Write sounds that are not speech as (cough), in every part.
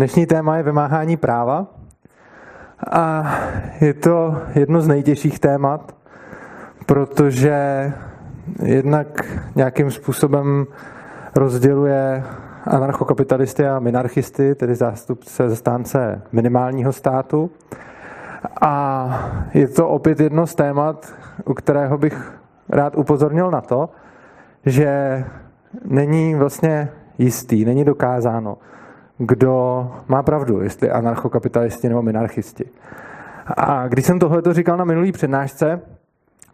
Dnešní téma je vymáhání práva a je to jedno z nejtěžších témat, protože jednak nějakým způsobem rozděluje anarchokapitalisty a minarchisty, tedy zástupce zastánce minimálního státu. A je to opět jedno z témat, u kterého bych rád upozornil na to, že není vlastně jistý, není dokázáno, kdo má pravdu, jestli anarchokapitalisti nebo minarchisti. A když jsem tohle to říkal na minulý přednášce,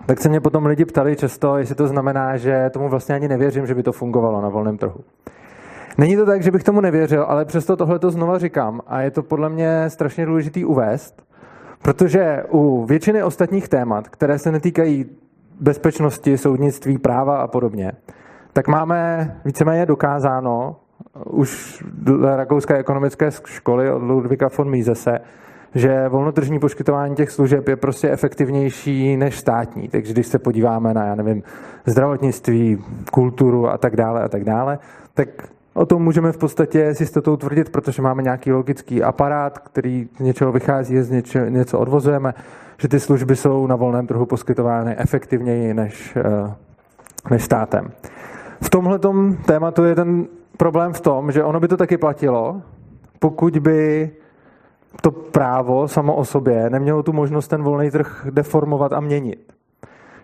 tak se mě potom lidi ptali často, jestli to znamená, že tomu vlastně ani nevěřím, že by to fungovalo na volném trhu. Není to tak, že bych tomu nevěřil, ale přesto tohle to znova říkám a je to podle mě strašně důležitý uvést, protože u většiny ostatních témat, které se netýkají bezpečnosti, soudnictví, práva a podobně, tak máme víceméně dokázáno už dle Rakouské ekonomické školy od Ludvika von Misese, že volnotržní poskytování těch služeb je prostě efektivnější než státní. Takže když se podíváme na, já nevím, zdravotnictví, kulturu a tak dále a tak dále, tak o tom můžeme v podstatě s jistotou tvrdit, protože máme nějaký logický aparát, který z něčeho vychází, z něče, něco odvozujeme, že ty služby jsou na volném trhu poskytovány efektivněji než, eh, než státem. V tomhle tématu je ten problém v tom, že ono by to taky platilo, pokud by to právo samo o sobě nemělo tu možnost ten volný trh deformovat a měnit.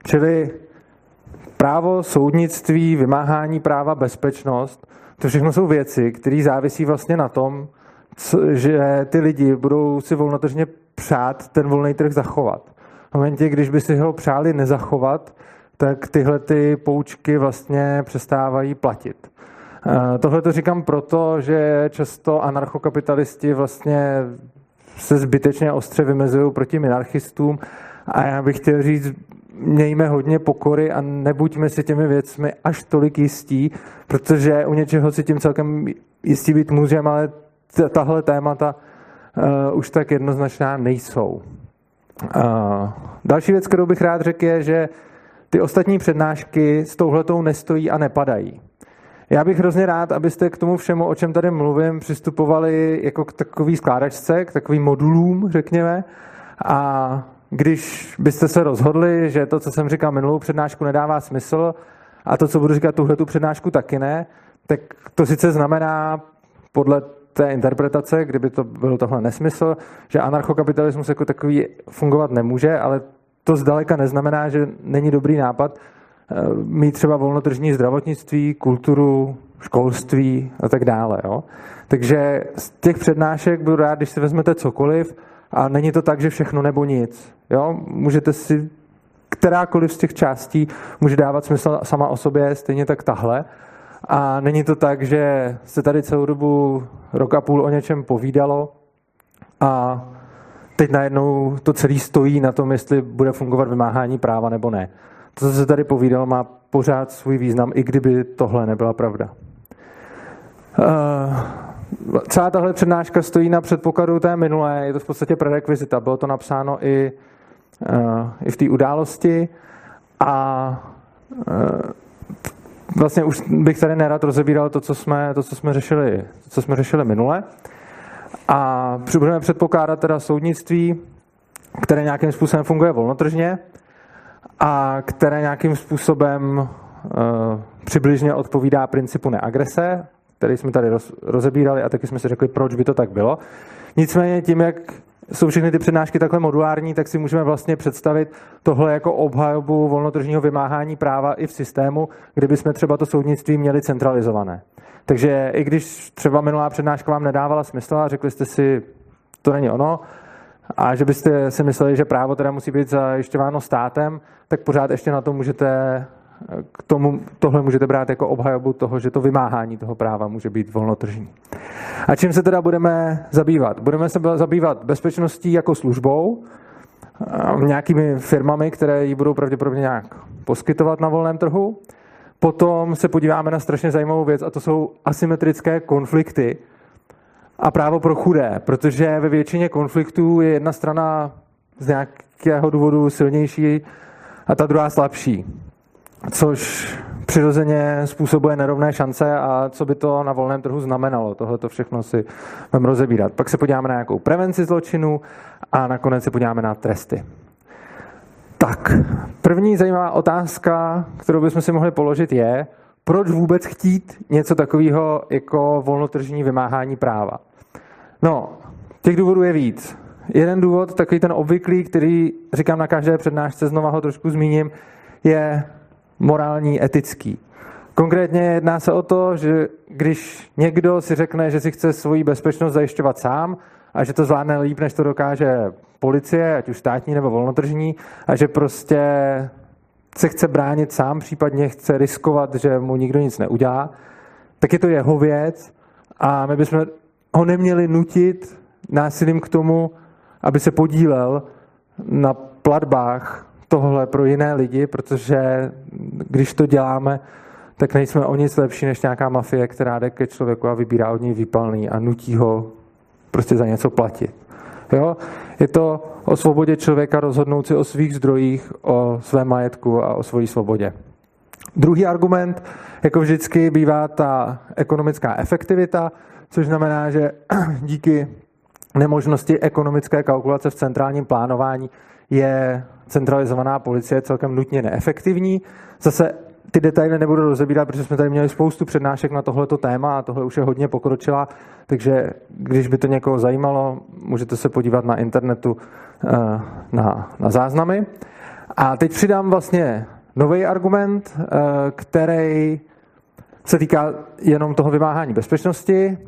Čili právo, soudnictví, vymáhání práva, bezpečnost, to všechno jsou věci, které závisí vlastně na tom, že ty lidi budou si volnotržně přát ten volný trh zachovat. V momentě, když by si ho přáli nezachovat, tak tyhle ty poučky vlastně přestávají platit. Eh, tohle to říkám proto, že často anarchokapitalisti vlastně se zbytečně ostře vymezují proti minarchistům a já bych chtěl říct, mějme hodně pokory a nebuďme si těmi věcmi až tolik jistí, protože u něčeho si tím celkem jistí být můžeme, ale tahle témata uh, už tak jednoznačná nejsou. Uh, další věc, kterou bych rád řekl, je, že ty ostatní přednášky s touhletou nestojí a nepadají. Já bych hrozně rád, abyste k tomu všemu, o čem tady mluvím, přistupovali jako k takový skládačce, k takovým modulům, řekněme. A když byste se rozhodli, že to, co jsem říkal minulou přednášku, nedává smysl a to, co budu říkat tuhle tu přednášku, taky ne, tak to sice znamená podle té interpretace, kdyby to byl tohle nesmysl, že anarchokapitalismus jako takový fungovat nemůže, ale to zdaleka neznamená, že není dobrý nápad mít třeba volnotržní zdravotnictví, kulturu, školství a tak dále. Jo? Takže z těch přednášek budu rád, když si vezmete cokoliv a není to tak, že všechno nebo nic. Jo? Můžete si kterákoliv z těch částí může dávat smysl sama o sobě, stejně tak tahle. A není to tak, že se tady celou dobu rok a půl o něčem povídalo a teď najednou to celé stojí na tom, jestli bude fungovat vymáhání práva nebo ne. To, co se tady povídal, má pořád svůj význam, i kdyby tohle nebyla pravda. Uh, celá tahle přednáška stojí na předpokladu té minulé, je to v podstatě prerekvizita, bylo to napsáno i, uh, i v té události a uh, vlastně už bych tady nerad rozebíral to, co jsme, to, co jsme, řešili, co jsme řešili minule. A budeme předpokládat teda soudnictví, které nějakým způsobem funguje volnotržně, a které nějakým způsobem uh, přibližně odpovídá principu neagrese, který jsme tady roz, rozebírali a taky jsme si řekli, proč by to tak bylo. Nicméně tím, jak jsou všechny ty přednášky takhle modulární, tak si můžeme vlastně představit tohle jako obhajobu volnotržního vymáhání práva i v systému, kdyby jsme třeba to soudnictví měli centralizované. Takže i když třeba minulá přednáška vám nedávala smysl a řekli jste si, to není ono, a že byste si mysleli, že právo teda musí být zajišťováno státem, tak pořád ještě na to můžete k tomu, tohle můžete brát jako obhajobu toho, že to vymáhání toho práva může být volnotržní. A čím se teda budeme zabývat? Budeme se zabývat bezpečností jako službou, nějakými firmami, které ji budou pravděpodobně nějak poskytovat na volném trhu. Potom se podíváme na strašně zajímavou věc a to jsou asymetrické konflikty, a právo pro chudé, protože ve většině konfliktů je jedna strana z nějakého důvodu silnější a ta druhá slabší. Což přirozeně způsobuje nerovné šance a co by to na volném trhu znamenalo. Tohle to všechno si budeme rozebírat. Pak se podíváme na nějakou prevenci zločinu a nakonec se podíváme na tresty. Tak, první zajímavá otázka, kterou bychom si mohli položit, je, proč vůbec chtít něco takového jako volnotržní vymáhání práva. No, těch důvodů je víc. Jeden důvod, takový ten obvyklý, který říkám na každé přednášce, znova ho trošku zmíním, je morální, etický. Konkrétně jedná se o to, že když někdo si řekne, že si chce svoji bezpečnost zajišťovat sám a že to zvládne líp, než to dokáže policie, ať už státní nebo volnotržní, a že prostě se chce bránit sám, případně chce riskovat, že mu nikdo nic neudělá, tak je to jeho věc a my bychom ho neměli nutit násilím k tomu, aby se podílel na platbách tohle pro jiné lidi, protože když to děláme, tak nejsme o nic lepší než nějaká mafie, která jde ke člověku a vybírá od něj výpalný a nutí ho prostě za něco platit. Jo? Je to o svobodě člověka rozhodnout si o svých zdrojích, o svém majetku a o svojí svobodě. Druhý argument, jako vždycky, bývá ta ekonomická efektivita, což znamená, že (clears throat) díky nemožnosti ekonomické kalkulace v centrálním plánování je centralizovaná policie celkem nutně neefektivní. Zase ty detaily nebudu rozebírat, protože jsme tady měli spoustu přednášek na tohleto téma a tohle už je hodně pokročila, takže když by to někoho zajímalo, můžete se podívat na internetu eh, na, na záznamy. A teď přidám vlastně nový argument, eh, který se týká jenom toho vymáhání bezpečnosti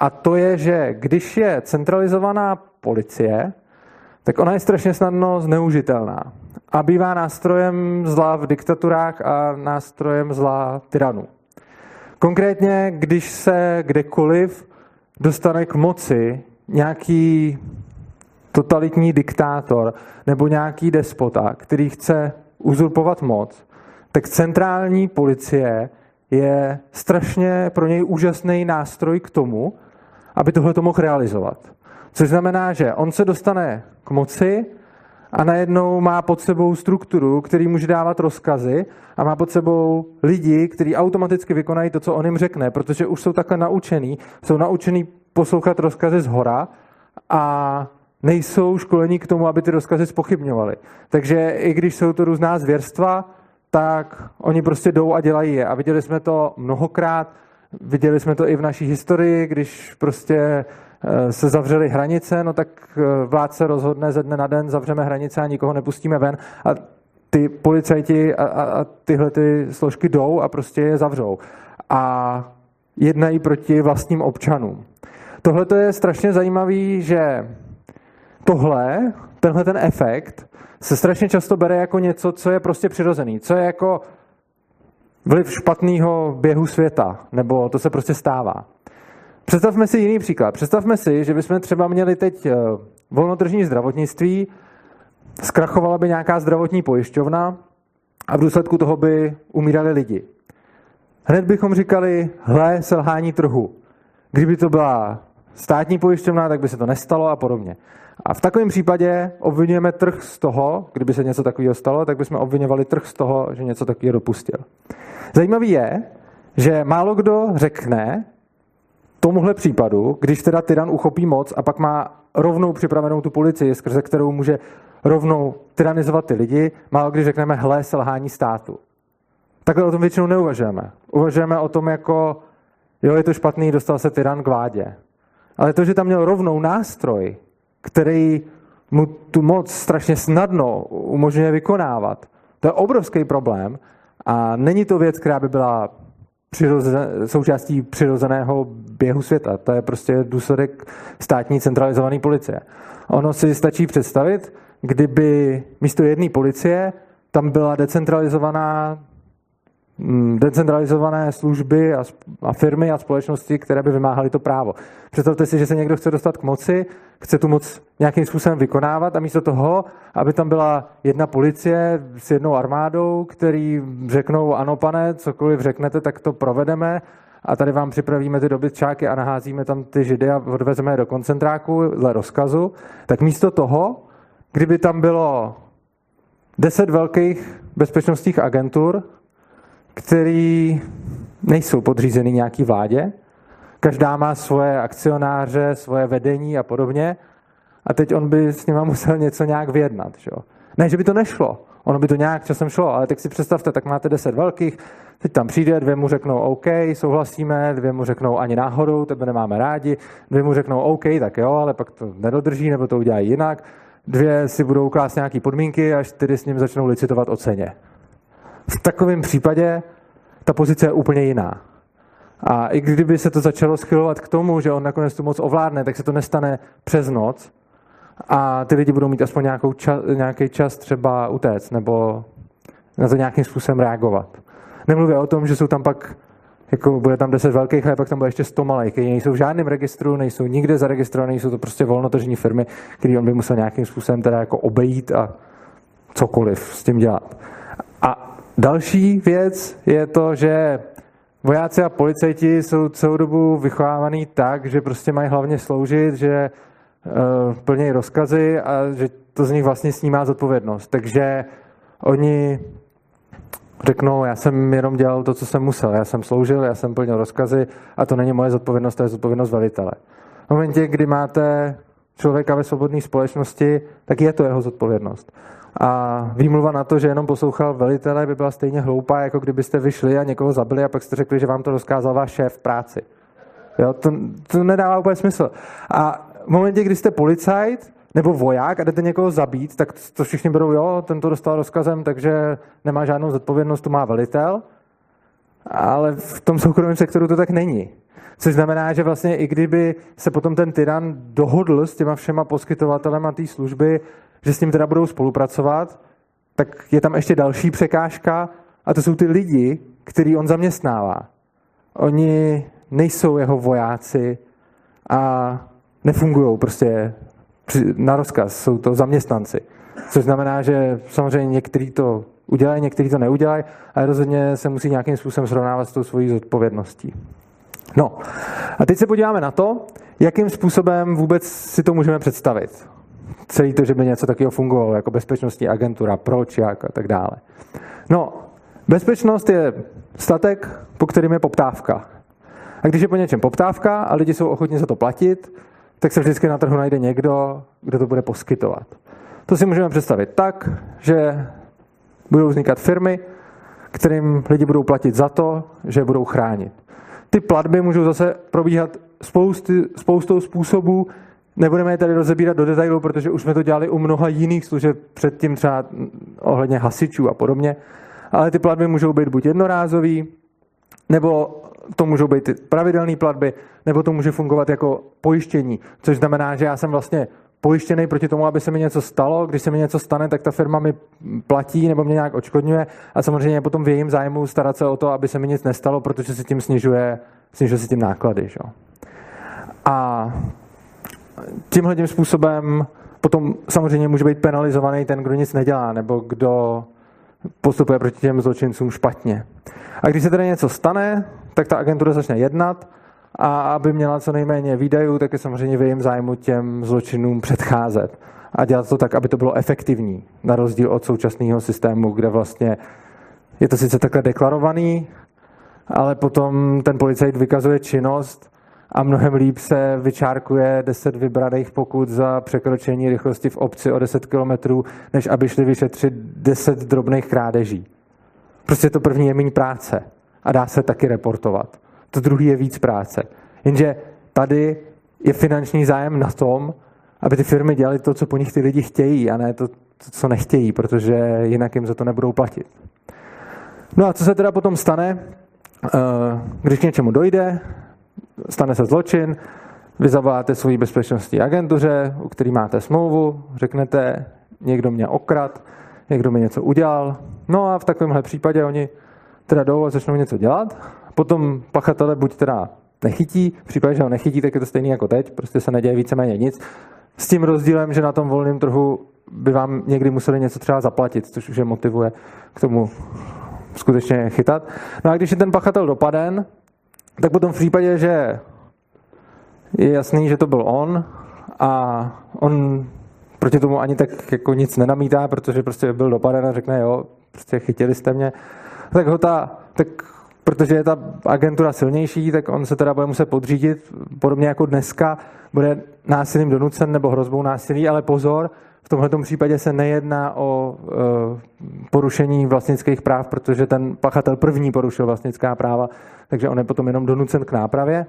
a to je, že když je centralizovaná policie, tak ona je strašně snadno zneužitelná a bývá nástrojem zla v diktaturách a nástrojem zla tyranů. Konkrétně, když se kdekoliv dostane k moci nějaký totalitní diktátor nebo nějaký despota, který chce uzurpovat moc, tak centrální policie je strašně pro něj úžasný nástroj k tomu, aby tohle to mohl realizovat. Což znamená, že on se dostane k moci a najednou má pod sebou strukturu, který může dávat rozkazy a má pod sebou lidi, kteří automaticky vykonají to, co on jim řekne, protože už jsou takhle naučený, jsou naučený poslouchat rozkazy z hora a nejsou školení k tomu, aby ty rozkazy spochybňovali. Takže i když jsou to různá zvěrstva, tak oni prostě jdou a dělají je. A viděli jsme to mnohokrát, viděli jsme to i v naší historii, když prostě Eh, se zavřely hranice, no tak eh, vládce rozhodne ze dne na den, zavřeme hranice a nikoho nepustíme ven a ty policajti a, a, a tyhle ty složky jdou a prostě je zavřou. A jednají proti vlastním občanům. Tohle je strašně zajímavý, že tohle, tenhle ten efekt se strašně často bere jako něco, co je prostě přirozený, co je jako vliv špatného běhu světa, nebo to se prostě stává. Představme si jiný příklad. Představme si, že bychom třeba měli teď eh, volnotržní zdravotnictví, zkrachovala by nějaká zdravotní pojišťovna a v důsledku toho by umírali lidi. Hned bychom říkali, hle, selhání trhu. Kdyby to byla státní pojišťovna, tak by se to nestalo a podobně. A v takovém případě obvinujeme trh z toho, kdyby se něco takového stalo, tak bychom obvinovali trh z toho, že něco takového dopustil. Zajímavý je, že málo kdo řekne, tomuhle případu, když teda tyran uchopí moc a pak má rovnou připravenou tu policii, skrze kterou může rovnou tyranizovat ty lidi, málo když řekneme hle, selhání státu. Takhle o tom většinou neuvažujeme. Uvažujeme o tom jako, jo, je to špatný, dostal se tyran k vládě. Ale to, že tam měl rovnou nástroj, který mu tu moc strašně snadno umožňuje vykonávat, to je obrovský problém a není to věc, která by byla přirozen, součástí přirozeného běhu světa. To je prostě důsledek státní centralizované policie. Ono si stačí představit, kdyby místo jedné policie tam byla decentralizovaná decentralizované služby a, a firmy a společnosti, které by vymáhaly to právo. Představte si, že se někdo chce dostat k moci, chce tu moc nějakým způsobem vykonávat a místo toho, aby tam byla jedna policie s jednou armádou, který řeknou, ano pane, cokoliv řeknete, tak to provedeme a tady vám připravíme ty dobytčáky a naházíme tam ty židy a odvezeme je do koncentráku dle rozkazu, tak místo toho, kdyby tam bylo deset velkých bezpečnostních agentur, který nejsou podřízený nějaký vládě. Každá má svoje akcionáře, svoje vedení a podobně. A teď on by s nima musel něco nějak vyjednat. Že? Ne, že by to nešlo. Ono by to nějak časem šlo, ale tak si představte, tak máte deset velkých, teď tam přijde, dvě mu řeknou OK, souhlasíme, dvě mu řeknou ani náhodou, tebe nemáme rádi, dvě mu řeknou OK, tak jo, ale pak to nedodrží, nebo to udělají jinak, dvě si budou klást nějaké podmínky a čtyři s ním začnou licitovat o ceně. V takovém případě ta pozice je úplně jiná. A i kdyby se to začalo schylovat k tomu, že on nakonec tu moc ovládne, tak se to nestane přes noc a ty lidi budou mít aspoň nějakou čas, nějaký čas třeba utéct nebo na to nějakým způsobem reagovat. Nemluvě o tom, že jsou tam pak jako bude tam 10 velkých, ale pak tam bude ještě 100 malých, které nejsou v žádném registru, nejsou nikde zaregistrované, jsou to prostě volnotržní firmy, které on by musel nějakým způsobem teda jako obejít a cokoliv s tím dělat. A další věc je to, že vojáci a policajti jsou celou dobu vychovávaný tak, že prostě mají hlavně sloužit, že uh, plnějí rozkazy a že to z nich vlastně snímá zodpovědnost. Takže oni řeknou, já jsem jenom dělal to, co jsem musel, já jsem sloužil, já jsem plnil rozkazy a to není moje zodpovědnost, to je zodpovědnost velitele. V momentě, kdy máte člověka ve svobodné společnosti, tak je to jeho zodpovědnost. A výmluva na to, že jenom poslouchal velitele, by byla stejně hloupá, jako kdybyste vyšli a někoho zabili a pak jste řekli, že vám to rozkázal váš šéf v práci. Jo, to, to nedává úplně smysl. A v momentě, kdy jste policajt nebo voják a jdete někoho zabít, tak to všichni berou, jo, ten to dostal rozkazem, takže nemá žádnou zodpovědnost, to má velitel. Ale v tom soukromém sektoru to tak není. Což znamená, že vlastně i kdyby se potom ten tyran dohodl s těma všema poskytovatelema té služby, že s ním teda budou spolupracovat, tak je tam ještě další překážka a to jsou ty lidi, který on zaměstnává. Oni nejsou jeho vojáci a nefungují prostě na rozkaz, jsou to zaměstnanci. Což znamená, že samozřejmě někteří to udělají, někteří to neudělají, ale rozhodně se musí nějakým způsobem srovnávat s tou svojí zodpovědností. No, a teď se podíváme na to, jakým způsobem vůbec si to můžeme představit. Celý to, že by něco takového fungovalo, jako bezpečnostní agentura, proč, jak a tak dále. No, bezpečnost je statek, po kterým je poptávka. A když je po něčem poptávka a lidi jsou ochotni za to platit, tak se vždycky na trhu najde někdo, kdo to bude poskytovat. To si můžeme představit tak, že budou vznikat firmy, kterým lidi budou platit za to, že budou chránit. Ty platby můžou zase probíhat spousty, spoustou způsobů, nebudeme je tady rozebírat do detailu, protože už jsme to dělali u mnoha jiných služeb, předtím třeba ohledně hasičů a podobně, ale ty platby můžou být buď jednorázový, nebo to můžou být pravidelné platby, nebo to může fungovat jako pojištění, což znamená, že já jsem vlastně pojištěný proti tomu, aby se mi něco stalo. Když se mi něco stane, tak ta firma mi platí nebo mě nějak odškodňuje a samozřejmě je potom v jejím zájmu starat se o to, aby se mi nic nestalo, protože se tím snižuje, snižuje se tím náklady. Že? A tímhle tím způsobem potom samozřejmě může být penalizovaný ten, kdo nic nedělá, nebo kdo postupuje proti těm zločincům špatně. A když se tedy něco stane, tak ta agentura začne jednat a aby měla co nejméně výdajů, tak je samozřejmě v jejím zájmu těm zločinům předcházet a dělat to tak, aby to bylo efektivní, na rozdíl od současného systému, kde vlastně je to sice takhle deklarovaný, ale potom ten policajt vykazuje činnost a mnohem líp se vyčárkuje 10 vybraných pokut za překročení rychlosti v obci o 10 km, než aby šli vyšetřit 10 drobných krádeží. Prostě to první je méně práce a dá se taky reportovat. To druhý je víc práce. Jenže tady je finanční zájem na tom, aby ty firmy dělaly to, co po nich ty lidi chtějí, a ne to, co nechtějí, protože jinak jim za to nebudou platit. No a co se teda potom stane, eh, když k něčemu dojde, stane se zločin, vy zavoláte svoji bezpečnostní agentuře, u který máte smlouvu, řeknete, někdo mě okrad, někdo mi něco udělal. No a v takovémhle případě oni teda jdou a začnou něco dělat. Potom pachatele buď teda nechytí, v případě, že ho nechytí, tak je to stejný jako teď, prostě se neděje víceméně nic. S tím rozdílem, že na tom volném trhu by vám někdy museli něco třeba zaplatit, což už je motivuje k tomu skutečně chytat. No a když je ten pachatel dopaden, tak potom v případě, že je jasný, že to byl on a on proti tomu ani tak jako nic nenamítá, protože prostě byl dopaden a řekne, jo, prostě chytili jste mě, tak ho ta tak protože je ta agentura silnější, tak on se teda bude muset podřídit, podobně jako dneska, bude násilím donucen nebo hrozbou násilí, ale pozor, tomhle případě se nejedná o e, porušení vlastnických práv, protože ten pachatel první porušil vlastnická práva, takže on je potom jenom donucen k nápravě.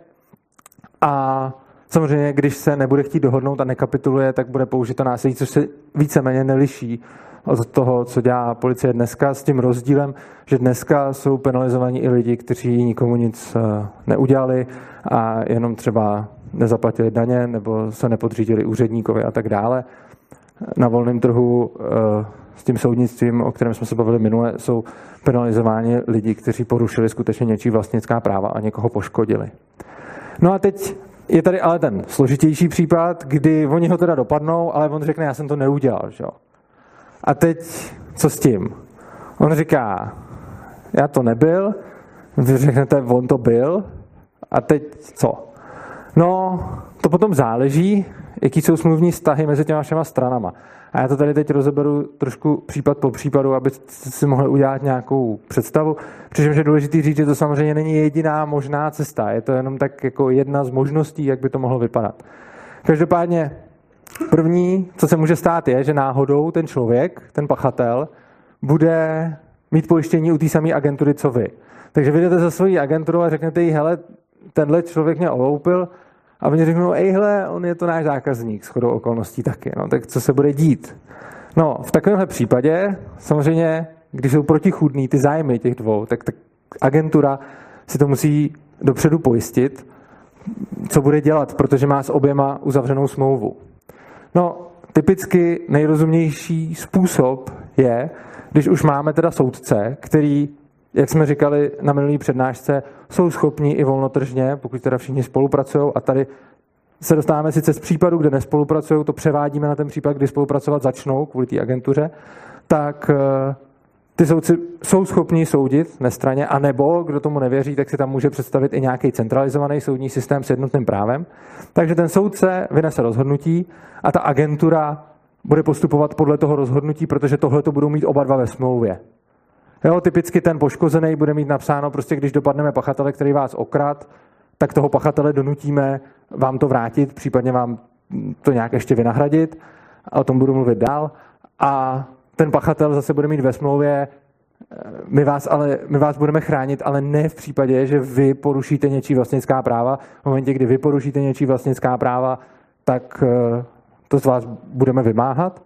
A samozřejmě, když se nebude chtít dohodnout a nekapituluje, tak bude použito násilí, což se víceméně neliší od toho, co dělá policie dneska, s tím rozdílem, že dneska jsou penalizovaní i lidi, kteří nikomu nic e, neudělali a jenom třeba nezaplatili daně nebo se nepodřídili úředníkovi a tak dále na volném trhu eh, s tím soudnictvím, o kterém jsme se bavili minule, jsou penalizováni lidi, kteří porušili skutečně něčí vlastnická práva a někoho poškodili. No a teď je tady ale ten složitější případ, kdy oni ho teda dopadnou, ale on řekne, já jsem to neudělal. Že? A teď co s tím? On říká, já to nebyl, vy řeknete, on to byl, a teď co? No, to potom záleží, jaký jsou smluvní vztahy mezi těma všema stranama. A já to tady teď rozeberu trošku případ po případu, aby si mohli udělat nějakou představu. Přičemž je důležité říct, že to samozřejmě není jediná možná cesta. Je to jenom tak jako jedna z možností, jak by to mohlo vypadat. Každopádně první, co se může stát, je, že náhodou ten člověk, ten pachatel, bude mít pojištění u té samé agentury, co vy. Takže vyjdete za svoji agenturu a řeknete jí, hele, tenhle člověk mě oloupil, a oni řeknou, ejhle, on je to náš zákazník, shodou okolností taky. No, tak co se bude dít? No, v takovémhle případě, samozřejmě, když jsou protichudný ty zájmy těch dvou, tak, tak agentura si to musí dopředu pojistit, co bude dělat, protože má s oběma uzavřenou smlouvu. No, typicky nejrozumnější způsob je, když už máme teda soudce, který jak jsme říkali na minulý přednášce, jsou schopni i volnotržně, pokud teda všichni spolupracují a tady se dostáváme sice z případu, kde nespolupracují, to převádíme na ten případ, kdy spolupracovat začnou kvůli té agentuře, tak eh, ty soudci jsou schopni soudit nestraně, anebo, kdo tomu nevěří, tak si tam může představit i nějaký centralizovaný soudní systém s jednotným právem. Takže ten soudce vynese rozhodnutí a ta agentura bude postupovat podle toho rozhodnutí, protože tohle to budou mít oba dva ve smlouvě. Jo, typicky ten poškozený bude mít napsáno, prostě když dopadneme pachatele, který vás okrad, tak toho pachatele donutíme vám to vrátit, případně vám to nějak ještě vynahradit. A o tom budu mluvit dál. A ten pachatel zase bude mít ve smlouvě, my vás, ale, my vás budeme chránit, ale ne v případě, že vy porušíte něčí vlastnická práva. V momentě, kdy vy porušíte něčí vlastnická práva, tak eh, to z vás budeme vymáhat.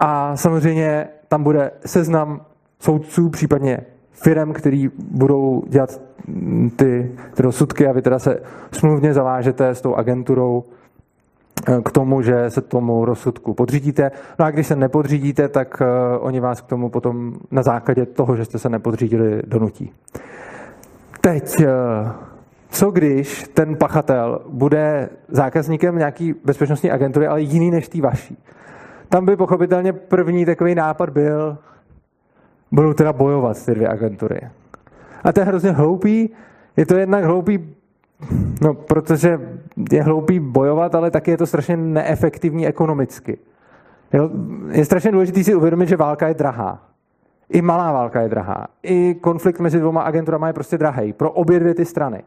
A samozřejmě tam bude seznam soudců, případně firm, který budou dělat ty, ty rozsudky a vy teda se smluvně zavážete s tou agenturou eh, k tomu, že se tomu rozsudku podřídíte. No a když se nepodřídíte, tak uh, oni vás k tomu potom na základě toho, že jste se nepodřídili, donutí. Teď, uh, co když ten pachatel bude zákazníkem nějaký bezpečnostní agentury, ale jiný než tý vaší? Tam by pochopitelně první takový nápad byl, budou teda bojovat ty dvě agentury. A to je hrozně hloupý. Je to jednak hloupý, no, protože je hloupý bojovat, ale taky je to strašně neefektivní ekonomicky. Jo? Je strašně důležité si uvědomit, že válka je drahá. I malá válka je drahá. I konflikt mezi dvěma agenturami je prostě drahý. Pro obě dvě ty strany.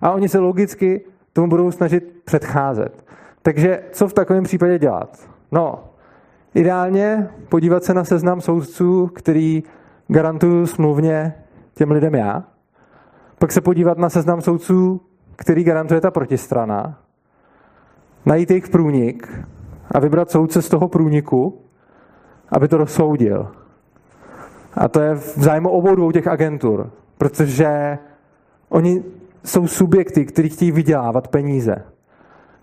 A oni se logicky tomu budou snažit předcházet. Takže co v takovém případě dělat? No, ideálně podívat se na seznam soudců, který garantuju smluvně těm lidem já, pak se podívat na seznam soudců, který garantuje ta protistrana, najít jejich průnik a vybrat soudce z toho průniku, aby to rozsoudil. A to je v zájmu obou dvou těch agentur, protože oni jsou subjekty, kteří chtějí vydělávat peníze.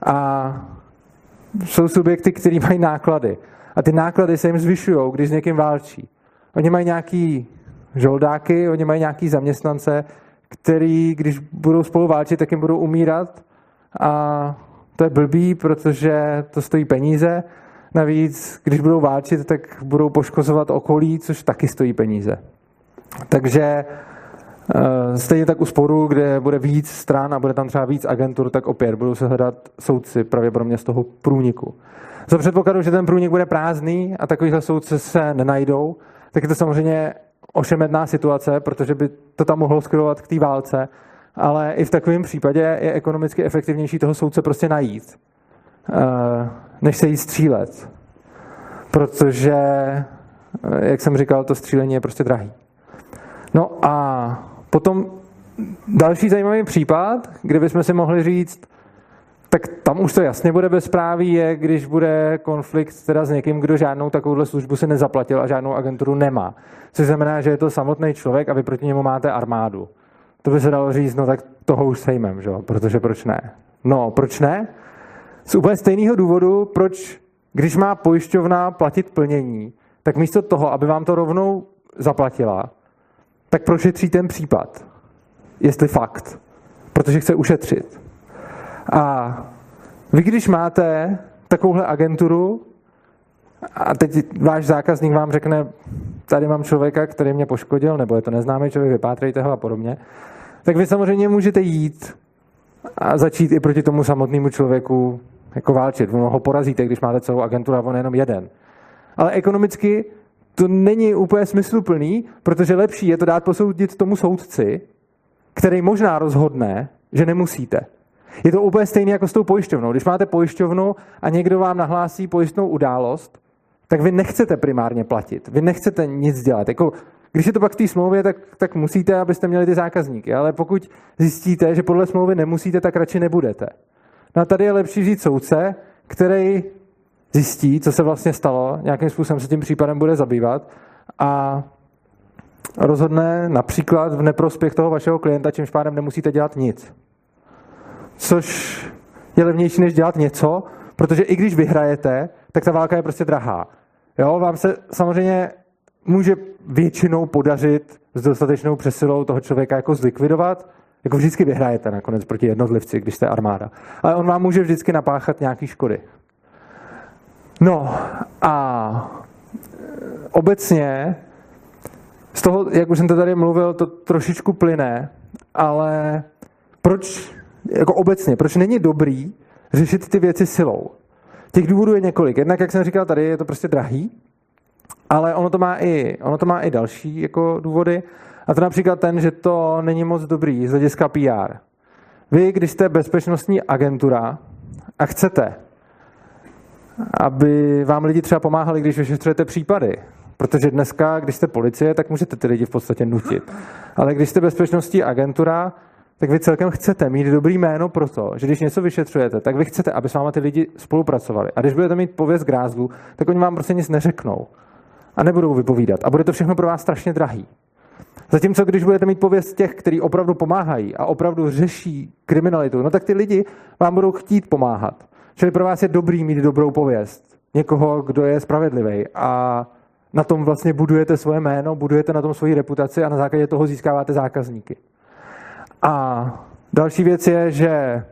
A jsou subjekty, kteří mají náklady. A ty náklady se jim zvyšují, když s někým válčí. Oni mají nějaký žoldáky, oni mají nějaký zaměstnance, který, když budou spolu válčit, tak jim budou umírat a to je blbý, protože to stojí peníze. Navíc, když budou válčit, tak budou poškozovat okolí, což taky stojí peníze. Takže eh, stejně tak u sporu, kde bude víc stran a bude tam třeba víc agentur, tak opět budou se hledat soudci pravděpodobně z toho průniku. Za předpokladu, že ten průnik bude prázdný a takovýhle soudce se nenajdou, tak je to samozřejmě ošemetná situace, protože by to tam mohlo skrovat k té válce, ale i v takovém případě je ekonomicky efektivnější toho soudce prostě najít, eh, než se jí střílet. Protože, eh, jak jsem říkal, to střílení je prostě drahý. No a potom další zajímavý případ, kde bychom si mohli říct, tak tam už to jasně bude bezpráví, je, když bude konflikt teda s někým, kdo žádnou takovouhle službu si nezaplatil a žádnou agenturu nemá. Což znamená, že je to samotný člověk a vy proti němu máte armádu. To by se dalo říct, no tak toho už sejmem, že? protože proč ne? No, proč ne? Z úplně stejného důvodu, proč, když má pojišťovna platit plnění, tak místo toho, aby vám to rovnou zaplatila, tak prošetří ten případ. Jestli fakt. Protože chce ušetřit. A vy, když máte takovouhle agenturu a teď váš zákazník vám řekne, tady mám člověka, který mě poškodil, nebo je to neznámý člověk, vypátrejte ho a podobně, tak vy samozřejmě můžete jít a začít i proti tomu samotnému člověku jako válčit. Vy ho porazíte, když máte celou agenturu a on jenom jeden. Ale ekonomicky to není úplně smysluplný, protože lepší je to dát posoudit tomu soudci, který možná rozhodne, že nemusíte. Je to úplně stejné jako s tou pojišťovnou. Když máte pojišťovnu a někdo vám nahlásí pojistnou událost, tak vy nechcete primárně platit. Vy nechcete nic dělat. Jako, když je to pak v té smlouvě, tak, tak musíte, abyste měli ty zákazníky. Ale pokud zjistíte, že podle smlouvy nemusíte, tak radši nebudete. No a tady je lepší říct soudce, který zjistí, co se vlastně stalo, nějakým způsobem se tím případem bude zabývat a rozhodne například v neprospěch toho vašeho klienta, čímž pádem nemusíte dělat nic. Což je levnější, než dělat něco, protože i když vyhrajete, tak ta válka je prostě drahá. Jo, vám se samozřejmě může většinou podařit s dostatečnou přesilou toho člověka jako zlikvidovat, jako vždycky vyhrajete nakonec proti jednotlivci, když jste armáda. Ale on vám může vždycky napáchat nějaký škody. No a obecně z toho, jak už jsem to tady mluvil, to trošičku plyne, ale proč, jako obecně, proč není dobrý řešit ty věci silou? Těch důvodů je několik. Jednak, jak jsem říkal tady, je to prostě drahý, ale ono to má i, ono to má i další jako důvody. A to například ten, že to není moc dobrý z hlediska PR. Vy, když jste bezpečnostní agentura a chcete, aby vám lidi třeba pomáhali, když vyšetřujete případy, Protože dneska, když jste policie, tak můžete ty lidi v podstatě nutit. Ale když jste bezpečnostní agentura, tak vy celkem chcete mít dobrý jméno pro to, že když něco vyšetřujete, tak vy chcete, aby s váma ty lidi spolupracovali. A když budete mít pověst grázlu, tak oni vám prostě nic neřeknou. A nebudou vypovídat. A bude to všechno pro vás strašně drahý. Zatímco když budete mít pověst těch, kteří opravdu pomáhají a opravdu řeší kriminalitu, no tak ty lidi vám budou chtít pomáhat. Čili pro vás je dobrý mít dobrou pověst. Někoho, kdo je spravedlivý a na tom vlastně budujete svoje jméno, budujete na tom svoji reputaci a na základě toho získáváte zákazníky. A další věc je, že eh,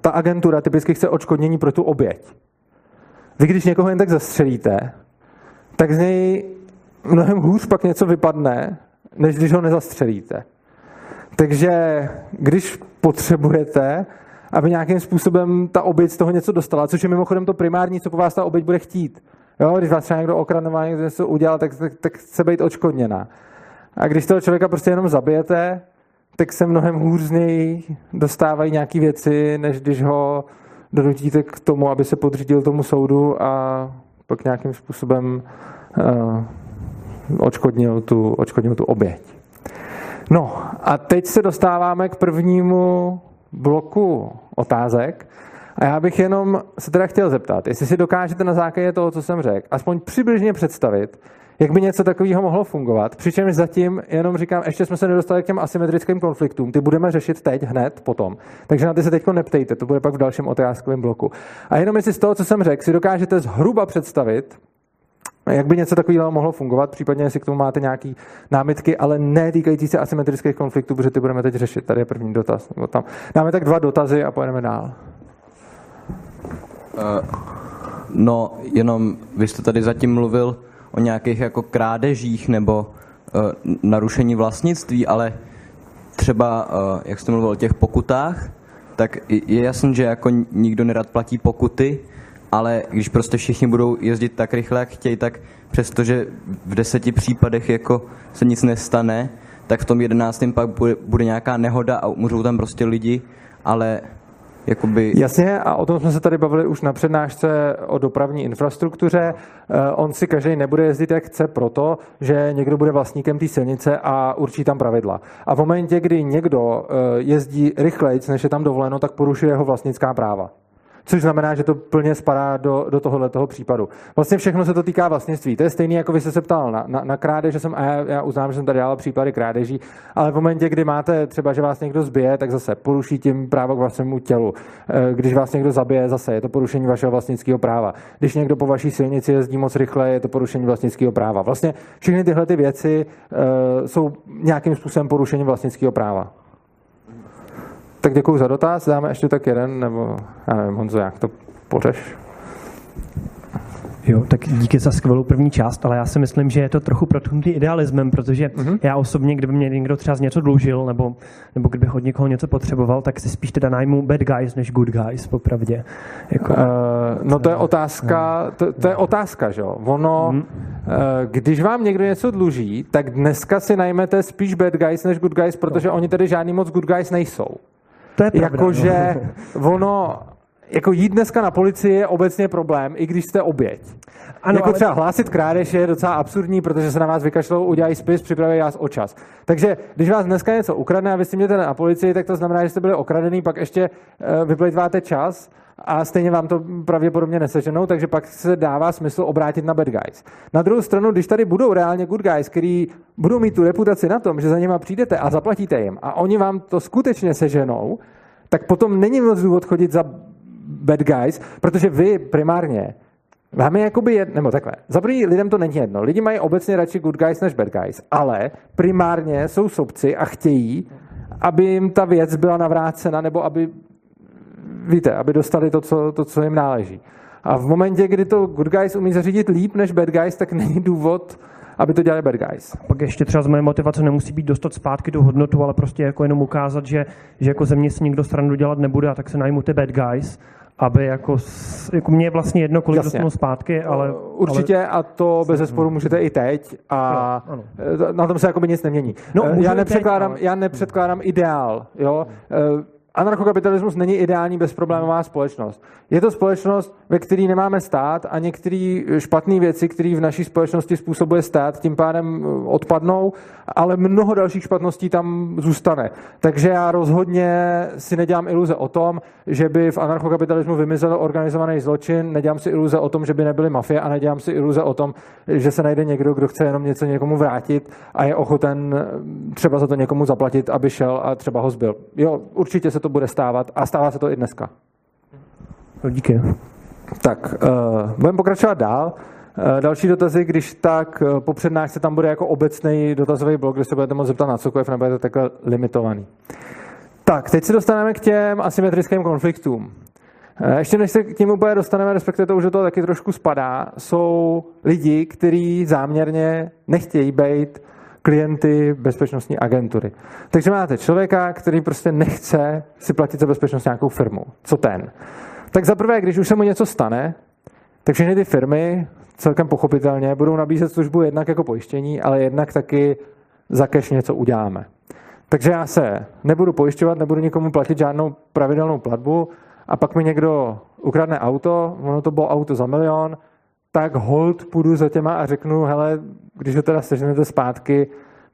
ta agentura typicky chce odškodnění pro tu oběť. Vy, když někoho jen tak zastřelíte, tak z něj mnohem hůř pak něco vypadne, než když ho nezastřelíte. Takže když potřebujete, aby nějakým způsobem ta oběť z toho něco dostala, což je mimochodem to primární, co po vás ta oběť bude chtít. Jo, když vás třeba někdo okradne, má někdo něco udělal, tak, tak, tak chce být odškodněná. A když toho člověka prostě jenom zabijete, tak se mnohem hůř z něj dostávají nějaké věci, než když ho donutíte k tomu, aby se podřídil tomu soudu a pak nějakým způsobem uh, odškodnil, tu, odškodnil tu oběť. No a teď se dostáváme k prvnímu bloku otázek. A já bych jenom se teda chtěl zeptat, jestli si dokážete na základě toho, co jsem řekl, aspoň přibližně představit, jak by něco takového mohlo fungovat. Přičemž zatím jenom říkám, ještě jsme se nedostali k těm asymetrickým konfliktům. Ty budeme řešit teď, hned, potom. Takže na ty se teď neptejte, to bude pak v dalším otázkovém bloku. A jenom jestli z toho, co jsem řekl, si dokážete zhruba představit, jak by něco takového mohlo fungovat, případně jestli k tomu máte nějaké námitky, ale ne týkající se asymetrických konfliktů, protože ty budeme teď řešit. Tady je první dotaz. Tam. Dáme tak dva dotazy a pojedeme dál. Uh, no, jenom vy jste tady zatím mluvil o nějakých jako krádežích nebo uh, narušení vlastnictví, ale třeba, uh, jak jste mluvil o těch pokutách, tak je jasný, že jako nikdo nerad platí pokuty, ale když prostě všichni budou jezdit tak rychle, jak chtějí, tak přestože v deseti případech jako se nic nestane, tak v tom jedenáctém pak bude, bude nějaká nehoda a můžou tam prostě lidi, ale Jakoby... Jasně, a o tom jsme se tady bavili už na přednášce o dopravní infrastruktuře. Eh, on si každý nebude jezdit, jak chce, proto, že někdo bude vlastníkem té silnice a určí tam pravidla. A v momentě, kdy někdo eh, jezdí rychleji, než je tam dovoleno, tak porušuje jeho vlastnická práva což znamená, že to plně spadá do, do tohohle toho případu. Vlastně všechno se to týká vlastnictví. To je stejné, jako vy jste se ptal na, na, na krádeže, jsem, a já, já uznám, že jsem tady dělal případy krádeží, ale v momentě, kdy máte třeba, že vás někdo zbije, tak zase poruší tím právo k vašemu tělu. Eh, když vás někdo zabije, zase je to porušení vašeho vlastnického práva. Když někdo po vaší silnici jezdí moc rychle, je to porušení vlastnického práva. Vlastně všechny tyhle ty věci uh, jsou nějakým způsobem porušení vlastnického práva. Tak děkuji za dotaz. Dáme ještě tak jeden, nebo já nevím, Honzo, jak to pořeš? Jo, tak díky za skvělou první část, ale já si myslím, že je to trochu protnutý idealismem, protože uh-huh. já osobně, kdyby mě někdo třeba z něco dlužil, nebo, nebo kdyby od někoho něco potřeboval, tak si spíš teda najmu bad guys než good guys, popravdě. Jako, uh, no to je otázka, to, to je otázka, že jo. Ono, uh-huh. uh, když vám někdo něco dluží, tak dneska si najmete spíš bad guys než good guys, protože no. oni tady žádný moc good guys nejsou. To je pravda. Jakože no. ono, jako jít dneska na policii je obecně problém, i když jste oběť. Ano, jako ale... třeba hlásit krádež je docela absurdní, protože se na vás vykašlou, udělají spis, připraví vás o čas. Takže když vás dneska něco ukradne a vy si mějte na policii, tak to znamená, že jste byli okradený, pak ještě uh, vyplýtváte čas a stejně vám to pravděpodobně neseženou, takže pak se dává smysl obrátit na bad guys. Na druhou stranu, když tady budou reálně good guys, který budou mít tu reputaci na tom, že za nima přijdete a zaplatíte jim a oni vám to skutečně seženou, tak potom není moc důvod chodit za bad guys, protože vy primárně Máme jakoby, jed, nebo takhle, za první lidem to není jedno. Lidi mají obecně radši good guys než bad guys, ale primárně jsou sobci a chtějí, aby jim ta věc byla navrácena, nebo aby víte, aby dostali to co, to, co jim náleží. A v momentě, kdy to good guys umí zařídit líp než bad guys, tak není důvod, aby to dělali bad guys. Pak ještě třeba z mé motivace nemusí být dostat zpátky tu hodnotu, ale prostě jako jenom ukázat, že, že jako země si nikdo stranu dělat nebude a tak se najmu ty bad guys, aby jako, jako mě je vlastně jedno, kolik Jasně. dostanu zpátky, ale... Určitě ale... a to bez zesporu můžete i teď a jo, ano. na tom se jako by nic nemění. No, já, nepředkládám, teď, ale... já nepředkládám ideál, jo. Hmm anarchokapitalismus není ideální bezproblémová společnost. Je to společnost, ve které nemáme stát a některé špatné věci, které v naší společnosti způsobuje stát, tím pádem eh, odpadnou, ale mnoho dalších špatností tam zůstane. Takže já rozhodně si nedělám iluze o tom, že by v anarchokapitalismu vymizel organizovaný zločin, nedělám si iluze o tom, že by nebyly mafie a nedělám si iluze o tom, že se najde někdo, kdo chce jenom něco někomu vrátit a je ochoten eh, třeba za to někomu zaplatit, aby šel a třeba ho zbyl. Jo, určitě se to bude stávat a stává se to i dneska. No, díky. Tak, uh, budeme pokračovat dál. Uh, další dotazy, když tak uh, po přednášce tam bude jako obecný dotazový blok, kde se budete moct zeptat na cokoliv, nebudete takhle limitovaný. Tak, teď se dostaneme k těm asymetrickým konfliktům. Ještě než se k tím úplně dostaneme, respektive to už do toho taky trošku spadá, jsou lidi, kteří záměrně nechtějí být klienty bezpečnostní agentury. Takže máte člověka, který prostě nechce si platit za bezpečnost nějakou firmu. Co ten? Tak zaprvé, když už se mu něco stane, tak všechny ty firmy celkem pochopitelně budou nabízet službu jednak jako pojištění, ale jednak taky za cash něco uděláme. Takže já se nebudu pojišťovat, nebudu nikomu platit žádnou pravidelnou platbu a pak mi někdo ukradne auto, ono to bylo auto za milion, tak hold půjdu za těma a řeknu, hele, když ho teda seženete zpátky,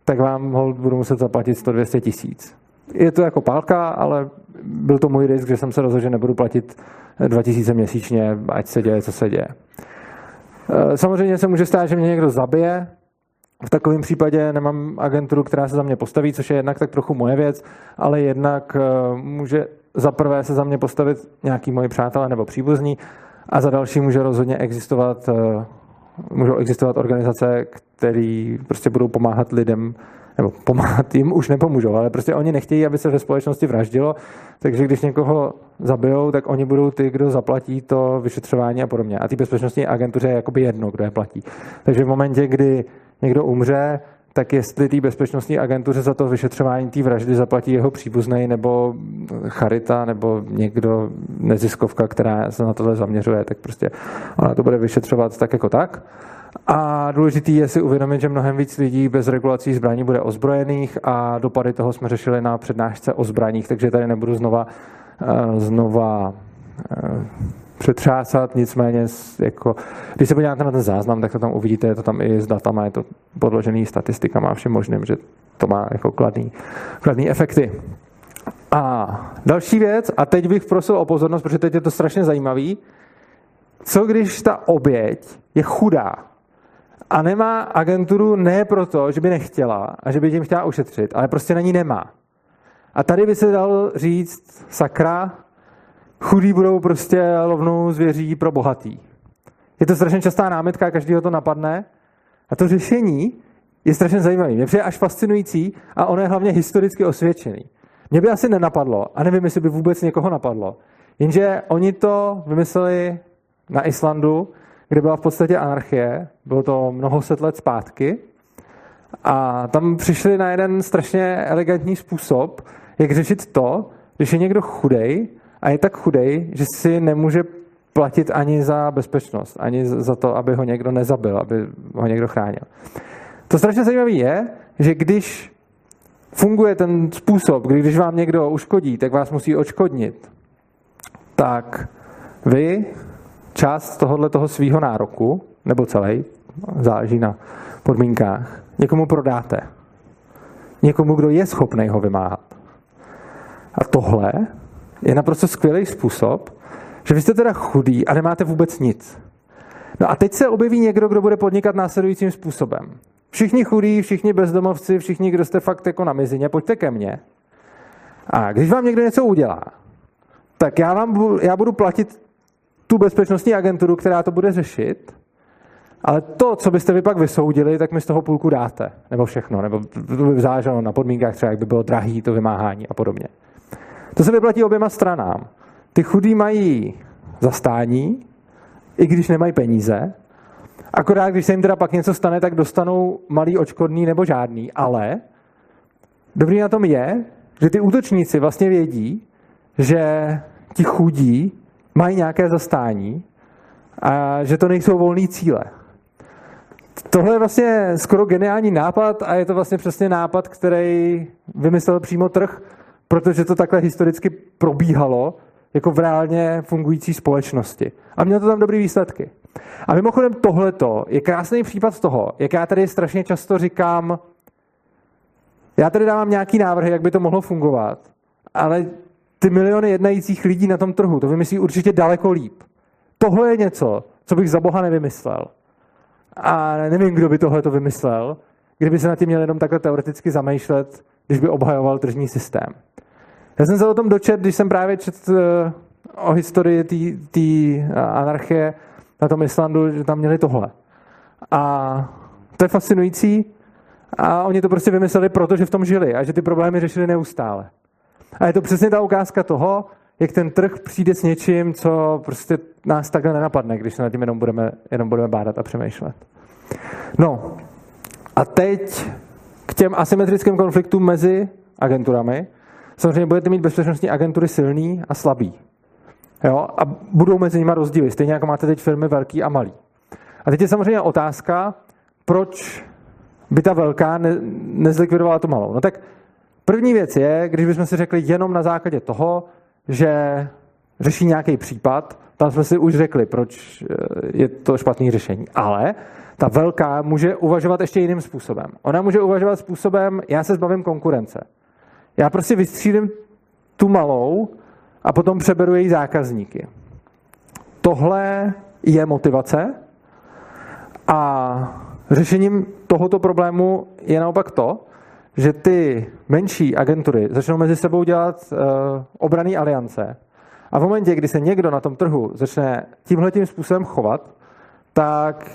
tak vám hold budu muset zaplatit 100-200 tisíc. Je to jako pálka, ale byl to můj risk, že jsem se rozhodl, že nebudu platit 2000 měsíčně, ať se děje, co se děje. Eh, samozřejmě se může stát, že mě někdo zabije. V takovém případě nemám agenturu, která se za mě postaví, což je jednak tak trochu moje věc, ale jednak eh, může za prvé se za mě postavit nějaký moji přátelé nebo příbuzní a za další může rozhodně existovat, eh, můžou existovat organizace, které prostě budou pomáhat lidem, nebo pomáhat jim už nepomůžou, ale prostě oni nechtějí, aby se ve společnosti vraždilo, takže když někoho zabijou, tak oni budou ty, kdo zaplatí to vyšetřování a podobně. A ty bezpečnostní agentuře je jakoby jedno, kdo je platí. Takže v momentě, kdy někdo umře, tak jestli té bezpečnostní agentuře za to vyšetřování té vraždy zaplatí jeho příbuzný nebo charita nebo někdo neziskovka, která se na tohle zaměřuje, tak prostě ona to bude vyšetřovat tak jako tak. A důležitý je si uvědomit, že mnohem víc lidí bez regulací zbraní bude ozbrojených a dopady toho jsme řešili na přednášce o zbraních, takže tady nebudu znova, eh, znova eh, přetřásat, nicméně jako, když se podíváte na ten záznam, tak to tam uvidíte, je to tam i s datama, je to podložený statistikama a všem možným, že to má jako kladný, kladný efekty. A další věc, a teď bych prosil o pozornost, protože teď je to strašně zajímavý, co když ta oběť je chudá a nemá agenturu ne proto, že by nechtěla a že by tím chtěla ušetřit, ale prostě na ní nemá. A tady by se dal říct, sakra, chudí budou prostě lovnou zvěří pro bohatý. Je to strašně častá námitka, každý to napadne. A to řešení je strašně zajímavé. Mě přijde až fascinující a ono je hlavně historicky osvědčený. Mě by asi nenapadlo, a nevím, jestli by vůbec někoho napadlo, jenže oni to vymysleli na Islandu, kde byla v podstatě anarchie, bylo to mnoho set let zpátky, a tam přišli na jeden strašně elegantní způsob, jak řešit to, když je někdo chudej a je tak chudej, že si nemůže platit ani za bezpečnost, ani za to, aby ho někdo nezabil, aby ho někdo chránil. To strašně zajímavé je, že když funguje ten způsob, kdy když vám někdo uškodí, tak vás musí odškodnit, tak vy část tohohle toho svého nároku, nebo celý, záleží na podmínkách, někomu prodáte. Někomu, kdo je schopný ho vymáhat. A tohle je naprosto skvělý způsob, že vy jste teda chudý a nemáte vůbec nic. No a teď se objeví někdo, kdo bude podnikat následujícím způsobem. Všichni chudí, všichni bezdomovci, všichni, kdo jste fakt jako na mizině, pojďte ke mně. A když vám někdo něco udělá, tak já, vám já budu platit tu bezpečnostní agenturu, která to bude řešit, ale to, co byste vy pak vysoudili, tak mi z toho půlku dáte. Nebo všechno. Nebo to by záleželo na podmínkách třeba, jak by bylo drahý to vymáhání a podobně. To se vyplatí oběma stranám. Ty chudí mají zastání, i když nemají peníze. Akorát, když se jim teda pak něco stane, tak dostanou malý očkodný nebo žádný. Ale dobrý na tom je, že ty útočníci vlastně vědí, že ti chudí mají nějaké zastání a že to nejsou volné cíle. Tohle je vlastně skoro geniální nápad a je to vlastně přesně nápad, který vymyslel přímo trh, protože to takhle historicky probíhalo jako v reálně fungující společnosti. A mělo to tam dobré výsledky. A mimochodem tohleto je krásný případ toho, jak já tady strašně často říkám, já tady dávám nějaký návrhy, jak by to mohlo fungovat, ale ty miliony jednajících lidí na tom trhu to vymyslí určitě daleko líp. Tohle je něco, co bych za boha nevymyslel. A nevím, kdo by tohle to vymyslel, kdyby se na tím měl jenom takhle teoreticky zamýšlet, když by obhajoval tržní systém. Já jsem se o tom dočet, když jsem právě četl eh, o historii té eh, anarchie na tom Islandu, že tam měli tohle. A to je fascinující. A oni to prostě vymysleli, protože v tom žili a že ty problémy řešili neustále. A je to přesně ta ukázka toho, jak ten trh přijde s něčím, co prostě nás takhle nenapadne, když se nad tím jenom budeme, jenom budeme bádat a přemýšlet. No, a teď k těm asymetrickým konfliktům mezi agenturami. Samozřejmě budete mít bezpečnostní agentury silný a slabý. Jo? A budou mezi nimi rozdíly, stejně jako máte teď firmy velký a malý. A teď je samozřejmě otázka, proč by ta velká ne, nezlikvidovala tu malou. No tak První věc je, když bychom si řekli jenom na základě toho, že řeší nějaký případ, tam jsme si už řekli, proč eh, je to špatný řešení. Ale ta velká může uvažovat ještě jiným způsobem. Ona může uvažovat způsobem, já se zbavím konkurence. Já prostě vystřídím tu malou a potom přeberu její zákazníky. Tohle je motivace a řešením tohoto problému je naopak to, že ty menší agentury začnou mezi sebou dělat uh, obraný aliance a v momentě, kdy se někdo na tom trhu začne tímhle tím způsobem chovat, tak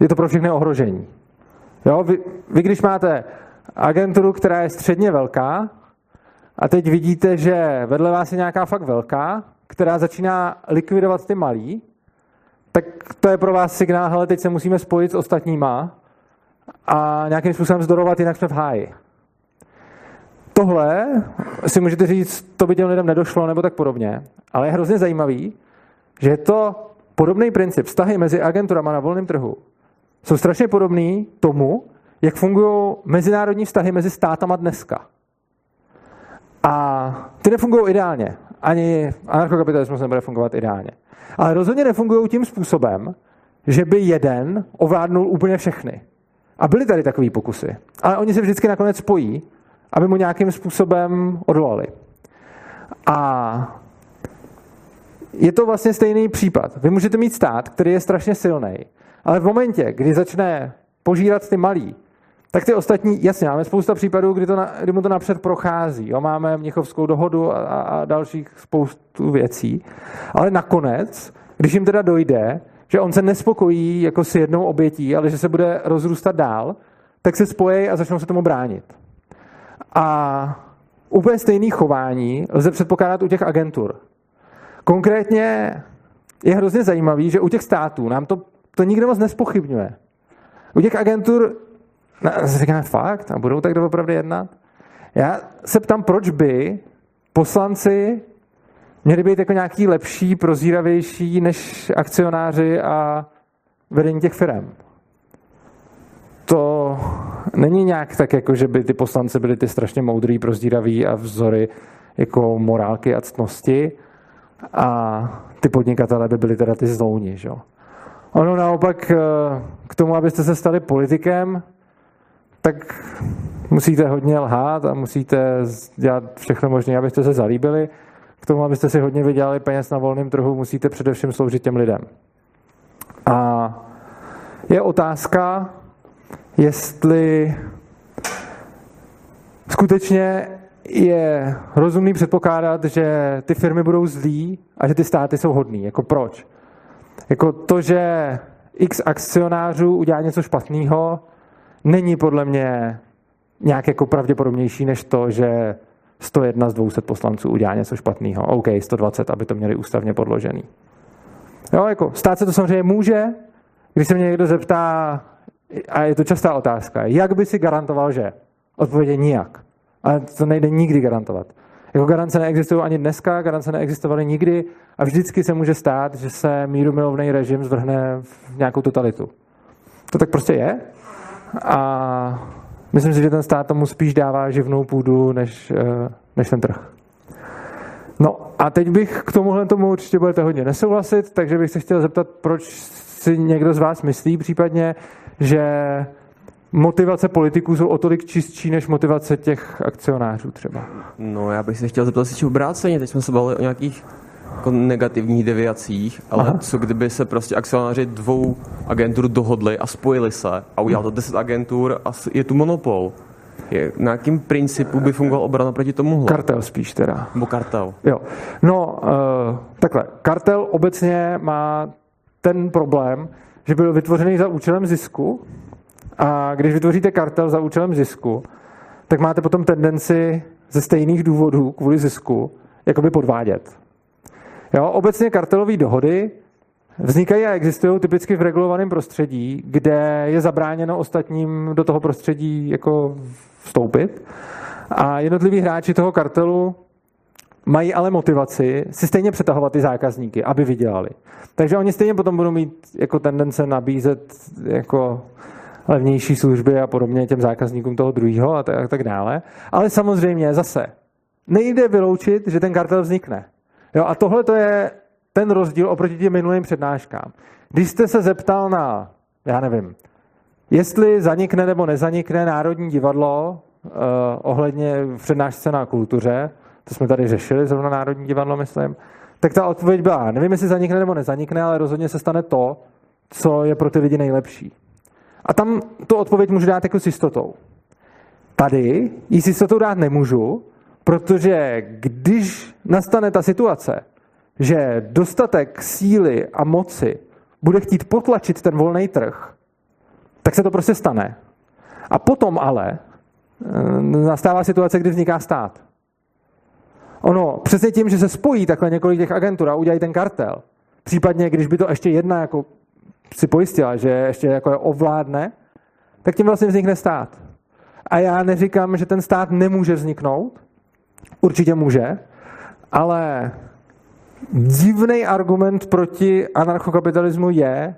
je to pro všechny ohrožení. Jo? Vy, vy, když máte agenturu, která je středně velká, a teď vidíte, že vedle vás je nějaká fakt velká, která začíná likvidovat ty malý, tak to je pro vás signál, hele, teď se musíme spojit s ostatníma a nějakým způsobem zdorovat, jinak jsme v háji. Tohle si můžete říct, to by těm lidem nedošlo nebo tak podobně, ale je hrozně zajímavý, že je to podobný princip. Vztahy mezi agenturama na volném trhu jsou strašně podobný tomu, jak fungují mezinárodní vztahy mezi státama dneska. A ty nefungují ideálně. Ani anarchokapitalismus nebude fungovat ideálně. Ale rozhodně nefungují tím způsobem, že by jeden ovládnul úplně všechny. A byly tady takové pokusy. Ale oni se vždycky nakonec spojí, aby mu nějakým způsobem odolali. A je to vlastně stejný případ. Vy můžete mít stát, který je strašně silný, ale v momentě, kdy začne požírat ty malí, tak ty ostatní, jasně, máme spousta případů, kdy, to na, kdy mu to napřed prochází. Jo? Máme Mnichovskou dohodu a, a dalších spoustu věcí. Ale nakonec, když jim teda dojde, že on se nespokojí jako s jednou obětí, ale že se bude rozrůstat dál, tak se spojí a začnou se tomu bránit. A úplně stejný chování lze předpokládat u těch agentur. Konkrétně je hrozně zajímavý, že u těch států nám to, to nikdo moc nespochybňuje. U těch agentur no, říkáme fakt a budou tak doopravdy jednat. Já se ptám, proč by poslanci měli být jako nějaký lepší, prozíravější než akcionáři a vedení těch firm. To není nějak tak, jako že by ty poslanci byli ty strašně moudrý, prozdíraví a vzory jako morálky a ctnosti a ty podnikatele by byly teda ty zlouni. Že? Ono naopak eh, k tomu, abyste se stali politikem, tak musíte hodně lhát a musíte dělat všechno možné, abyste se zalíbili. K tomu, abyste si hodně vydělali peněz na volném trhu, musíte především sloužit těm lidem. A je otázka, jestli skutečně je rozumný předpokládat, že ty firmy budou zlí a že ty státy jsou hodný. Jako proč? Jako to, že x akcionářů udělá něco špatného, není podle mě nějak jako pravděpodobnější než to, že 101 z 200 poslanců udělá něco špatného. OK, 120, aby to měli ústavně podložený. Jo, jako stát se to samozřejmě může, když se mě někdo zeptá, a je to častá otázka, jak by si garantoval, že? Odpověď je nijak. Ale to nejde nikdy garantovat. Jako garance neexistují ani dneska, garance neexistovaly nikdy a vždycky se může stát, že se míru milovný režim zvrhne v nějakou totalitu. To tak prostě je a myslím si, že ten stát tomu spíš dává živnou půdu, než, eh, než ten trh. No a teď bych k tomuhle tomu určitě budete hodně nesouhlasit, takže bych se chtěl zeptat, proč si někdo z vás myslí případně, že motivace politiků jsou o tolik čistší než motivace těch akcionářů třeba. No já bych se chtěl zeptat si obráceně, teď jsme se bavili o nějakých jako negativních deviacích, ale Aha. co kdyby se prostě akcionáři dvou agentur dohodli a spojili se a udělal to deset agentur a je tu monopol. Je, na jakým principu by fungoval obrana proti tomu? Kartel spíš teda. Nebo kartel. Jo. No, uh, takhle. Kartel obecně má ten problém, že byl vytvořený za účelem zisku a když vytvoříte kartel za účelem zisku, tak máte potom tendenci ze stejných důvodů kvůli zisku jakoby podvádět. Jo, obecně kartelové dohody vznikají a existují typicky v regulovaném prostředí, kde je zabráněno ostatním do toho prostředí jako vstoupit. A jednotliví hráči toho kartelu mají ale motivaci si stejně přetahovat ty zákazníky, aby vydělali. Takže oni stejně potom budou mít jako tendence nabízet jako levnější služby a podobně těm zákazníkům toho druhého a, a tak dále. Ale samozřejmě zase nejde vyloučit, že ten kartel vznikne. Jo, a tohle to je ten rozdíl oproti těm minulým přednáškám. Když jste se zeptal na, já nevím, jestli zanikne nebo nezanikne Národní divadlo uh, ohledně přednášce na kultuře, to jsme tady řešili, zrovna Národní divadlo, myslím, tak ta odpověď byla, nevím, jestli zanikne nebo nezanikne, ale rozhodně se stane to, co je pro ty lidi nejlepší. A tam tu odpověď můžu dát jako s jistotou. Tady ji s jistotou dát nemůžu, protože když nastane ta situace, že dostatek síly a moci bude chtít potlačit ten volný trh, tak se to prostě stane. A potom ale eh, nastává situace, kdy vzniká stát. Ono, přesně tím, že se spojí takhle několik těch agentur a udělají ten kartel, případně když by to ještě jedna jako si pojistila, že ještě jako je ovládne, tak tím vlastně vznikne stát. A já neříkám, že ten stát nemůže vzniknout, určitě může, ale divný argument proti anarchokapitalismu je,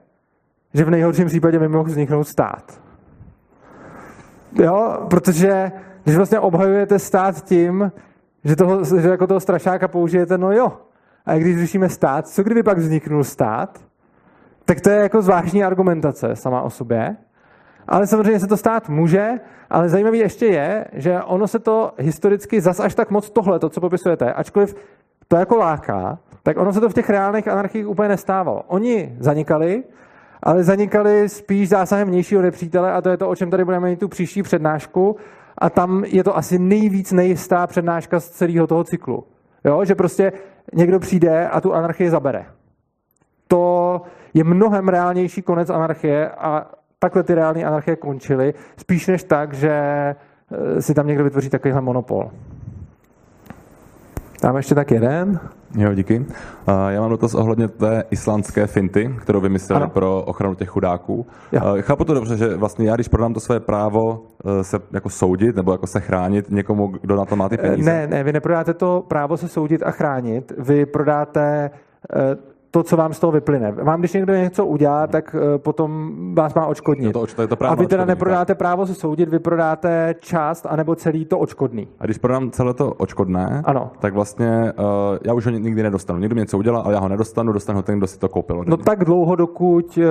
že v nejhorším případě by mohl vzniknout stát. Jo, protože když vlastně obhajujete stát tím, že, toho, že jako toho strašáka použijete, no jo. A když řešíme stát, co kdyby pak vzniknul stát, tak to je jako zvláštní argumentace sama o sobě. Ale samozřejmě se to stát může, ale zajímavé ještě je, že ono se to historicky zas až tak moc tohle, to, co popisujete, ačkoliv to jako láká, tak ono se to v těch reálných anarchiích úplně nestávalo. Oni zanikali, ale zanikali spíš zásahem vnějšího nepřítele a to je to, o čem tady budeme mít tu příští přednášku a tam je to asi nejvíc nejistá přednáška z celého toho cyklu. Jo? Že prostě někdo přijde a tu anarchii zabere. To je mnohem reálnější konec anarchie a takhle ty reální anarchie končily, spíš než tak, že eh, si tam někdo vytvoří takovýhle monopol. Tam ještě tak jeden. Jo, díky. Já mám dotaz ohledně té islandské finty, kterou vymysleli ano. pro ochranu těch chudáků. Jo. Chápu to dobře, že vlastně já, když prodám to své právo eh, se jako soudit nebo jako se chránit někomu, kdo na to má ty peníze. Ne, ne, vy neprodáte to právo se soudit a chránit, vy prodáte eh, to, co vám z toho vyplyne. Vám, když někdo něco udělá, tak uh, potom vás má očkodnit. To, to, to právo a vy teda neprodáte tak. právo se soudit, vy prodáte část anebo celý to očkodný. A když prodám celé to očkodné, ano. tak vlastně uh, já už ho nikdy nedostanu. Někdo mě něco udělal, ale já ho nedostanu, dostanu ho ten, kdo si to koupil. No tak dlouho, dokud uh,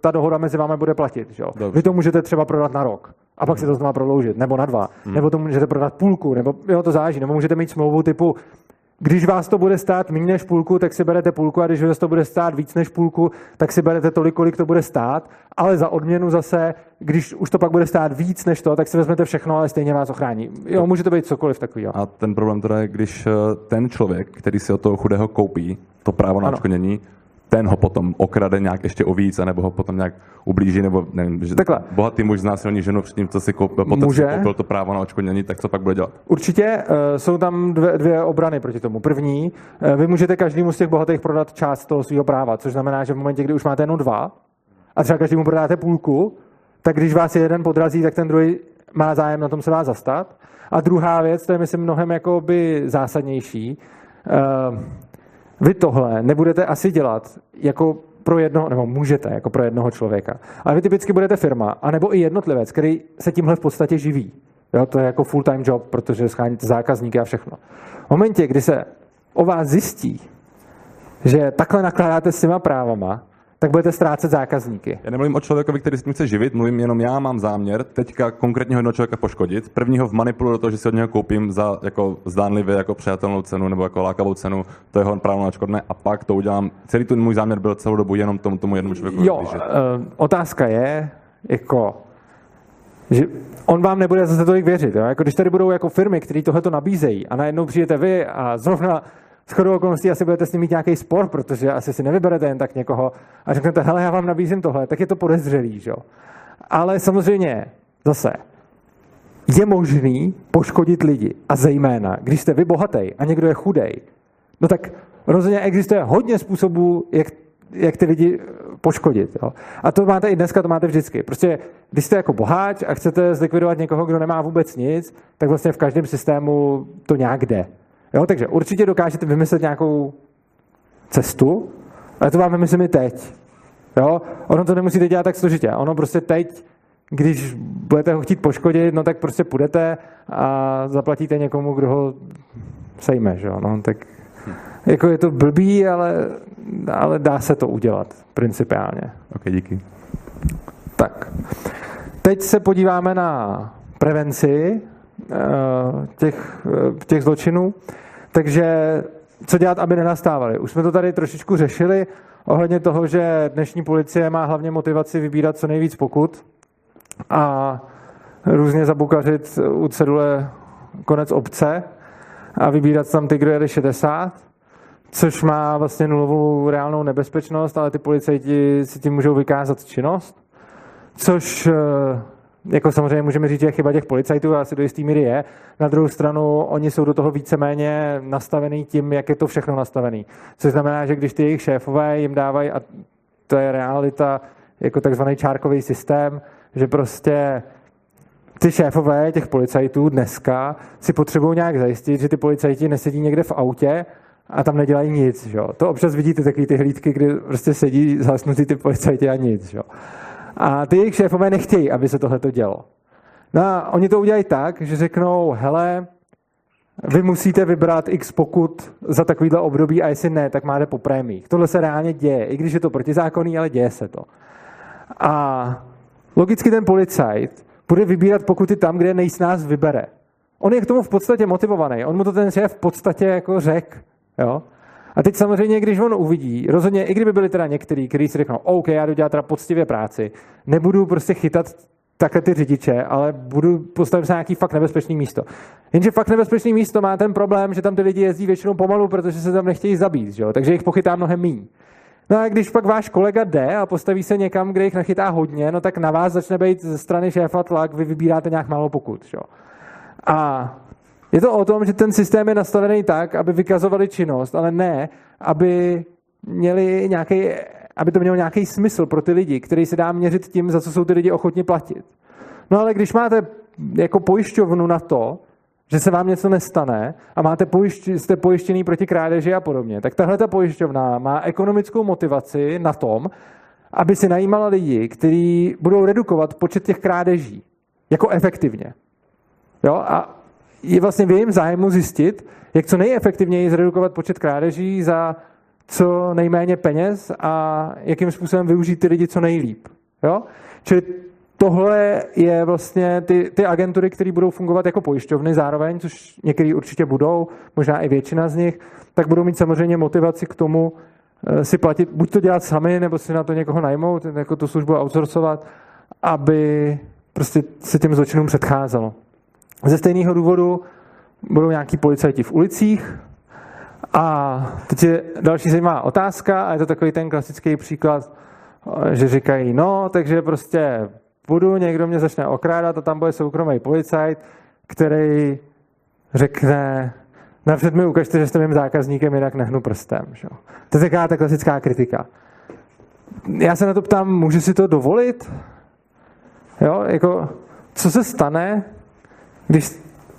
ta dohoda mezi vámi bude platit. Že? Vy to můžete třeba prodat na rok. A pak hmm. si to znamená prodloužit, nebo na dva, hmm. nebo to můžete prodat půlku, nebo jo, to záží, nebo můžete mít smlouvu typu když vás to bude stát méně než půlku, tak si berete půlku a když vás to bude stát víc než půlku, tak si berete tolik, kolik to bude stát, ale za odměnu zase, když už to pak bude stát víc než to, tak si vezmete všechno, ale stejně vás ochrání. Jo, může to být cokoliv takového. A ten problém teda je, když eh, ten člověk, který si od toho chudého koupí to právo na odškodnění, ten ho potom okrade nějak ještě o víc, nebo ho potom nějak ublíží, nebo nevím, že Takhle. bohatý muž znásilní ženu před tím, co si koupil, potom Může. si koupil to právo na očkodnění, tak co pak bude dělat? Určitě uh, jsou tam dvě, dvě obrany proti tomu. První, uh, vy můžete každému z těch bohatých prodat část toho svého práva, což znamená, že v momentě, kdy už máte jenom dva, a třeba každému prodáte půlku, tak když vás jeden podrazí, tak ten druhý má zájem na tom se vás zastat. A druhá věc, to je myslím mnohem jakoby zásadnější, uh, vy tohle nebudete asi dělat jako pro jednoho, nebo můžete jako pro jednoho člověka. Ale vy typicky budete firma, anebo i jednotlivec, který se tímhle v podstatě živí. Jo, to je jako full-time job, protože scháníte zákazníky a všechno. V momentě, kdy se o vás zjistí, že takhle nakládáte s těma právama, tak budete ztrácet zákazníky. Já nemluvím o člověkovi, který s tím chce živit, mluvím jenom já mám záměr teďka konkrétního jednoho člověka poškodit. Prvního manipuluji do toho, že si od něho koupím za jako zdánlivě jako přijatelnou cenu nebo jako lákavou cenu, to jeho právo na odškodné a pak to udělám. Celý ten můj záměr byl celou dobu jenom tomu, tomu jednomu člověku. Jo, uh, otázka je, jako že on vám nebude zase tolik věřit. Jo? Jako když tady budou jako firmy, které tohle to nabízejí a najednou přijete vy a zrovna chodou okolností asi budete s ním mít nějaký spor, protože asi si nevyberete jen tak někoho a řeknete, hele, já vám nabízím tohle, tak je to podezřelý, že? Ale samozřejmě, zase, je možný poškodit lidi a zejména, když jste vy bohatý a někdo je chudej, no tak rozhodně existuje hodně způsobů, jak, jak ty lidi poškodit. Jo? A to máte i dneska, to máte vždycky. Prostě, když jste jako boháč a chcete zlikvidovat někoho, kdo nemá vůbec nic, tak vlastně v každém systému to nějak jde. Jo, takže určitě dokážete vymyslet nějakou cestu, ale to vám vymyslím i teď. Jo? Ono to nemusíte dělat tak složitě. Ono prostě teď, když budete ho chtít poškodit, no tak prostě půjdete a zaplatíte někomu, kdo ho sejme. Že jo? No, tak jako je to blbý, ale, ale dá se to udělat principiálně. Ok, díky. Tak. Teď se podíváme na prevenci eh, těch, eh, těch zločinů. Takže co dělat, aby nenastávaly? Už jsme to tady trošičku řešili ohledně toho, že dnešní policie má hlavně motivaci vybírat co nejvíc pokut a různě zabukařit u cedule konec obce a vybírat tam ty, kdo jede 60, což má vlastně nulovou reálnou nebezpečnost, ale ty policajti si tím můžou vykázat činnost, což eh, jako samozřejmě můžeme říct, že je chyba těch policajtů, asi do jistý míry je. Na druhou stranu, oni jsou do toho víceméně nastavený tím, jak je to všechno nastavený. Což znamená, že když ty jejich šéfové jim dávají, a to je realita, jako takzvaný čárkový systém, že prostě ty šéfové těch policajtů dneska si potřebují nějak zajistit, že ty policajti nesedí někde v autě a tam nedělají nic. Že? To občas vidíte takové ty hlídky, kdy prostě sedí zasnutí ty policajti a nic. Že? A ty jejich šéfové nechtějí, aby se tohle dělo. No a oni to udělají tak, že řeknou, hele, vy musíte vybrat x pokud za takovýhle období a jestli ne, tak máte po prémiích. Tohle se reálně děje, i když je to protizákonný, ale děje se to. A logicky ten policajt bude vybírat pokuty tam, kde nejsnáz vybere. On je k tomu v podstatě motivovaný. On mu to ten šéf v podstatě jako řek. Jo? A teď samozřejmě, když on uvidí, rozhodně, i kdyby byli teda některý, kteří si řeknou, OK, já jdu dělat teda poctivě práci, nebudu prostě chytat takhle ty řidiče, ale budu postavit se na nějaký fakt nebezpečný místo. Jenže fakt nebezpečný místo má ten problém, že tam ty lidi jezdí většinou pomalu, protože se tam nechtějí zabít, že jo? takže jich pochytá mnohem méně. No a když pak váš kolega jde a postaví se někam, kde jich nachytá hodně, no tak na vás začne být ze strany šéfa tlak, vy vybíráte nějak málo pokud. Že? A je to o tom, že ten systém je nastavený tak, aby vykazovali činnost, ale ne, aby měli nějaký, aby to mělo nějaký smysl pro ty lidi, který se dá měřit tím, za co jsou ty lidi ochotni platit. No ale když máte jako pojišťovnu na to, že se vám něco nestane a máte pojišť, jste pojištěný proti krádeži a podobně, tak tahle ta pojišťovna má ekonomickou motivaci na tom, aby si najímala lidi, kteří budou redukovat počet těch krádeží jako efektivně. Jo? A je vlastně v jejím zájmu zjistit, jak co nejefektivněji zredukovat počet krádeží za co nejméně peněz a jakým způsobem využít ty lidi co nejlíp. Jo? Čili tohle je vlastně ty, ty agentury, které budou fungovat jako pojišťovny zároveň, což některý určitě budou, možná i většina z nich, tak budou mít samozřejmě motivaci k tomu eh, si platit, buď to dělat sami, nebo si na to někoho najmout, jako tu službu outsourcovat, aby prostě se těm zločinům předcházelo. Ze stejného důvodu budou nějaký policajti v ulicích a teď je další zajímavá otázka a je to takový ten klasický příklad, že říkají, no, takže prostě půjdu, někdo mě začne okrádat a tam bude soukromý policajt, který řekne, napřed mi ukažte, že jste mým zákazníkem, jinak nehnu prstem. Že? To je taková ta klasická kritika. Já se na to ptám, může si to dovolit? Jo, jako, co se stane, když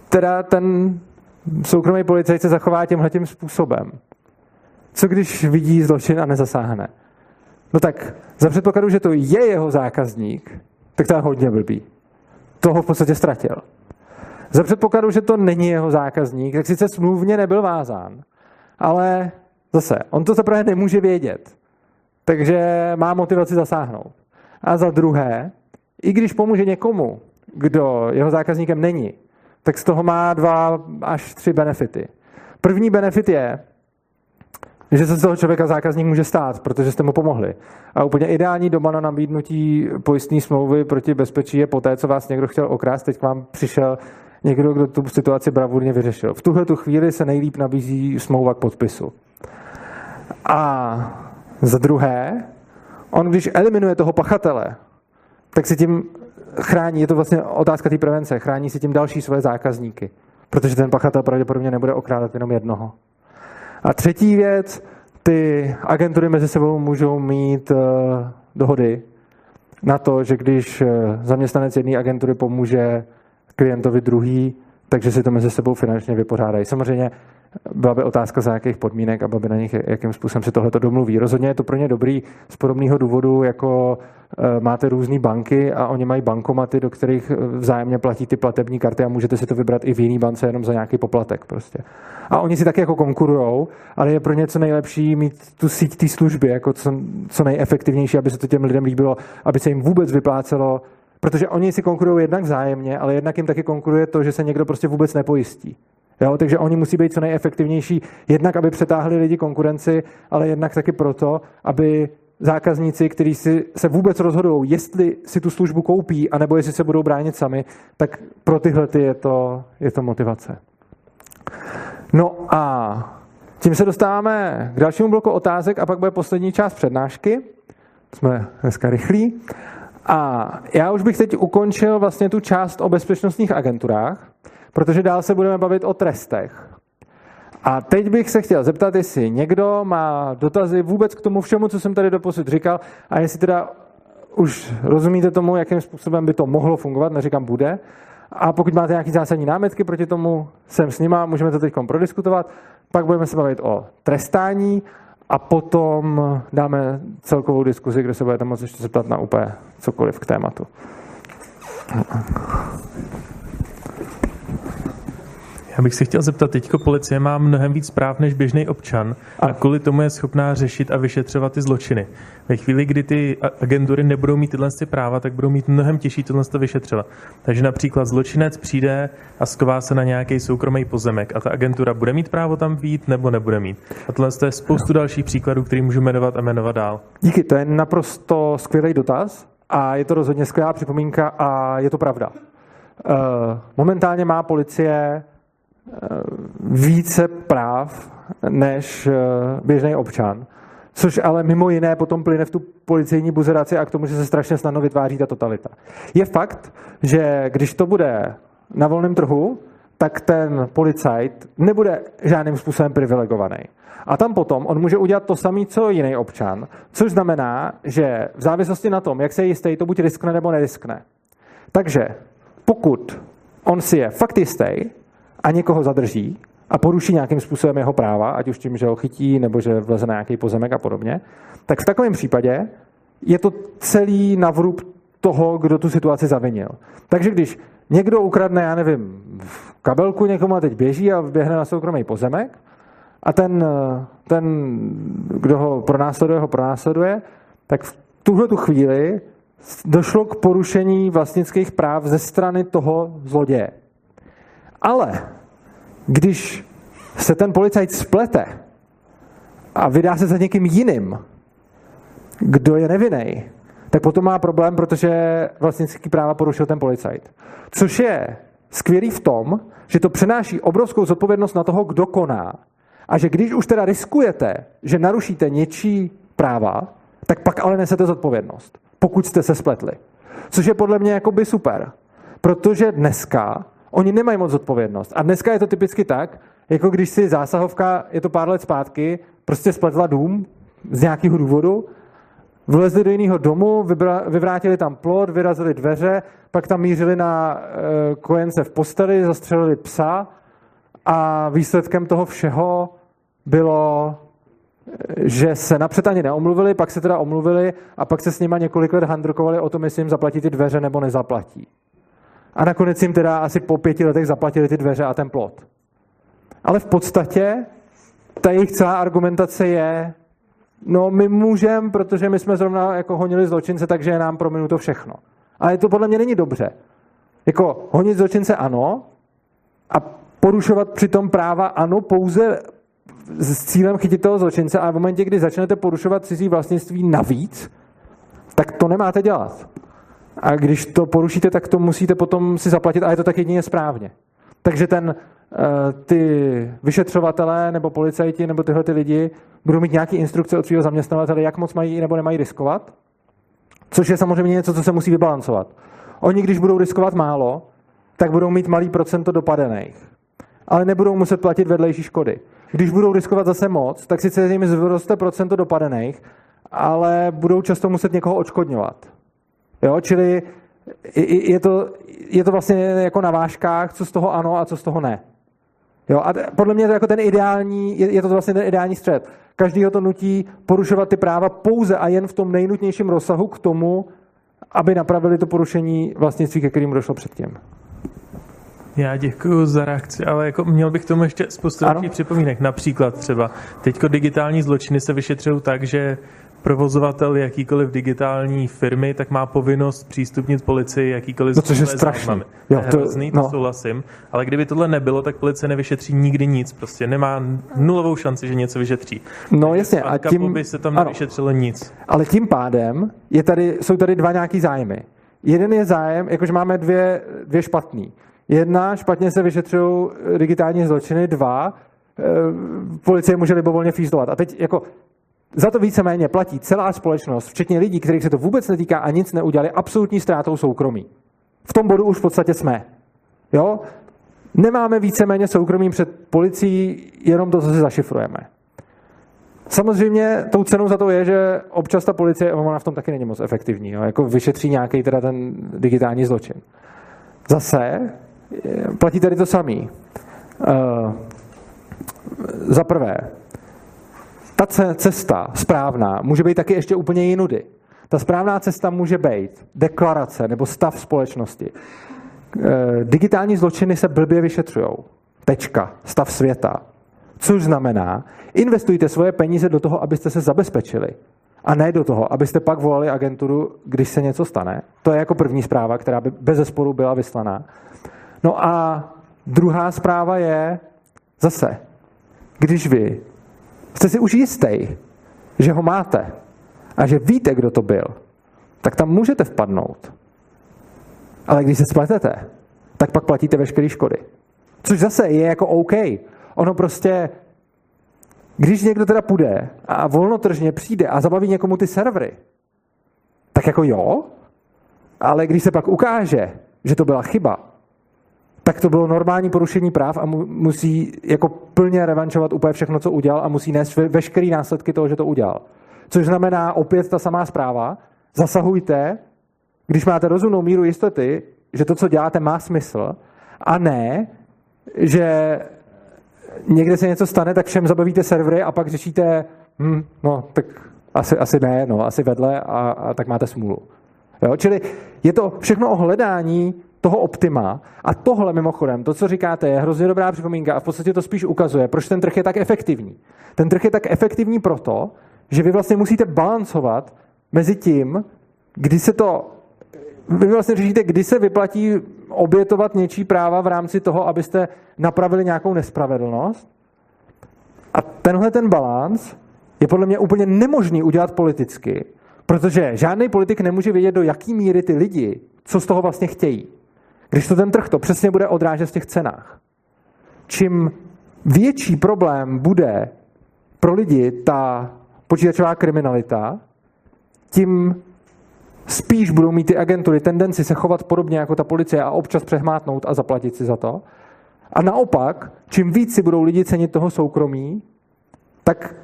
teda ten soukromý policajt se zachová tímhletím způsobem? Co když vidí zločin a nezasáhne? No tak za předpokladu, že to je jeho zákazník, tak to je hodně blbý. Toho v podstatě ztratil. Za předpokladu, že to není jeho zákazník, tak sice smluvně nebyl vázán, ale zase, on to zaprvé nemůže vědět, takže má motivaci zasáhnout. A za druhé, i když pomůže někomu, kdo jeho zákazníkem není, tak z toho má dva až tři benefity. První benefit je, že se z toho člověka zákazník může stát, protože jste mu pomohli. A úplně ideální doba na nabídnutí pojistné smlouvy proti bezpečí je poté, co vás někdo chtěl okrást, teď k vám přišel někdo, kdo tu situaci bravurně vyřešil. V tuhle tu chvíli se nejlíp nabízí smlouva k podpisu. A za druhé, on když eliminuje toho pachatele, tak si tím chrání, je to vlastně otázka té prevence, chrání si tím další svoje zákazníky, protože ten pachatel pravděpodobně nebude okrádat jenom jednoho. A třetí věc, ty agentury mezi sebou můžou mít uh, dohody na to, že když eh, zaměstnanec jedné agentury pomůže klientovi druhý, takže si to mezi sebou finančně vypořádají. Samozřejmě byla by otázka za jakých podmínek a byla by na nich, jakým způsobem se tohle domluví. Rozhodně je to pro ně dobrý z podobného důvodu, jako e, máte různé banky a oni mají bankomaty, do kterých e, vzájemně platí ty platební karty a můžete si to vybrat i v jiný bance jenom za nějaký poplatek. Prostě. A oni si taky jako konkurujou, ale je pro ně co nejlepší mít tu síť té služby, jako co, co nejefektivnější, aby se to těm lidem líbilo, aby se jim vůbec vyplácelo Protože oni si konkurují jednak vzájemně, ale jednak jim taky konkuruje to, že se někdo prostě vůbec nepojistí. Jo, takže oni musí být co nejefektivnější, jednak aby přetáhli lidi konkurenci, ale jednak taky proto, aby zákazníci, kteří si se vůbec rozhodují, jestli si tu službu koupí, anebo jestli se budou bránit sami, tak pro tyhle ty je to, je to motivace. No a tím se dostáváme k dalšímu bloku otázek a pak bude poslední část přednášky. Jsme dneska rychlí. A já už bych teď ukončil vlastně tu část o bezpečnostních agenturách protože dál se budeme bavit o trestech. A teď bych se chtěl zeptat, jestli někdo má dotazy vůbec k tomu všemu, co jsem tady doposud říkal, a jestli teda už rozumíte tomu, jakým způsobem by to mohlo fungovat, neříkám bude. A pokud máte nějaké zásadní námitky proti tomu, jsem s nima, můžeme to teď prodiskutovat. Pak budeme se bavit o trestání a potom dáme celkovou diskuzi, kde se budete moct ještě zeptat na úplně cokoliv k tématu. Já bych se chtěl zeptat, teďko policie má mnohem víc práv než běžný občan a kvůli tomu je schopná řešit a vyšetřovat ty zločiny. Ve chvíli, kdy ty agentury nebudou mít tyhle ty práva, tak budou mít mnohem těžší tohle to vyšetřovat. Takže například zločinec přijde a sková se na nějaký soukromý pozemek a ta agentura bude mít právo tam být nebo nebude mít. A tohle je spoustu dalších příkladů, který můžu jmenovat a jmenovat dál. Díky, to je naprosto skvělý dotaz a je to rozhodně skvělá připomínka a je to pravda. Eh, momentálně má policie více práv než eh, běžný občan. Což ale mimo jiné potom plyne v tu policejní buzeraci a k tomu, že se strašně snadno vytváří ta totalita. Je fakt, že když to bude na volném trhu, tak ten policajt nebude žádným způsobem privilegovaný. A tam potom on může udělat to samé, co jiný občan, což znamená, že v závislosti na tom, jak se jistý, to buď riskne nebo neriskne. Takže pokud on si je fakt jistý, a někoho zadrží a poruší nějakým způsobem jeho práva, ať už tím, že ho chytí nebo že vleze na nějaký pozemek a podobně, tak v takovém případě je to celý navrub toho, kdo tu situaci zavinil. Takže když někdo ukradne, já nevím, kabelku někomu a teď běží a vběhne na soukromý pozemek a ten, ten kdo ho pronásleduje, ho pronásleduje, tak v tuhle tu chvíli došlo k porušení vlastnických práv ze strany toho zloděje. Ale když se ten policajt splete a vydá se za někým jiným, kdo je nevinný, tak potom má problém, protože vlastnický práva porušil ten policajt. Což je skvělý v tom, že to přenáší obrovskou zodpovědnost na toho, kdo koná. A že když už teda riskujete, že narušíte něčí práva, tak pak ale nesete zodpovědnost, pokud jste se spletli. Což je podle mě jakoby super. Protože dneska Oni nemají moc odpovědnost. A dneska je to typicky tak, jako když si zásahovka, je to pár let zpátky, prostě spletla dům z nějakého důvodu, vlezli do jiného domu, vyvrátili tam plot, vyrazili dveře, pak tam mířili na e, kojence v posteli, zastřelili psa a výsledkem toho všeho bylo, že se napřed ani neomluvili, pak se teda omluvili a pak se s nima několik let handrkovali o tom, jestli jim zaplatí ty dveře nebo nezaplatí. A nakonec jim teda asi po pěti letech zaplatili ty dveře a ten plot. Ale v podstatě ta jejich celá argumentace je, no my můžeme, protože my jsme zrovna jako honili zločince, takže je nám prominuto všechno. Ale to podle mě není dobře. Jako honit zločince ano a porušovat přitom práva ano pouze s cílem chytit toho zločince a v momentě, kdy začnete porušovat cizí vlastnictví navíc, tak to nemáte dělat. A když to porušíte, tak to musíte potom si zaplatit a je to tak jedině správně. Takže ten, eh, ty vyšetřovatelé nebo policajti nebo tyhle ty lidi budou mít nějaké instrukce od svého zaměstnavatele, jak moc mají nebo nemají riskovat, což je samozřejmě něco, co se musí vybalancovat. Oni, když budou riskovat málo, tak budou mít malý procento dopadených. Ale nebudou muset platit vedlejší škody. Když budou riskovat zase moc, tak sice jim zroste procento dopadených, ale budou často muset někoho odškodňovat. Jo? Čili je to, je to vlastně jako na vážkách, co z toho ano a co z toho ne. Jo, a podle mě je to jako ten ideální, je, to vlastně ten ideální střed. Každý to nutí porušovat ty práva pouze a jen v tom nejnutnějším rozsahu k tomu, aby napravili to porušení vlastnictví, ke kterým došlo předtím. Já děkuji za reakci, ale jako měl bych tomu ještě spoustu připomínek. Například třeba teďko digitální zločiny se vyšetřují tak, že provozovatel jakýkoliv digitální firmy, tak má povinnost přístupnit policii jakýkoliv no, což je strašný. Jo, to, hrozný, to no. souhlasím. Ale kdyby tohle nebylo, tak policie nevyšetří nikdy nic. Prostě nemá nulovou šanci, že něco vyšetří. No jasně. A tím, by se tam nevyšetřilo nic. Ale tím pádem je tady, jsou tady dva nějaký zájmy. Jeden je zájem, jakože máme dvě, dvě špatný. Jedna, špatně se vyšetřují digitální zločiny, dva, eh, policie může libovolně fízlovat. A teď jako za to víceméně platí celá společnost, včetně lidí, kterých se to vůbec netýká a nic neudělali, absolutní ztrátou soukromí. V tom bodu už v podstatě jsme. Jo? Nemáme víceméně soukromí před policií jenom to, co si zašifrujeme. Samozřejmě tou cenou za to je, že občas ta policie, ona v tom taky není moc efektivní, jo, jako vyšetří nějaký teda ten digitální zločin. Zase platí tady to samý. Uh, za prvé, ta cesta správná může být taky ještě úplně jinudy. Ta správná cesta může být deklarace nebo stav společnosti. Eh, digitální zločiny se blbě vyšetřují. Tečka. Stav světa. Což znamená, investujte svoje peníze do toho, abyste se zabezpečili. A ne do toho, abyste pak volali agenturu, když se něco stane. To je jako první zpráva, která by bez zesporu byla vyslaná. No a druhá zpráva je zase, když vy jste si už jistý, že ho máte a že víte, kdo to byl, tak tam můžete vpadnout. Ale když se spletete, tak pak platíte veškeré škody. Což zase je jako OK. Ono prostě, když někdo teda půjde a volnotržně přijde a zabaví někomu ty servery, tak jako jo, ale když se pak ukáže, že to byla chyba, tak to bylo normální porušení práv a mu, musí jako plně revančovat úplně všechno, co udělal a musí nést veškeré následky toho, že to udělal. Což znamená opět ta samá zpráva, zasahujte, když máte rozumnou míru jistoty, že to, co děláte, má smysl, a ne, že někde se něco stane, tak všem zabavíte servery a pak řešíte, hm, no, tak asi, asi ne, no, asi vedle a, a tak máte smůlu. Jo? Čili je to všechno o hledání toho optima. A tohle mimochodem, to, co říkáte, je hrozně dobrá připomínka a v podstatě to spíš ukazuje, proč ten trh je tak efektivní. Ten trh je tak efektivní proto, že vy vlastně musíte balancovat mezi tím, kdy se to vy vlastně řešíte, kdy se vyplatí obětovat něčí práva v rámci toho, abyste napravili nějakou nespravedlnost. A tenhle ten balans je podle mě úplně nemožný udělat politicky, protože žádný politik nemůže vědět, do jaký míry ty lidi, co z toho vlastně chtějí. Když to ten trh to přesně bude odrážet v těch cenách. Čím větší problém bude pro lidi ta počítačová kriminalita, tím spíš budou mít ty agentury tendenci se chovat podobně jako ta policie a občas přehmátnout a zaplatit si za to. A naopak, čím víc si budou lidi cenit toho soukromí, tak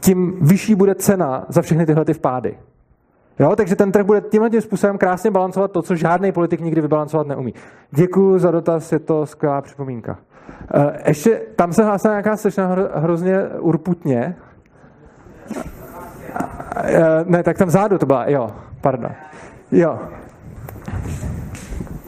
tím vyšší bude cena za všechny tyhle ty vpády. Jo, takže ten trh bude tímhle tím způsobem krásně balancovat to, co žádný politik nikdy vybalancovat neumí. Děkuji za dotaz, je to skvělá připomínka. Eh, ještě, tam se hlásila nějaká sešna hrozně urputně. Eh, ne, tak tam vzadu to byla, jo, pardon. Jo.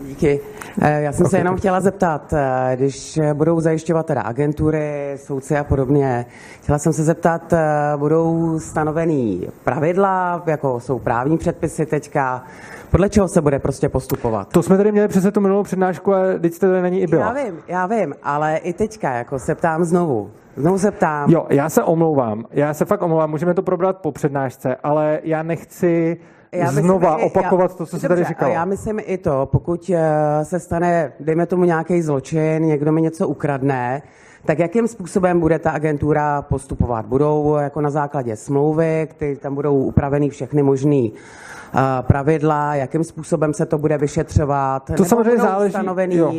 Díky. Eh, já jsem okay. se jenom chtěla zeptat, eh, když budou zajišťovat teda agentury, soudci a podobně, chtěla jsem se zeptat, budou stanovený pravidla, jako jsou právní předpisy teďka, podle čeho se bude prostě postupovat? To jsme tady měli přece tu minulou přednášku a teď jste tady na ní i byla. Já vím, já vím, ale i teďka jako se ptám znovu. Znovu se ptám. Jo, já se omlouvám. Já se fakt omlouvám, můžeme to probrat po přednášce, ale já nechci já myslím, znova opakovat já, to, co se tady říkalo. Já myslím i to, pokud eh, se stane, dejme tomu nějaký zločin, někdo mi něco ukradne, tak jakým způsobem bude ta agentura postupovat? Budou jako na základě smlouvy, které tam budou upraveny všechny možné uh, pravidla, jakým způsobem se to bude vyšetřovat? To samozřejmě záleží. stanovený jo. Uh,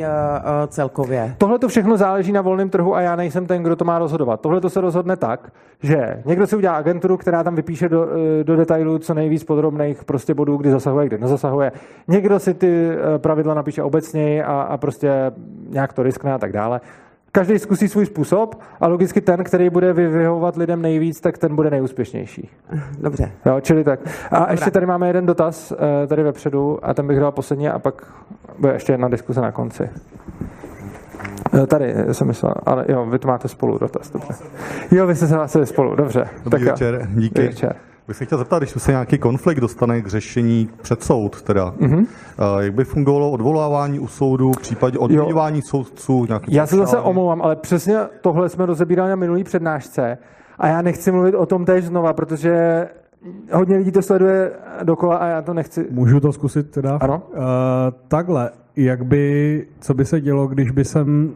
celkově? Tohle to všechno záleží na volném trhu a já nejsem ten, kdo to má rozhodovat. Tohle to se rozhodne tak, že někdo si udělá agenturu, která tam vypíše do, do detailů co nejvíc podrobných prostě bodů, kdy zasahuje, kdy nezasahuje. Někdo si ty pravidla napíše obecněji a, a prostě nějak to riskne a tak dále. Každý zkusí svůj způsob a logicky ten, který bude vyhovovat lidem nejvíc, tak ten bude nejúspěšnější. (laughs) Dobře. Jo, čili tak. A Dobrá. ještě tady máme jeden dotaz eh, tady vepředu a ten bych dal posledně a pak bude ještě jedna diskuse na konci. Eh, tady jsem myslel, ale jo, vy to máte spolu dotaz, dobře. Jo, vy jste se hlásili spolu, dobře. Dobrý tak večer, jo. díky. Dobrý večer. Bych se chtěl zeptat, když se nějaký konflikt dostane k řešení před soud, teda, mm-hmm. jak by fungovalo odvolávání u soudu, v případě odměňování soudců? Nějaký já se zase omlouvám, ale přesně tohle jsme rozebírali na minulý přednášce a já nechci mluvit o tom též znova, protože hodně lidí to sleduje dokola a já to nechci. Můžu to zkusit teda? Ano. Uh, takhle, jak by, co by se dělo, když by jsem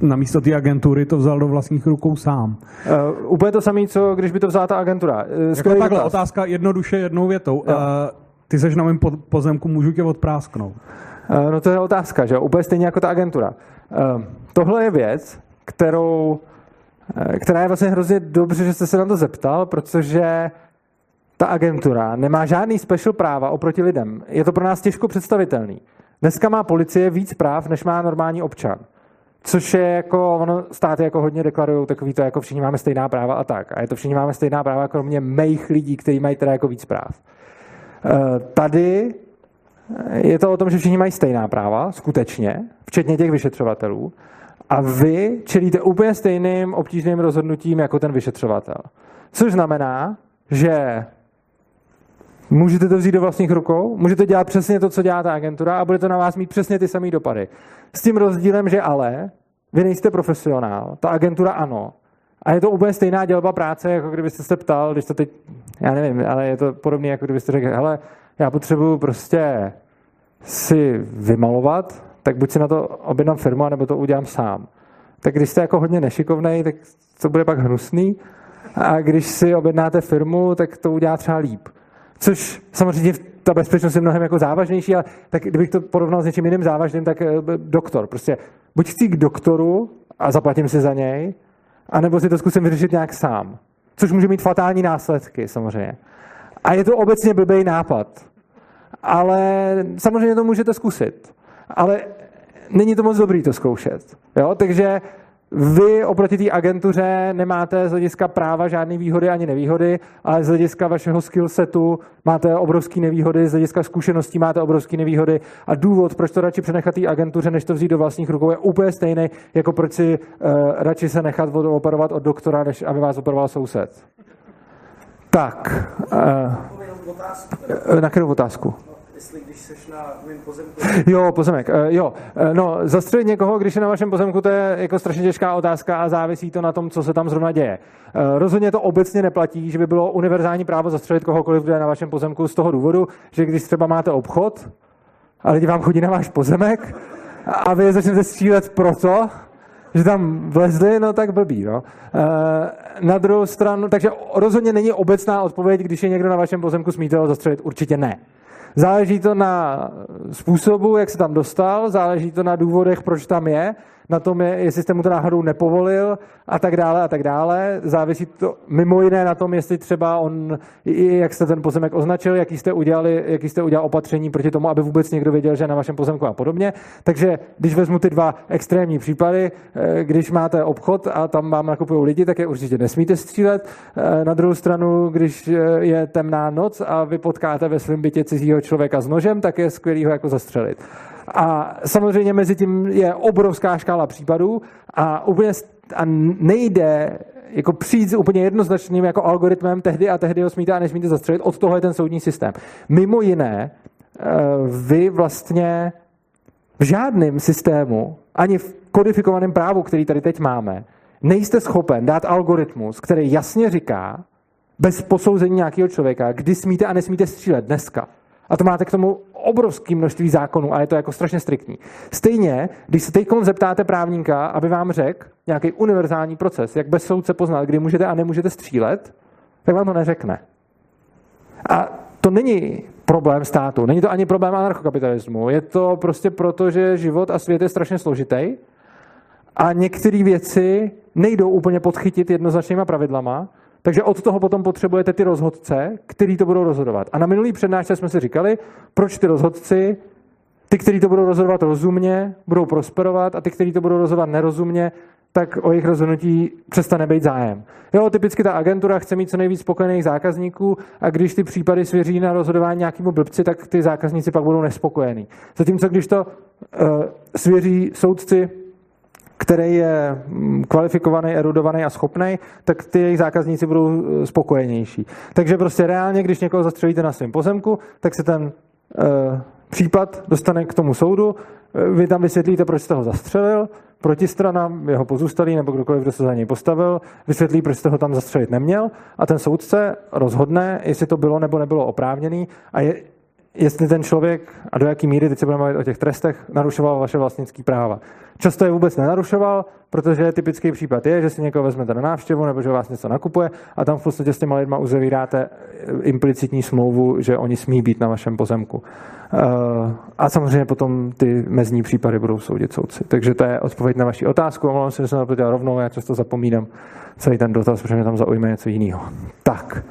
na místo té agentury to vzal do vlastních rukou sám. Uh, úplně to samé, co když by to vzala ta agentura. Uh, jako takhle, dotaz. otázka jednoduše jednou větou. Uh, ty seš na mém pozemku, můžu tě odprásknout. Uh, no to je otázka, že Úplně stejně jako ta agentura. Uh, tohle je věc, kterou která je vlastně hrozně dobře, že jste se na to zeptal, protože ta agentura nemá žádný special práva oproti lidem. Je to pro nás těžko představitelný. Dneska má policie víc práv, než má normální občan. Což je jako, ono státy jako hodně deklarují takový to, jako všichni máme stejná práva a tak. A je to všichni máme stejná práva, kromě mých lidí, kteří mají teda jako víc práv. Eh, tady je to o tom, že všichni mají stejná práva, skutečně, včetně těch vyšetřovatelů, a vy čelíte úplně stejným obtížným rozhodnutím jako ten vyšetřovatel. Což znamená, že můžete to vzít do vlastních rukou, můžete dělat přesně to, co dělá ta agentura a bude to na vás mít přesně ty samé dopady. S tím rozdílem, že ale vy nejste profesionál, ta agentura ano. A je to úplně stejná dělba práce, jako kdybyste se ptal, když to teď, já nevím, ale je to podobné, jako kdybyste řekl, hele, já potřebuju prostě si vymalovat, tak buď si na to objednám firmu, nebo to udělám sám. Tak když jste jako hodně nešikovný, tak to bude pak hnusný. A když si objednáte firmu, tak to udělá třeba líp. Což samozřejmě ta bezpečnost je mnohem jako závažnější, ale tak kdybych to porovnal s něčím jiným závažným, tak eh, doktor. Prostě buď chci k doktoru a zaplatím si za něj, anebo si to zkusím vyřešit nějak sám. Což může mít fatální následky samozřejmě. A je to obecně blbý nápad. Ale samozřejmě to můžete zkusit. Ale není to moc dobrý to zkoušet. Jo? Takže vy oproti té agentuře nemáte z hlediska práva žádné výhody ani nevýhody, ale z hlediska vašeho skillsetu máte obrovské nevýhody, z hlediska zkušeností máte obrovské nevýhody a důvod, proč to radši přenechat té agentuře, než to vzít do vlastních rukou, je úplně stejný, jako proč si uh, radši se nechat operovat od doktora, než aby vás operoval soused. Tak. Uh, na kterou otázku? Jestli když seš na mém pozemku... Jo, pozemek, uh, jo. Uh, no, zastřelit někoho, když je na vašem pozemku, to je jako strašně těžká otázka a závisí to na tom, co se tam zrovna děje. Uh, rozhodně to obecně neplatí, že by bylo univerzální právo zastřelit kohokoliv, kdo je na vašem pozemku z toho důvodu, že když třeba máte obchod a lidi vám chodí na váš pozemek a vy je začnete střílet proto, že tam vlezli, no tak blbý. No. Na druhou stranu, takže rozhodně není obecná odpověď, když je někdo na vašem pozemku, smíte ho zastřelit, určitě ne. Záleží to na způsobu, jak se tam dostal, záleží to na důvodech, proč tam je, na tom, je, jestli jste mu to náhodou nepovolil a tak dále a tak dále. Závisí to mimo jiné na tom, jestli třeba on, jak jste ten pozemek označil, jaký jste, udělali, jaký jste udělal opatření proti tomu, aby vůbec někdo věděl, že je na vašem pozemku a podobně. Takže když vezmu ty dva extrémní případy, eh, když máte obchod a tam vám nakupují lidi, tak je určitě nesmíte střílet. Eh, na druhou stranu, když eh, je temná noc a vy potkáte ve svém bytě cizího člověka s nožem, tak je skvělý ho jako zastřelit. A samozřejmě mezi tím je obrovská škála případů a úplně a nejde jako přijít s úplně jednoznačným jako algoritmem tehdy a tehdy ho smíte a nesmíte zastřelit. Od toho je ten soudní systém. Mimo jiné, eh, vy vlastně v žádném systému, ani v kodifikovaném právu, který tady teď máme, nejste schopen dát algoritmus, který jasně říká, bez posouzení nějakého člověka, kdy smíte a nesmíte střílet dneska. A to máte k tomu obrovské množství zákonů a je to jako strašně striktní. Stejně, když se teď zeptáte právníka, aby vám řekl nějaký univerzální proces, jak bez soudce poznat, kdy můžete a nemůžete střílet, tak vám to neřekne. A to není problém státu, není to ani problém anarchokapitalismu. Je to prostě proto, že život a svět je strašně složitý a některé věci nejdou úplně podchytit jednoznačnýma pravidlama takže od toho potom potřebujete ty rozhodce, který to budou rozhodovat. A na minulý přednášce jsme si říkali, proč ty rozhodci, ty, kteří to budou rozhodovat rozumně, budou prosperovat a ty, kteří to budou rozhodovat nerozumně, tak o jejich rozhodnutí přestane být zájem. Jo, typicky ta agentura chce mít co nejvíc spokojených zákazníků a když ty případy svěří na rozhodování nějakému blbci, tak ty zákazníci pak budou nespokojení. Zatímco když to uh, svěří soudci který je mm, kvalifikovaný, erudovaný a schopný, tak ty jejich zákazníci budou eh, spokojenější. Takže prostě reálně, když někoho zastřelíte na svém pozemku, tak se ten uh, případ dostane k tomu soudu, eh, vy tam vysvětlíte, proč jste ho zastřelil, protistrana, jeho pozůstalý nebo kdokoliv, kdo se za něj postavil, vysvětlí, proč jste ho tam zastřelit neměl a ten soudce rozhodne, jestli to bylo nebo nebylo oprávněný a je jestli ten člověk a do jaký míry, teď se budeme mluvit o těch trestech, narušoval vaše vlastnické práva. Často je vůbec nenarušoval, protože typický případ je, že si někoho vezmete na návštěvu nebo že vás něco nakupuje a tam v podstatě s těma lidma uzavíráte implicitní smlouvu, že oni smí být na vašem pozemku. Eh, a samozřejmě potom ty mezní případy budou soudit soudci. Takže to je odpověď na vaši otázku. Omlouvám se, že jsem dělal rovnou, já často zapomínám celý ten dotaz, protože mě tam zaujme něco jiného. Tak.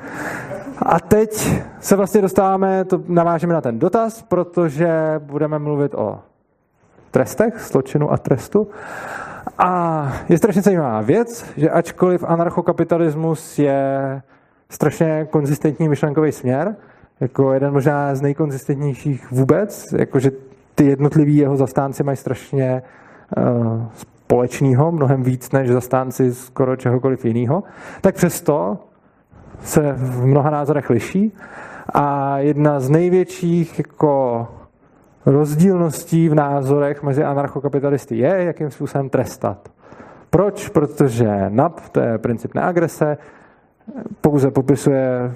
A teď se vlastně dostáváme, to navážeme na ten dotaz, protože budeme mluvit o trestech, zločinu a trestu. A je strašně zajímavá věc, že ačkoliv anarchokapitalismus je strašně konzistentní myšlenkový směr, jako jeden možná z nejkonzistentnějších vůbec, jakože ty jednotliví jeho zastánci mají strašně uh, společného, mnohem víc než zastánci skoro čehokoliv jiného, tak přesto se v mnoha názorech liší a jedna z největších jako rozdílností v názorech mezi anarchokapitalisty je, jakým způsobem trestat. Proč? Protože NAP, to je princip neagrese, pouze popisuje,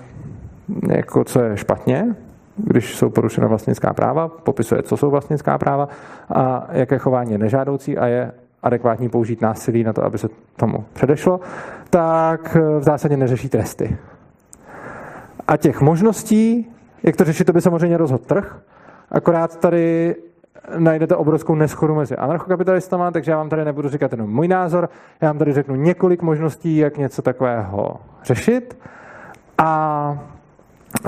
jako, co je špatně, když jsou porušena vlastnická práva, popisuje, co jsou vlastnická práva a jaké chování je nežádoucí a je adekvátní použít násilí na to, aby se tomu předešlo, tak v zásadě neřeší tresty. A těch možností, jak to řešit, to by samozřejmě rozhodl trh, akorát tady najdete obrovskou neschodu mezi anarchokapitalistama, takže já vám tady nebudu říkat jenom můj názor, já vám tady řeknu několik možností, jak něco takového řešit. A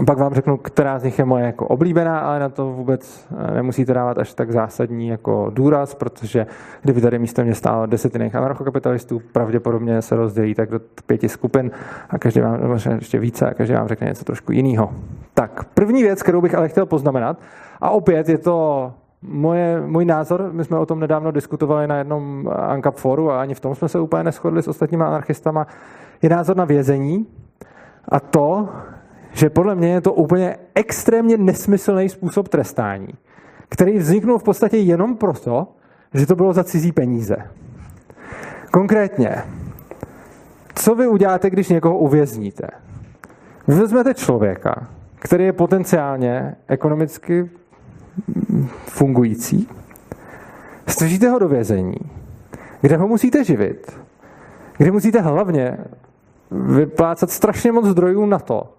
pak vám řeknu, která z nich je moje jako oblíbená, ale na to vůbec eh, nemusíte dávat až tak zásadní jako důraz, protože kdyby tady místo mě stálo deset anarchokapitalistů, pravděpodobně se rozdělí tak do pěti skupin a každý vám, ještě více, a každý vám řekne něco trošku jiného. Tak, první věc, kterou bych ale chtěl poznamenat, a opět je to moje, můj názor, my jsme o tom nedávno diskutovali na jednom ANCAP foru a ani v tom jsme se úplně neschodli s ostatními anarchistama, je názor na vězení a to, že podle mě je to úplně extrémně nesmyslný způsob trestání, který vzniknul v podstatě jenom proto, že to bylo za cizí peníze. Konkrétně, co vy uděláte, když někoho uvězníte? Vy vezmete člověka, který je potenciálně ekonomicky fungující, stržíte ho do vězení, kde ho musíte živit, kde musíte hlavně vyplácat strašně moc zdrojů na to,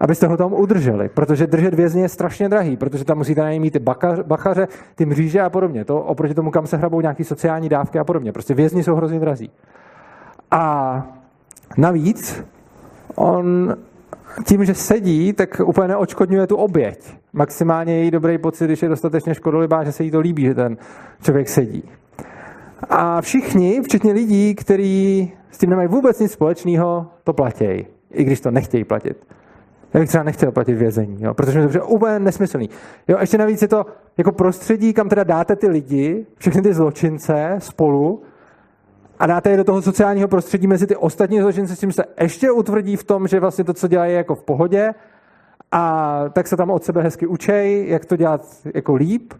abyste ho tam udrželi, protože držet vězně je strašně drahý, protože tam musíte najít ty bachaře, ty mříže a podobně. To oproti tomu, kam se hrabou nějaké sociální dávky a podobně. Prostě vězni jsou hrozně drazí. A navíc on tím, že sedí, tak úplně neočkodňuje tu oběť. Maximálně její dobrý pocit, když je dostatečně škodolibá, že se jí to líbí, že ten člověk sedí. A všichni, včetně lidí, kteří s tím nemají vůbec nic společného, to platí, i když to nechtějí platit. Já bych třeba nechtěl platit vězení, jo, protože mi to je úplně nesmyslný. Jo, ještě navíc je to jako prostředí, kam teda dáte ty lidi, všechny ty zločince spolu a dáte je do toho sociálního prostředí mezi ty ostatní zločince, s tím se ještě utvrdí v tom, že vlastně to, co dělají, je jako v pohodě a tak se tam od sebe hezky učej, jak to dělat jako líp.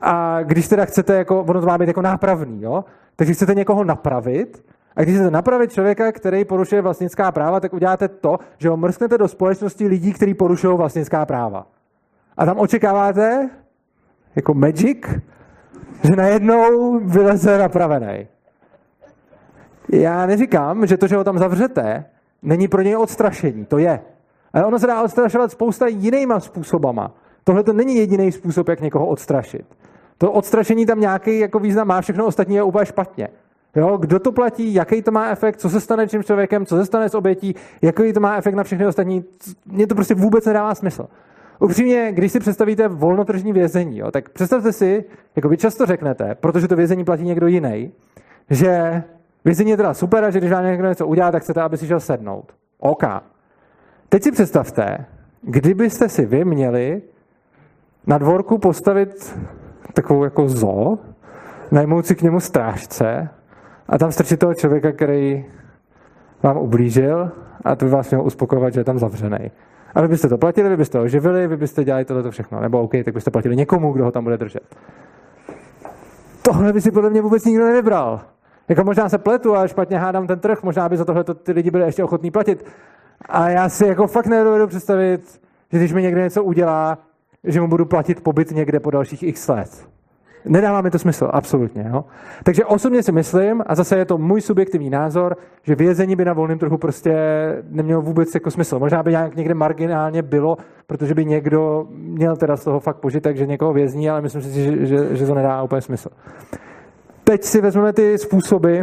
A když teda chcete, jako, ono to má být jako nápravný, jo? takže chcete někoho napravit, a když chcete napravit člověka, který porušuje vlastnická práva, tak uděláte to, že ho mrsknete do společnosti lidí, kteří porušují vlastnická práva. A tam očekáváte, jako magic, že najednou vyleze napravený. Já neříkám, že to, že ho tam zavřete, není pro něj odstrašení. To je. Ale ono se dá odstrašovat spousta jinýma způsobama. Tohle to není jediný způsob, jak někoho odstrašit. To odstrašení tam nějaký jako význam má, všechno ostatní je úplně špatně. Jo, kdo to platí, jaký to má efekt, co se stane tím člověkem, co se stane s obětí, jaký to má efekt na všechny ostatní, mně to prostě vůbec nedává smysl. Upřímně, když si představíte volnotržní vězení, jo, tak představte si, jako vy často řeknete, protože to vězení platí někdo jiný, že vězení je teda super a že když vám někdo něco udělá, tak chcete, aby si šel sednout. OK. Teď si představte, kdybyste si vy měli na dvorku postavit takovou jako zoo, najmout si k němu strážce a tam strčit toho člověka, který vám ublížil a to by vás mělo uspokojovat, že je tam zavřený. A vy byste to platili, vy byste ho živili, vy byste dělali tohle všechno. Nebo OK, tak byste platili někomu, kdo ho tam bude držet. Tohle by si podle mě vůbec nikdo nevybral. Jako možná se pletu a špatně hádám ten trh, možná by za tohle ty lidi byli ještě ochotní platit. A já si jako fakt nedovedu představit, že když mi někdo něco udělá, že mu budu platit pobyt někde po dalších x let. Nedává mi to smysl, absolutně. Jo? Takže osobně si myslím, a zase je to můj subjektivní názor, že vězení by na volném trhu prostě nemělo vůbec jako smysl. Možná by nějak někde marginálně bylo, protože by někdo měl teda z toho fakt požitek, že někoho vězní, ale myslím si, že, že, že to nedá úplně smysl. Teď si vezmeme ty způsoby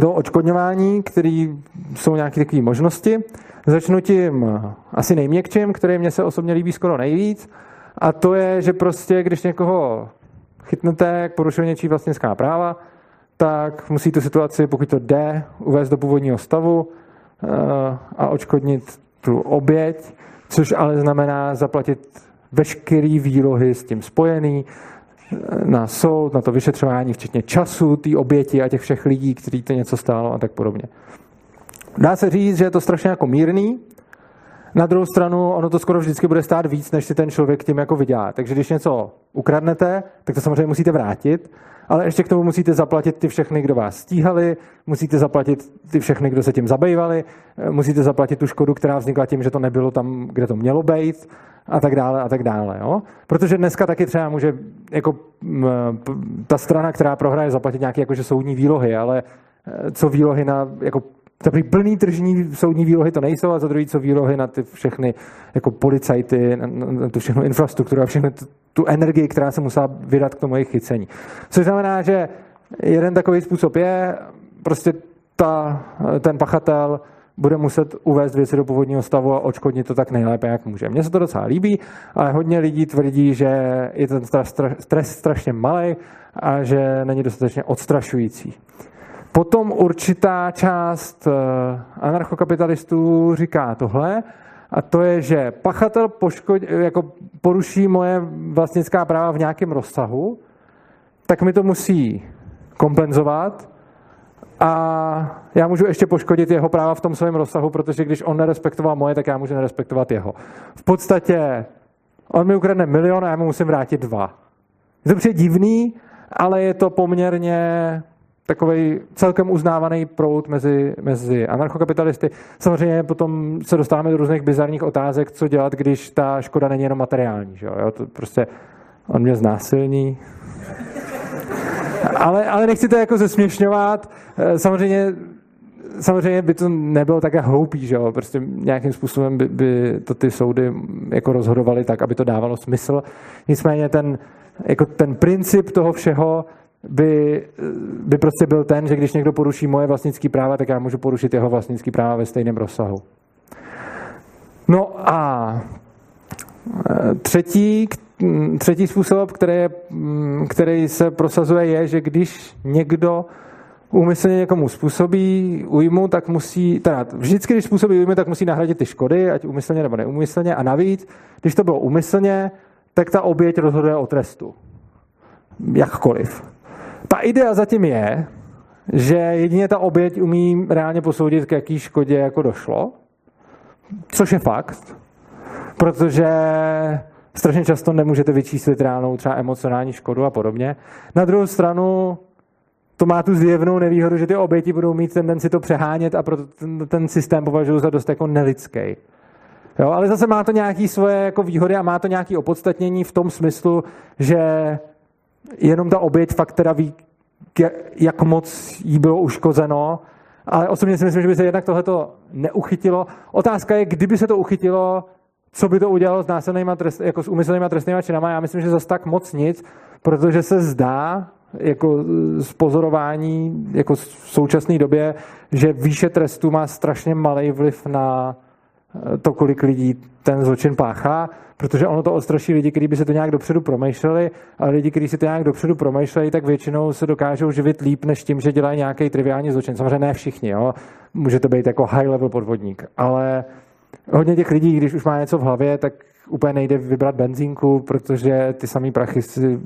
toho očkodňování, které jsou nějaké takové možnosti. Začnu tím asi nejměkčím, který mě se osobně líbí skoro nejvíc, a to je, že prostě, když někoho chytnete, jak porušuje něčí vlastnická práva, tak musí tu situaci, pokud to jde, uvést do původního stavu eh, a očkodnit tu oběť, což ale znamená zaplatit veškerý výlohy s tím spojený eh, na soud, na to vyšetřování, včetně času té oběti a těch všech lidí, kteří to něco stálo a tak podobně. Dá se říct, že je to strašně jako mírný, na druhou stranu, ono to skoro vždycky bude stát víc, než si ten člověk tím jako vydělá. Takže když něco ukradnete, tak to samozřejmě musíte vrátit, ale ještě k tomu musíte zaplatit ty všechny, kdo vás stíhali, musíte zaplatit ty všechny, kdo se tím zabývali, musíte zaplatit tu škodu, která vznikla tím, že to nebylo tam, kde to mělo být a tak dále a tak dále. Jo? Protože dneska taky třeba může jako ta strana, která prohraje, zaplatit nějaké jakože soudní výlohy, ale e, co výlohy na jako za plný tržní soudní výlohy to nejsou a za druhý co výlohy na ty všechny jako policajty, na, na tu všechnu infrastrukturu a všechny tu, tu energii, která se musela vydat k tomu jejich chycení. Což znamená, že jeden takový způsob je prostě ta, ten pachatel bude muset uvést věci do původního stavu a očkodnit to tak nejlépe, jak může. Mně se to docela líbí, ale hodně lidí tvrdí, že je ten stres strašně malý a že není dostatečně odstrašující. Potom určitá část eh, anarchokapitalistů říká tohle, a to je, že pachatel poškod, jako poruší moje vlastnická práva v nějakém rozsahu, tak mi to musí kompenzovat a já můžu ještě poškodit jeho práva v tom svém rozsahu, protože když on nerespektoval moje, tak já můžu nerespektovat jeho. V podstatě on mi ukradne milion a já mu musím vrátit dva. Je to přijde divný, ale je to poměrně takový celkem uznávaný proud mezi, mezi anarchokapitalisty. Samozřejmě potom se dostáváme do různých bizarních otázek, co dělat, když ta škoda není jenom materiální. Že jo? To prostě on mě znásilní. Ale, ale nechci to jako zesměšňovat. Eh, samozřejmě samozřejmě by to nebylo také hloupý, že jo? Prostě nějakým způsobem by, by to ty soudy jako rozhodovaly tak, aby to dávalo smysl. Nicméně ten, jako ten princip toho všeho by, by prostě byl ten, že když někdo poruší moje vlastnické práva, tak já můžu porušit jeho vlastnické práva ve stejném rozsahu. No a e, třetí, třetí způsob, který, je, který se prosazuje, je, že když někdo úmyslně někomu způsobí újmu, tak musí, teda vždycky, když způsobí újmu, tak musí nahradit ty škody, ať úmyslně nebo neumyslně. A navíc, když to bylo úmyslně, tak ta oběť rozhoduje o trestu. Jakkoliv. Ta idea zatím je, že jedině ta oběť umí reálně posoudit, k jaký škodě jako došlo, což je fakt, protože strašně často nemůžete vyčíslit reálnou třeba emocionální škodu a podobně. Na druhou stranu to má tu zjevnou nevýhodu, že ty oběti budou mít tendenci to přehánět a proto ten, ten systém považuji za dost jako nelidský. Jo, ale zase má to nějaké svoje jako výhody a má to nějaké opodstatnění v tom smyslu, že jenom ta oběť fakt teda ví, jak moc jí bylo uškozeno, ale osobně si myslím, že by se jednak tohleto neuchytilo. Otázka je, kdyby se to uchytilo, co by to udělalo s násilnými trest, jako s úmyslnými trestnými činami. Já myslím, že zase tak moc nic, protože se zdá, jako z pozorování jako v současné době, že výše trestu má strašně malý vliv na to, kolik lidí ten zločin páchá, protože ono to odstraší lidi, kteří by se to nějak dopředu promýšleli, ale lidi, kteří si to nějak dopředu promýšlejí, tak většinou se dokážou živit líp, než tím, že dělají nějaký triviální zločin. Samozřejmě ne všichni, jo? může to být jako high level podvodník, ale hodně těch lidí, když už má něco v hlavě, tak úplně nejde vybrat benzínku, protože ty samý prachy si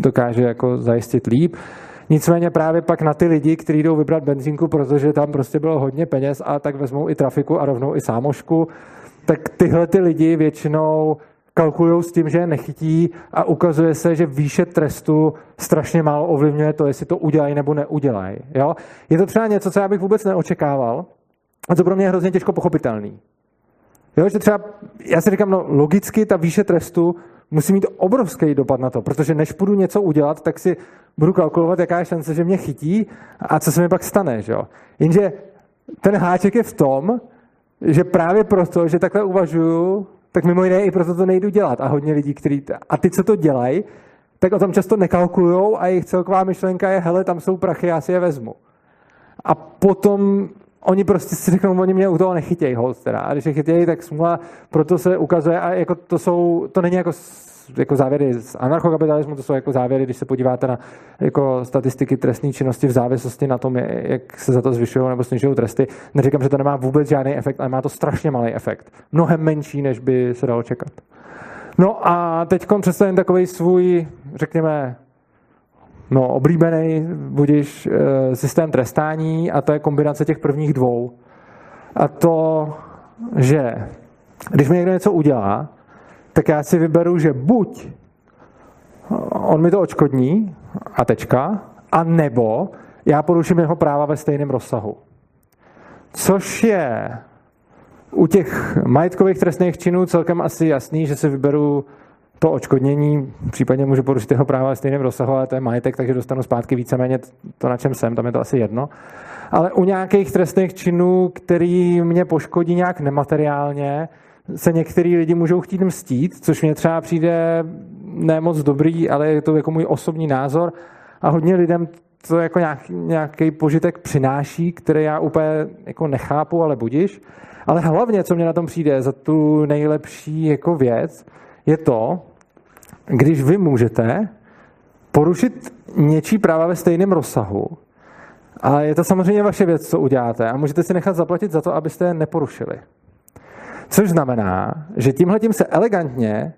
dokáže jako zajistit líp. Nicméně právě pak na ty lidi, kteří jdou vybrat benzínku, protože tam prostě bylo hodně peněz a tak vezmou i trafiku a rovnou i sámošku, tak tyhle ty lidi většinou kalkulují s tím, že je nechytí a ukazuje se, že výše trestu strašně málo ovlivňuje to, jestli to udělají nebo neudělají. Jo? Je to třeba něco, co já bych vůbec neočekával a co pro mě je hrozně těžko pochopitelný. Jo, že třeba, já si říkám, no logicky ta výše trestu musí mít obrovský dopad na to, protože než půjdu něco udělat, tak si budu kalkulovat, jaká je šance, že mě chytí a co se mi pak stane. Že jo? Jenže ten háček je v tom, že právě proto, že takhle uvažuju, tak mimo jiné i proto to nejdu dělat. A hodně lidí, kteří... A ty, co to dělají, tak o tom často nekalkulujou a jejich celková myšlenka je, hele, tam jsou prachy, já si je vezmu. A potom oni prostě si řeknou, oni mě u toho nechytějí hold teda. A když je chytějí, tak smula, proto se ukazuje, a jako to jsou, to není jako jako závěry z anarchokapitalismu, to jsou jako závěry, když se podíváte na jako statistiky trestné činnosti v závislosti na tom, jak se za to zvyšují nebo snižují tresty. Neříkám, že to nemá vůbec žádný efekt, ale má to strašně malý efekt. Mnohem menší, než by se dalo čekat. No a teď představím takový svůj, řekněme, no, oblíbený budiš e, systém trestání a to je kombinace těch prvních dvou. A to, že když mi někdo něco udělá, tak já si vyberu, že buď on mi to očkodní a tečka, a nebo já poruším jeho práva ve stejném rozsahu. Což je u těch majetkových trestných činů celkem asi jasný, že si vyberu to očkodnění, případně můžu porušit jeho práva ve stejném rozsahu, ale to je majetek, takže dostanu zpátky víceméně to, na čem jsem, tam je to asi jedno. Ale u nějakých trestných činů, který mě poškodí nějak nemateriálně, se některý lidi můžou chtít mstít, což mě třeba přijde nemoc dobrý, ale je to jako můj osobní názor a hodně lidem to jako nějaký, nějaký požitek přináší, který já úplně jako nechápu, ale budiš. Ale hlavně, co mě na tom přijde za tu nejlepší jako věc, je to, když vy můžete porušit něčí práva ve stejném rozsahu, ale je to samozřejmě vaše věc, co uděláte a můžete si nechat zaplatit za to, abyste je neporušili. Což znamená, že tímhle tím se elegantně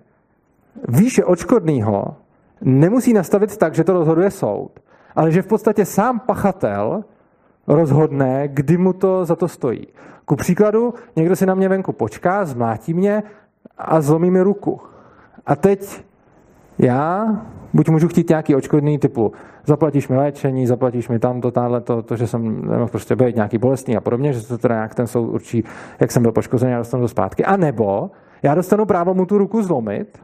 výše očkodného nemusí nastavit tak, že to rozhoduje soud, ale že v podstatě sám pachatel rozhodne, kdy mu to za to stojí. Ku příkladu, někdo si na mě venku počká, zmlátí mě a zlomí mi ruku. A teď já buď můžu chtít nějaký očkodný typu zaplatíš mi léčení, zaplatíš mi tamto, táhle, to, to, že jsem nemohl prostě být nějaký bolestný a podobně, že to teda nějak ten soud určí, jak jsem byl poškozený, já dostanu to zpátky. A nebo já dostanu právo mu tu ruku zlomit,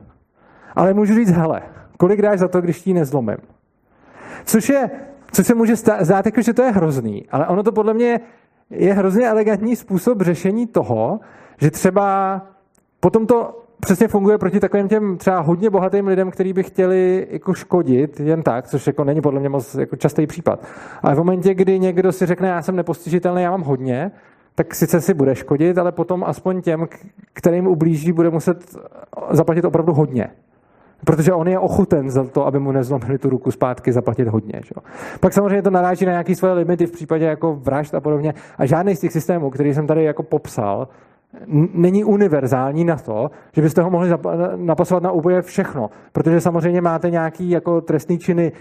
ale můžu říct, hele, kolik dáš za to, když ti nezlomím? Což je, co se může zdát, jako, že to je hrozný, ale ono to podle mě je hrozně elegantní způsob řešení toho, že třeba potom to přesně funguje proti takovým těm třeba hodně bohatým lidem, kteří by chtěli jako škodit jen tak, což jako není podle mě moc jako častý případ. Ale v momentě, kdy někdo si řekne, já jsem nepostižitelný, já mám hodně, tak sice si bude škodit, ale potom aspoň těm, kterým ublíží, bude muset zaplatit opravdu hodně. Protože on je ochoten za to, aby mu nezlomili tu ruku zpátky, zaplatit hodně. Že? Pak samozřejmě to naráží na nějaké svoje limity v případě jako vražd a podobně. A žádný z těch systémů, který jsem tady jako popsal, není univerzální na to, že byste ho mohli napasovat na úplně všechno. Protože samozřejmě máte nějaký jako trestný činy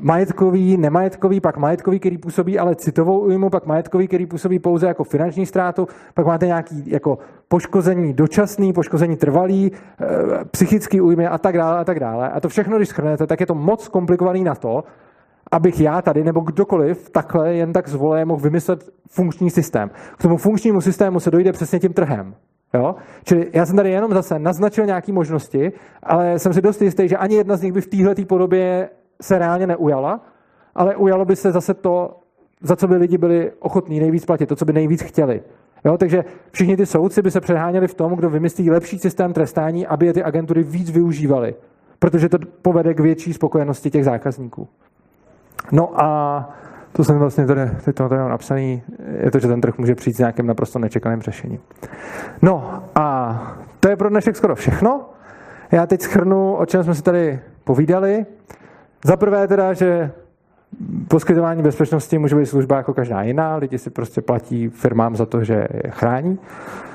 majetkový, nemajetkový, pak majetkový, který působí ale citovou újmu, pak majetkový, který působí pouze jako finanční ztrátu, pak máte nějaký jako poškození dočasný, poškození trvalý, e, psychický újmy a tak dále a tak dále. A to všechno, když schrnete, tak je to moc komplikovaný na to, abych já tady nebo kdokoliv takhle jen tak zvolé mohl vymyslet funkční systém. K tomu funkčnímu systému se dojde přesně tím trhem. Jo? Čili já jsem tady jenom zase naznačil nějaké možnosti, ale jsem si dost jistý, že ani jedna z nich by v téhle podobě se reálně neujala, ale ujalo by se zase to, za co by lidi byli ochotní nejvíc platit, to, co by nejvíc chtěli. Jo, takže všichni ty soudci by se přeháněli v tom, kdo vymyslí lepší systém trestání, aby je ty agentury víc využívaly, protože to povede k větší spokojenosti těch zákazníků. No a to jsem vlastně tady, teď to tady mám napsaný, je to, že ten trh může přijít s nějakým naprosto nečekaným řešením. No a to je pro dnešek skoro všechno. Já teď schrnu, o čem jsme si tady povídali. Za prvé teda, že poskytování bezpečnosti může být služba jako každá jiná, lidi si prostě platí firmám za to, že je chrání.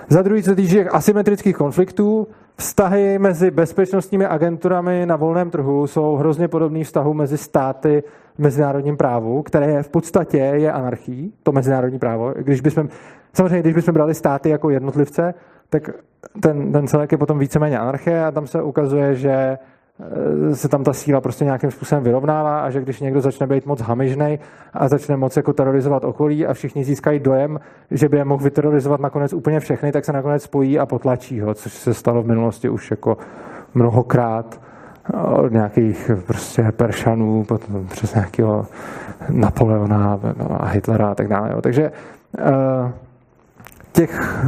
Za druhý, co týče asymetrických konfliktů, vztahy mezi bezpečnostními agenturami na volném trhu jsou hrozně podobný vztahu mezi státy v mezinárodním právu, které je v podstatě je anarchí, to mezinárodní právo. Když bychom, samozřejmě, když bychom brali státy jako jednotlivce, tak ten, ten celek je potom víceméně anarchie a tam se ukazuje, že se tam ta síla prostě nějakým způsobem vyrovnává a že když někdo začne být moc hamižnej a začne moc jako terorizovat okolí a všichni získají dojem, že by je mohl vyterorizovat nakonec úplně všechny, tak se nakonec spojí a potlačí ho, což se stalo v minulosti už jako mnohokrát od nějakých prostě Peršanů, potom přes nějakého Napoleona a Hitlera a tak dále. Takže uh, těch,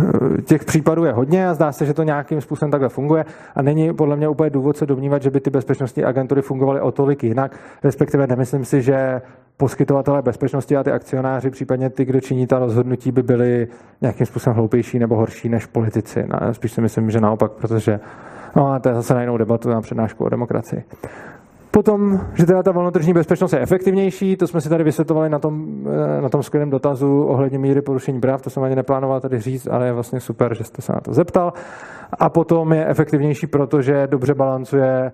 těch případů je hodně a zdá se, že to nějakým způsobem takhle funguje a není podle mě úplně důvod se domnívat, že by ty bezpečnostní agentury fungovaly o tolik jinak, respektive nemyslím si, že poskytovatelé bezpečnosti a ty akcionáři, případně ty, kdo činí ta rozhodnutí, by byli nějakým způsobem hloupější nebo horší než politici. No, spíš si myslím, že naopak, protože no, a to je zase na jinou debatu, na přednášku o demokracii. Potom, že teda ta volnotržní bezpečnost je efektivnější, to jsme si tady vysvětlovali na tom, eh, na tom skvělém dotazu ohledně míry porušení práv, to jsem ani neplánoval tady říct, ale je vlastně super, že jste se na to zeptal. A potom je efektivnější, protože dobře balancuje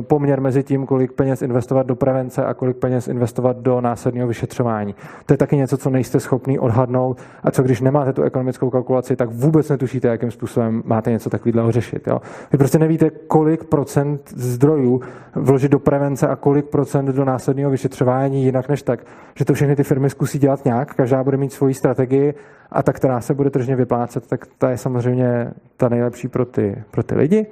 poměr mezi tím, kolik peněz investovat do prevence a kolik peněz investovat do následného vyšetřování. To je taky něco, co nejste schopný odhadnout a co když nemáte tu ekonomickou kalkulaci, tak vůbec netušíte, jakým způsobem máte něco takového řešit. Jo? Vy prostě nevíte, kolik procent zdrojů vložit do prevence a kolik procent do následného vyšetřování jinak než tak, že to všechny ty firmy zkusí dělat nějak, každá bude mít svoji strategii a ta, která se bude tržně vyplácet, tak ta je samozřejmě ta nejlepší pro ty, pro ty lidi.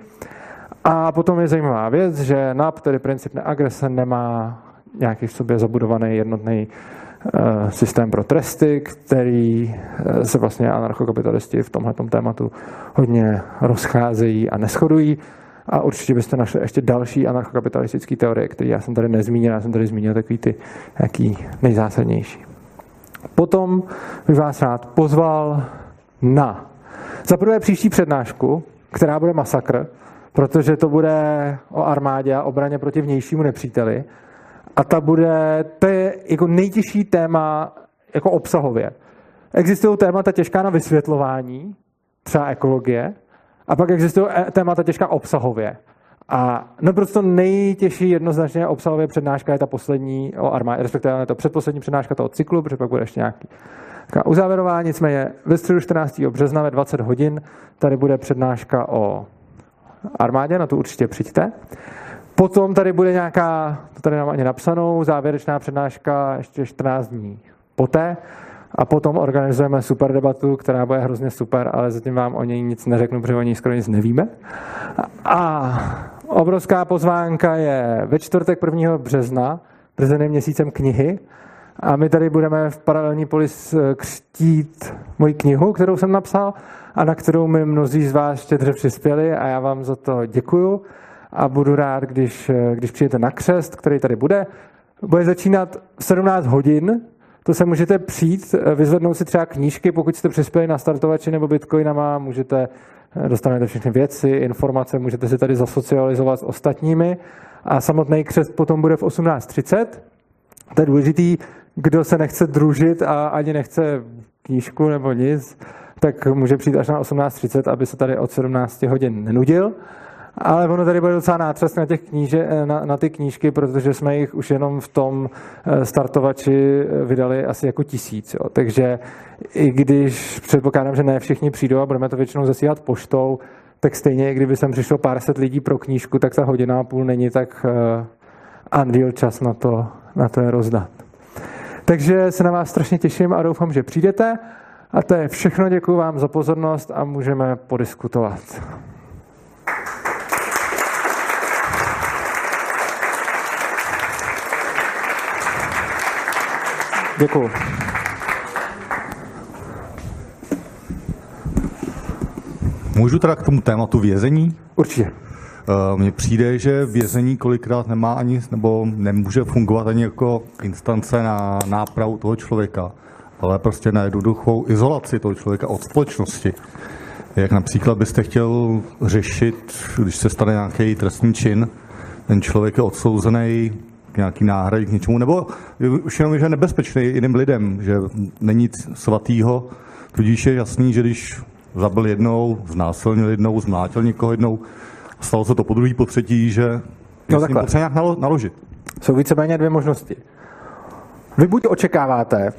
A potom je zajímavá věc, že NAP, tedy princip neagrese, nemá nějaký v sobě zabudovaný jednotný uh, systém pro tresty, který uh, se vlastně anarchokapitalisti v tomhle tématu hodně rozcházejí a neschodují. A určitě byste našli ještě další anarchokapitalistické teorie, které já jsem tady nezmínil, já jsem tady zmínil takový ty jaký nejzásadnější. Potom bych vás rád pozval na za prvé příští přednášku, která bude masakr, protože to bude o armádě a obraně proti vnějšímu nepříteli. A ta bude, to je jako nejtěžší téma jako obsahově. Existují témata těžká na vysvětlování, třeba ekologie, a pak existují e, témata těžká obsahově. A naprosto nejtěžší jednoznačně obsahově přednáška je ta poslední o armádě, respektive to předposlední přednáška toho cyklu, protože pak bude ještě nějaký uzávěrová. Nicméně ve středu 14. března ve 20 hodin tady bude přednáška o armádě, na to určitě přijďte. Potom tady bude nějaká, to tady nám ani napsanou, závěrečná přednáška ještě 14 dní poté. A potom organizujeme super debatu, která bude hrozně super, ale zatím vám o něj nic neřeknu, protože o něj skoro nic nevíme. A obrovská pozvánka je ve čtvrtek 1. března, březen měsícem knihy. A my tady budeme v paralelní polis křtít moji knihu, kterou jsem napsal a na kterou mi mnozí z vás štědře přispěli a já vám za to děkuju a budu rád, když, když přijete na křest, který tady bude. Bude začínat v 17 hodin, to se můžete přijít, vyzvednout si třeba knížky, pokud jste přispěli na startovači nebo bitcoinama, můžete, dostanete všechny věci, informace, můžete si tady zasocializovat s ostatními a samotný křest potom bude v 18.30. To je důležitý, kdo se nechce družit a ani nechce knížku nebo nic, tak může přijít až na 18.30, aby se tady od 17 hodin nenudil. Ale ono tady bude docela nátřes na, těch kníže, na, na ty knížky, protože jsme jich už jenom v tom eh, startovači vydali asi jako tisíc. Jo. Takže i když předpokládám, že ne všichni přijdou a budeme to většinou zasílat poštou, tak stejně, kdyby sem přišlo pár set lidí pro knížku, tak ta hodina a půl není tak uh, unreal čas na to, na to je rozdat. Takže se na vás strašně těším a doufám, že přijdete. A to je všechno. Děkuji vám za pozornost a můžeme podiskutovat. Děkuji. Můžu teda k tomu tématu vězení? Určitě. Eh, mně přijde, že vězení kolikrát nemá ani, nebo nemůže fungovat ani jako instance na nápravu toho člověka ale prostě na jednoduchou izolaci toho člověka od společnosti. Jak například byste chtěl řešit, když se stane nějaký trestný čin, ten člověk je odsouzený k nějaký náhradě k něčemu, nebo už jenom, že je nebezpečný jiným lidem, že není nic svatýho, tudíž je jasný, že když zabil jednou, znásilnil jednou, zmlátil někoho jednou, stalo se to po druhý, po třetí, že no, s ním nějak naložit. Jsou víceméně dvě možnosti. Vy buď očekáváte,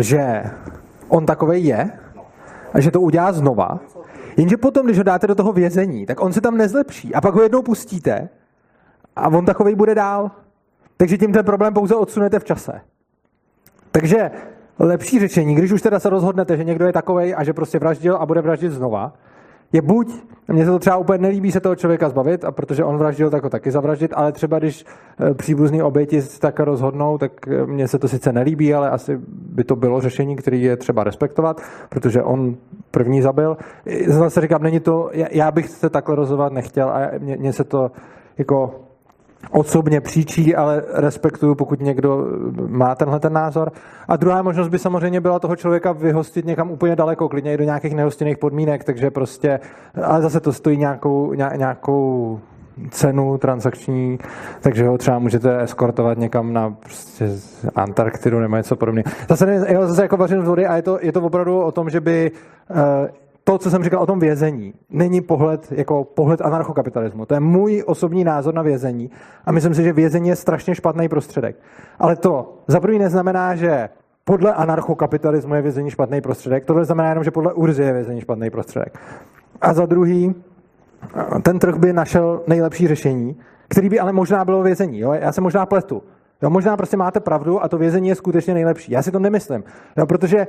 že on takovej je a že to udělá znova, jenže potom, když ho dáte do toho vězení, tak on se tam nezlepší a pak ho jednou pustíte a on takovej bude dál. Takže tím ten problém pouze odsunete v čase. Takže lepší řešení, když už teda se rozhodnete, že někdo je takovej a že prostě vraždil a bude vraždit znova, je buď, mně se to třeba úplně nelíbí se toho člověka zbavit, a protože on vraždil, tak ho taky zavraždit, ale třeba když eh, příbuzný oběti tak rozhodnou, tak eh, mně se to sice nelíbí, ale asi by to bylo řešení, který je třeba respektovat, protože on první zabil. Zase říkám, není to, já bych se takhle rozhodovat nechtěl a mně se to jako osobně příčí, ale respektuju, pokud někdo má tenhle ten názor. A druhá možnost by samozřejmě byla toho člověka vyhostit někam úplně daleko, klidně i do nějakých nehostinných podmínek, takže prostě, ale zase to stojí nějakou, nějakou cenu transakční, takže ho třeba můžete eskortovat někam na prostě Antarktidu nebo něco podobného. Zase, zase jako vařen z vody a je to, je to opravdu o tom, že by uh, to, co jsem říkal o tom vězení, není pohled jako pohled anarchokapitalismu. To je můj osobní názor na vězení a myslím si, že vězení je strašně špatný prostředek. Ale to za prvý neznamená, že podle anarchokapitalismu je vězení špatný prostředek, tohle znamená jenom, že podle Urzy je vězení špatný prostředek. A za druhý, ten trh by našel nejlepší řešení, který by ale možná bylo vězení. Jo? Já se možná pletu. Jo, možná prostě máte pravdu a to vězení je skutečně nejlepší. Já si to nemyslím, jo, protože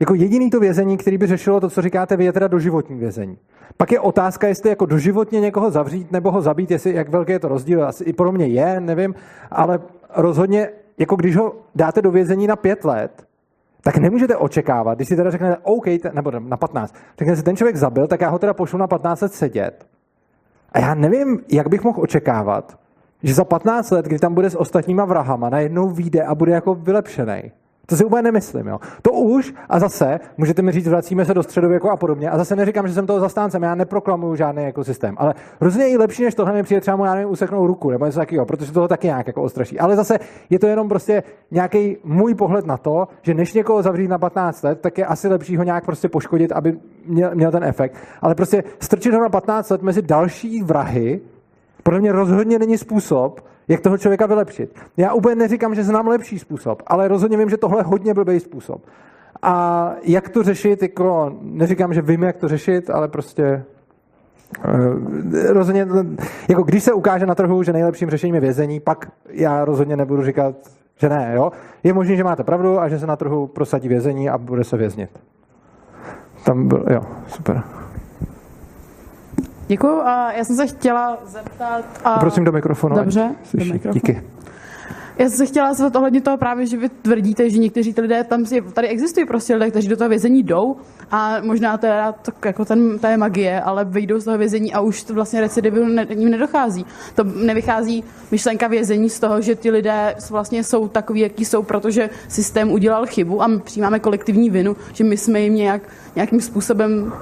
jako jediný to vězení, který by řešilo to, co říkáte vy, je teda doživotní vězení. Pak je otázka, jestli jako doživotně někoho zavřít nebo ho zabít, jestli jak velký je to rozdíl. Asi i pro mě je, nevím, ale rozhodně, jako když ho dáte do vězení na pět let, tak nemůžete očekávat, když si teda řeknete OK, nebo na 15, řeknete si, ten člověk zabil, tak já ho teda pošlu na 15 let sedět. A já nevím, jak bych mohl očekávat, že za 15 let, kdy tam bude s ostatníma vrahama, najednou vyjde a bude jako vylepšený. To si úplně nemyslím. Jo. To už a zase můžete mi říct, vracíme se do středověku a podobně. A zase neříkám, že jsem toho zastáncem, já neproklamuju žádný ekosystém. Ale rozhodně i lepší, než tohle mi přijde třeba mu, já nevím, useknout ruku nebo něco takového, protože toho taky nějak jako ostraší. Ale zase je to jenom prostě nějaký můj pohled na to, že než někoho zavřít na 15 let, tak je asi lepší ho nějak prostě poškodit, aby měl, měl ten efekt. Ale prostě strčit ho na 15 let mezi další vrahy, podle mě rozhodně není způsob, jak toho člověka vylepšit. Já úplně neříkám, že znám lepší způsob, ale rozhodně vím, že tohle je hodně blbý způsob. A jak to řešit, jako, neříkám, že vím, jak to řešit, ale prostě Uh, rozhodně, jako když se ukáže na trhu, že nejlepším řešením je vězení, pak já rozhodně nebudu říkat, že ne. Jo? Je možné, že máte pravdu a že se na trhu prosadí vězení a bude se věznit. Tam byl, jo, super. Děkuji. A já jsem se chtěla zeptat... A... Prosím do mikrofonu. Dobře, do mikrofonu. Díky. Já jsem se chtěla zeptat ohledně toho právě, že vy tvrdíte, že někteří ty lidé tam si, tady existují prostě lidé, kteří do toho vězení jdou a možná to je to, jako ten, to je magie, ale vyjdou z toho vězení a už to vlastně recidivu ne, ním nedochází. To nevychází myšlenka vězení z toho, že ty lidé vlastně jsou takový, jaký jsou, protože systém udělal chybu a my přijímáme kolektivní vinu, že my jsme jim nějak, nějakým způsobem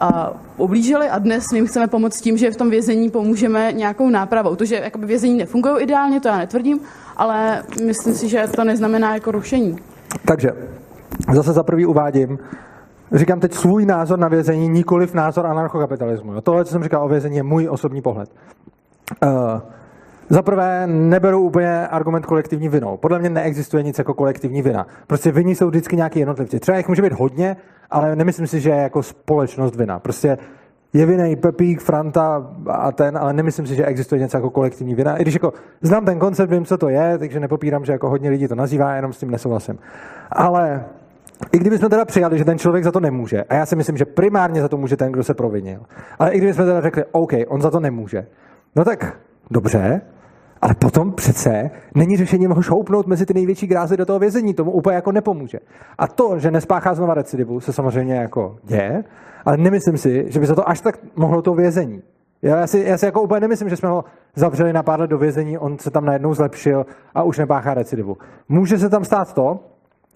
a oblížili a dnes jim chceme pomoct tím, že v tom vězení pomůžeme nějakou nápravou. To, že jakoby vězení nefungují ideálně, to já netvrdím, ale myslím si, že to neznamená jako rušení. Takže zase za prvý uvádím, říkám teď svůj názor na vězení, nikoliv názor anarchokapitalismu. Tohle, co jsem říkal o vězení, je můj osobní pohled. Uh, za prvé neberu úplně argument kolektivní vinou. Podle mě neexistuje nic jako kolektivní vina. Prostě viní jsou vždycky nějaký jednotlivci. Třeba jich může být hodně, ale nemyslím si, že je jako společnost vina. Prostě je vinej Pepík, Franta a ten, ale nemyslím si, že existuje něco jako kolektivní vina. I když jako znám ten koncept, vím, co to je, takže nepopírám, že jako hodně lidí to nazývá, jenom s tím nesouhlasím. Ale i kdybychom teda přijali, že ten člověk za to nemůže, a já si myslím, že primárně za to může ten, kdo se provinil, ale i kdybychom teda řekli, OK, on za to nemůže, no tak dobře, ale potom přece není řešením ho šoupnout mezi ty největší grázy do toho vězení. Tomu úplně jako nepomůže. A to, že nespáchá znova recidivu, se samozřejmě jako děje, ale nemyslím si, že by za to až tak mohlo to vězení. Já si, já si jako úplně nemyslím, že jsme ho zavřeli na pár let do vězení, on se tam najednou zlepšil a už nepáchá recidivu. Může se tam stát to,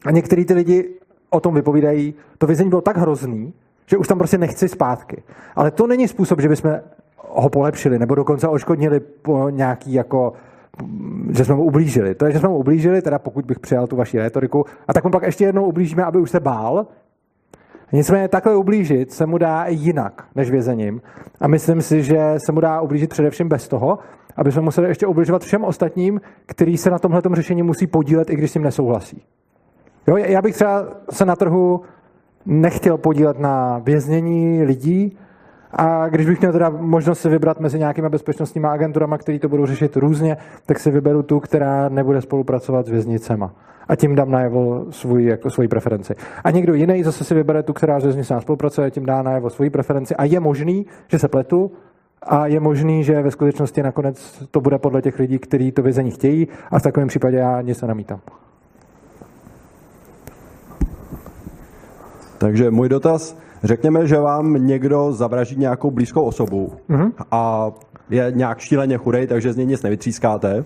a některý ty lidi o tom vypovídají, to vězení bylo tak hrozný, že už tam prostě nechci zpátky. Ale to není způsob, že bychom ho polepšili, nebo dokonce oškodnili po nějaký jako že jsme mu ublížili. To je, že jsme mu ublížili, teda pokud bych přijal tu vaši retoriku, a tak mu pak ještě jednou ublížíme, aby už se bál. Nicméně takhle ublížit se mu dá jinak než vězením. A myslím si, že se mu dá ublížit především bez toho, aby jsme museli ještě ubližovat všem ostatním, kteří se na tomhle řešení musí podílet, i když s tím nesouhlasí. Jo, já bych třeba se na trhu nechtěl podílet na věznění lidí, A když bych měl teda možnost si vybrat mezi nějakými bezpečnostními agenturami, které to budou řešit různě, tak si vyberu tu, která nebude spolupracovat s věznicema. A tím dám najevo svůj, jako svoji preferenci. A někdo jiný zase si vybere tu, která s věznicema spolupracuje, tím dá najevo svoji preferenci. A je možný, že se pletu, a je možný, že ve skutečnosti nakonec to bude podle těch lidí, kteří to vězení chtějí a v takovém případě já nic nenamítám. Takže můj dotaz, řekněme, že vám někdo zavraždí nějakou blízkou osobu Mhm. a je nějak šíleně chudej, takže z něj nic nevytřískáte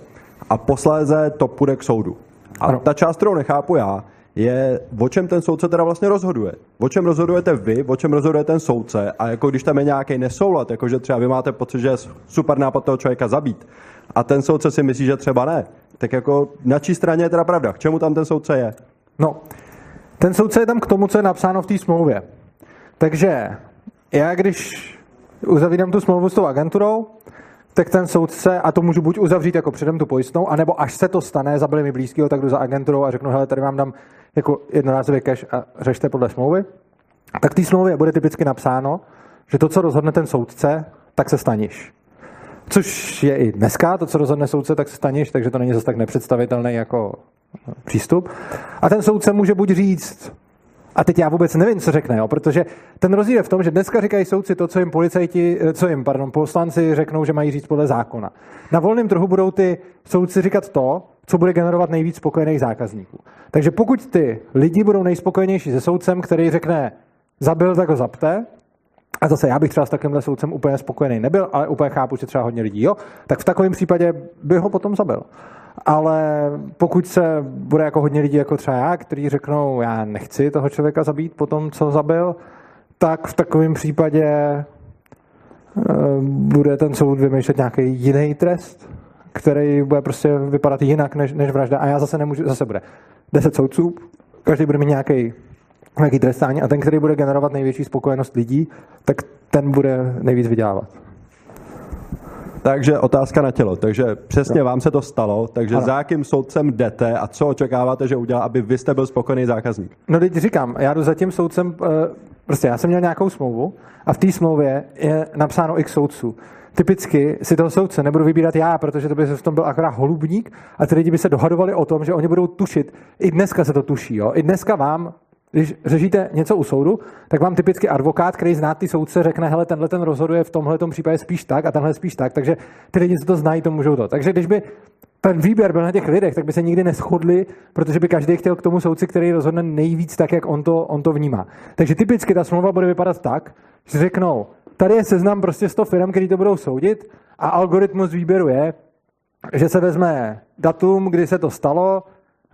a posléze to půjde k soudu. A Ano. ta část, kterou nechápu já, je, o čem ten soudce teda vlastně rozhoduje. O čem rozhodujete vy, o čem rozhoduje ten soudce a jako když tam je nějaký nesoulad, jako že třeba vy máte pocit, že je super nápad toho člověka zabít a ten soudce si myslí, že třeba ne, tak jako na čí straně je teda pravda? K čemu tam ten soudce je? No, ten soudce je tam k tomu, co je napsáno v té smlouvě. Takže já, když uzavírám tu smlouvu s tou agenturou, tak ten soudce, a to můžu buď uzavřít jako předem tu pojistnou, anebo až se to stane, zabili mi blízkého, tak jdu za agenturou a řeknu, hele, tady vám dám jako jednorázový cash a řešte podle smlouvy. Tak v té smlouvě bude typicky napsáno, že to, co rozhodne ten soudce, tak se staniš. Což je i dneska, to, co rozhodne soudce, tak se staniš, takže to není zase tak nepředstavitelný jako přístup. A ten soudce může buď říct, a teď já vůbec nevím, co řekne, jo, protože ten rozdíl je v tom, že dneska říkají soudci to, co jim policajti, eh, co jim, pardon, poslanci řeknou, že mají říct podle zákona. Na volném trhu budou ty soudci říkat to, co bude generovat nejvíc spokojených zákazníků. Takže pokud ty lidi budou nejspokojenější se soudcem, který řekne, zabil, tak ho zapte, a zase já bych třeba s takovýmhle soudcem úplně spokojený nebyl, ale úplně chápu, že třeba hodně lidí, jo, tak v takovém případě by ho potom zabil. Ale pokud se bude jako hodně lidí, jako třeba já, kteří řeknou, já nechci toho člověka zabít po tom, co zabil, tak v takovém případě eh, bude ten soud vymýšlet nějaký jiný trest, který bude prostě vypadat jinak než, než vražda. A já zase nemůžu, zase bude 10 soudců, každý bude mít nějaký nějaký trestání a ten, který bude generovat největší spokojenost lidí, tak ten bude nejvíc vydělávat. Takže otázka na tělo. Takže přesně Jo. vám se to stalo, takže Ano. za jakým soudcem jdete a co očekáváte, že udělá, aby vy jste byl spokojený zákazník? No teď říkám, já jdu za tím soudcem, eh, prostě já jsem měl nějakou smlouvu a v té smlouvě je napsáno x soudců. Typicky si toho soudce nebudu vybírat já, protože to by se v tom byl akorát holubník a ty lidi by se dohadovali o tom, že oni budou tušit. I dneska se to tuší. Jo? I dneska vám, když řešíte něco u soudu, tak vám typicky advokát, který zná ty soudce, řekne, hele, tenhle ten rozhoduje v tomhle případě spíš tak a tenhle spíš tak. Takže ty lidi, co to znají, to můžou to. Takže když by ten výběr byl na těch lidech, tak by se nikdy neschodli, protože by každý chtěl k tomu soudci, který rozhodne nejvíc tak, jak on to, on to vnímá. Takže typicky ta smlouva bude vypadat tak, že řeknou, tady je seznam prostě 100 firm, který to budou soudit a algoritmus výběru je, že se vezme datum, kdy se to stalo,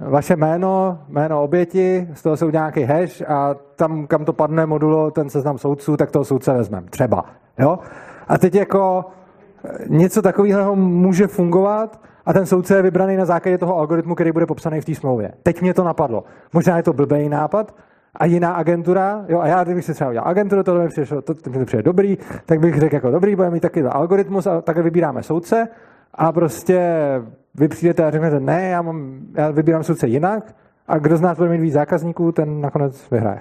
vaše jméno, jméno oběti, z toho udělá nějaký hash a tam, kam to padne modulo, ten seznam soudců, tak toho soudce vezmeme. Třeba. Jo? A teď jako eh, něco takového může fungovat a ten soudce je vybraný na základě toho algoritmu, který bude popsaný v té smlouvě. Teď mě to napadlo. Možná je to blbý nápad, a jiná agentura, jo, a já kdybych si třeba udělal agenturu, tohle mi přišlo, to, to mi to přijde dobrý, tak bych řekl jako dobrý, budeme mít takový algoritmus a takhle vybíráme soudce a prostě vy přijdete a řeknete, ne, já, mám, já vybírám soudce jinak a kdo z nás bude mít víc zákazníků, ten nakonec vyhraje.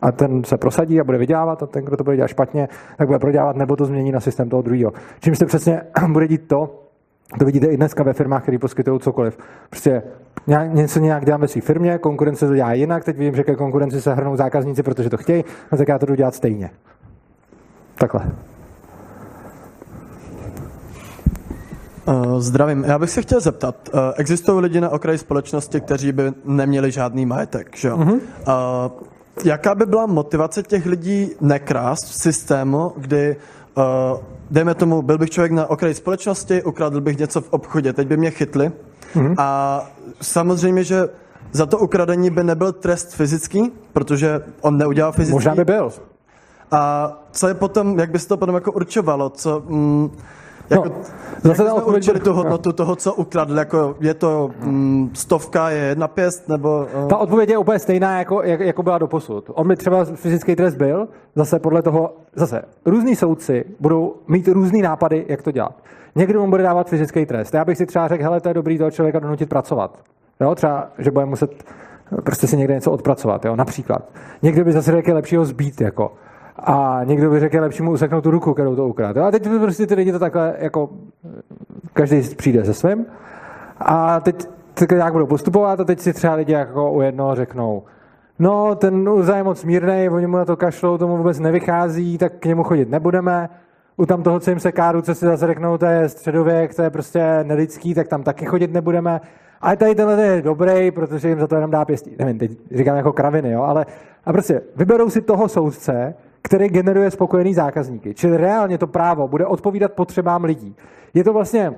A ten se prosadí a bude vydělávat a ten, kdo to bude dělat špatně, tak bude prodělávat nebo to změní na systém toho druhého. Čím se přesně (clears throat) bude dít to, to vidíte i dneska ve firmách, které poskytují cokoliv. Prostě něco nějak dělám ve své firmě, konkurence to dělá jinak, teď vím, že ke konkurenci se hrnou zákazníci, protože to chtějí, no tak já to jdu dělat stejně. Takhle. Zdravím. Já bych se chtěl zeptat. Uh, existují lidi na okraji společnosti, kteří by neměli žádný majetek, že jo? Mhm. Uh, jaká by byla motivace těch lidí nekrást v systému, kdy, dejme tomu, byl bych člověk na okraji společnosti, ukradl bych něco v obchodě, teď by mě chytli Mhm. a samozřejmě, že za to ukradení by nebyl trest fyzický, protože on neudělal fyzický. Možná by byl. A co je potom, jak by se to potom jako určovalo? Co, mm, jako, No, jak zase bychom odpověď určili tu hodnotu toho, co ukradl? Jako, je to mm, stovka, je jedna pěst, nebo... Uh, Ta odpověď je úplně stejná, jako, jak, jako byla do posud. On by třeba fyzický trest byl, zase podle toho, zase různí soudci budou mít různý nápady, jak to dělat. Někdo mu bude dávat fyzický trest. Já bych si třeba řekl, hele, to je dobrý toho člověka donutit pracovat. Jo, třeba, že bude muset prostě si někde něco odpracovat, jo, například. Někdo by zase řekl, je lepší ho zbít, jako. A někdo by řekl, lepší mu useknout tu ruku, kterou to ukradl. A teď prostě ty lidi to takhle jako každý přijde se svým. A teď tak nějak budou postupovat a teď si třeba lidi jako u jednoho řeknou, no ten Urza je moc mírnej, oni mu na to kašlou, tomu vůbec nevychází, tak k němu chodit nebudeme. U tam toho, co jim se káru, co si zase řeknou, to je středověk, to je prostě nelidský, tak tam taky chodit nebudeme. A tady tenhle je dobrý, protože jim za to jenom dá pěstí. Nevím, teď říkám jako kraviny, jo, ale a prostě vyberou si toho soudce, který generuje spokojený zákazníky. Čili reálně to právo bude odpovídat potřebám lidí. Je to vlastně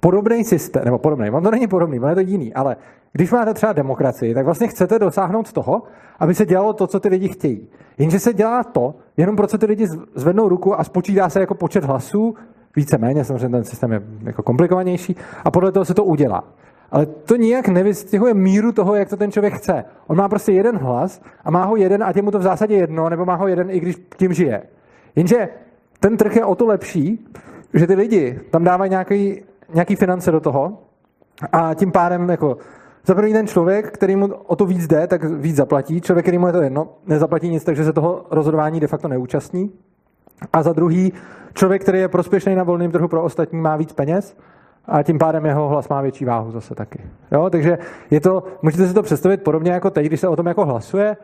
podobný systém, nebo podobný, on to není podobný, on je to jiný, ale když máte třeba demokracii, tak vlastně chcete dosáhnout toho, aby se dělalo to, co ty lidi chtějí. Jenže se dělá to, jenom pro co ty lidi zvednou ruku a spočítá se jako počet hlasů, víceméně, samozřejmě ten systém je jako komplikovanější, a podle toho se to udělá. Ale to nijak nevystihuje míru toho, jak to ten člověk chce. On má prostě jeden hlas a má ho jeden a těmu to v zásadě jedno, nebo má ho jeden, i když tím žije. Jenže ten trh je o to lepší, že ty lidi tam dávají nějaký, nějaký finance do toho a tím pádem jako za první ten člověk, který mu o to víc jde, tak víc zaplatí. Člověk, který mu je to jedno, nezaplatí nic, takže se toho rozhodování de facto neúčastní. A za druhý, člověk, který je prospěšný na volném trhu pro ostatní, má víc peněz a tím pádem jeho hlas má větší váhu zase taky. Jo? Takže je to, můžete si to představit podobně jako teď, když se o tom jako hlasuje,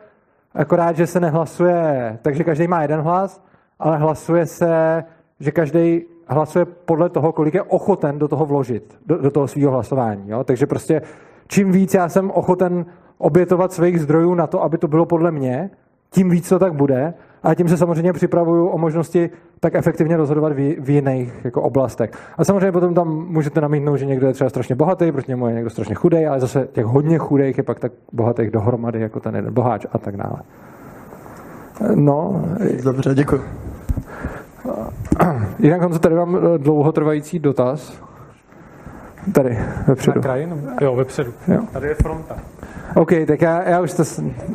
akorát, že se nehlasuje, takže každý má jeden hlas, ale hlasuje se, že každý hlasuje podle toho, kolik je ochoten do toho vložit, do, do toho svého hlasování. Jo? Takže prostě čím víc já jsem ochoten obětovat svých zdrojů na to, aby to bylo podle mě, tím víc to tak bude. A tím se samozřejmě připravuju o možnosti tak efektivně rozhodovat v, v jiných jako oblastech. A samozřejmě potom tam můžete namítnout, že někdo je třeba strašně bohatý, protože němu je někdo strašně chudý, ale zase těch hodně chudých je pak tak bohatých dohromady, jako ten jeden boháč a tak dále. No. Dobře, děkuji. (clears throat) Jinak, Honzo, tady mám dlouhotrvající dotaz. Tady, vepředu. Na kraji? Jo, vepředu. Jo. Tady je fronta. OK, tak já, já už to...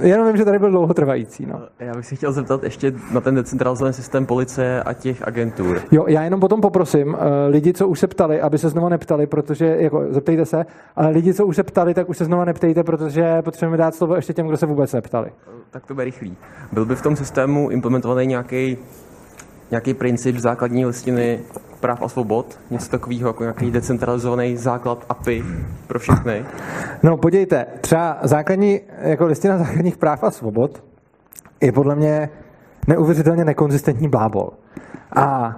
Jenom vím, že tady byl dlouhotrvající. No. Já bych si chtěl zeptat ještě na ten decentralizovaný systém policie a těch agentur. Jo, já jenom potom poprosím uh, lidi, co už se ptali, aby se znovu neptali, protože, jako, zeptejte se, ale lidi, co už se ptali, tak už se znovu neptejte, protože potřebujeme dát slovo ještě těm, kdo se vůbec neptali. Tak to bude rychlý. Byl by v tom systému implementovaný nějaký nějaký princip základní listiny práv a svobod, něco takového jako nějaký decentralizovaný základ API pro všechny? No podívejte, třeba základní, jako listina základních práv a svobod je podle mě neuvěřitelně nekonzistentní blábol. A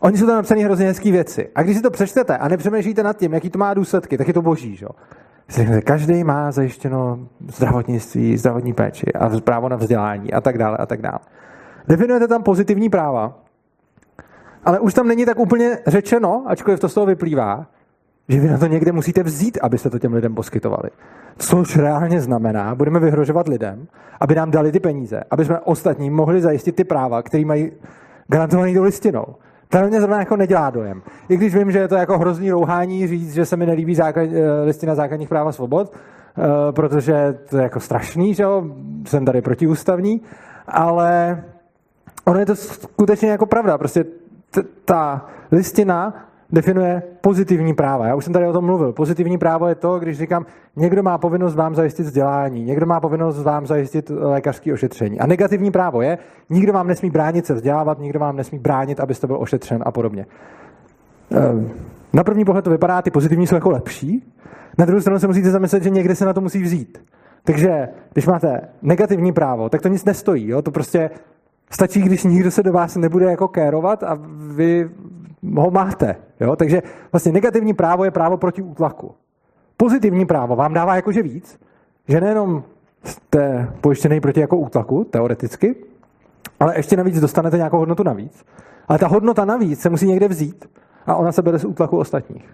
oni jsou tam napsané hrozně hezké věci. A když si to přečtete a nepřemýšlíte nad tím, jaký to má důsledky, tak je to boží, že? Každý má zajištěno zdravotnictví, zdravotní péči a právo na vzdělání a tak dále a tak dále. Definujete tam pozitivní práva, ale už tam není tak úplně řečeno, ačkoliv to z toho vyplývá, že vy na to někde musíte vzít, abyste to těm lidem poskytovali. Což reálně znamená, budeme vyhrožovat lidem, aby nám dali ty peníze, aby jsme ostatní mohli zajistit ty práva, které mají garantovaný tou listinou. To mě zrovna jako nedělá dojem. I když vím, že je to jako hrozný rouhání říct, že se mi nelíbí základ, eh, listina základních práv a svobod, eh, protože to je jako strašný, že jo? jsem tady protiústavní, ale ono je to skutečně jako pravda. Prostě ta listina definuje pozitivní práva. Já už jsem tady o tom mluvil. Pozitivní právo je to, když říkám, někdo má povinnost vám zajistit vzdělání, někdo má povinnost vám zajistit lékařské ošetření. A negativní právo je, nikdo vám nesmí bránit se vzdělávat, nikdo vám nesmí bránit, abyste byl ošetřen a podobně. Ehm, na první pohled to vypadá, ty pozitivní jsou jako lepší. Na druhou stranu se musíte zamyslet, že někde se na to musí vzít. Takže když máte negativní právo, tak to nic nestojí. Jo? To prostě Stačí, když nikdo se do vás nebude jako kérovat a vy ho máte. Jo? Takže vlastně negativní právo je právo proti útlaku. Pozitivní právo vám dává jakože víc, že nejenom jste pojištěný proti jako útlaku, teoreticky, ale ještě navíc dostanete nějakou hodnotu navíc. Ale ta hodnota navíc se musí někde vzít a ona se bere z útlaku ostatních.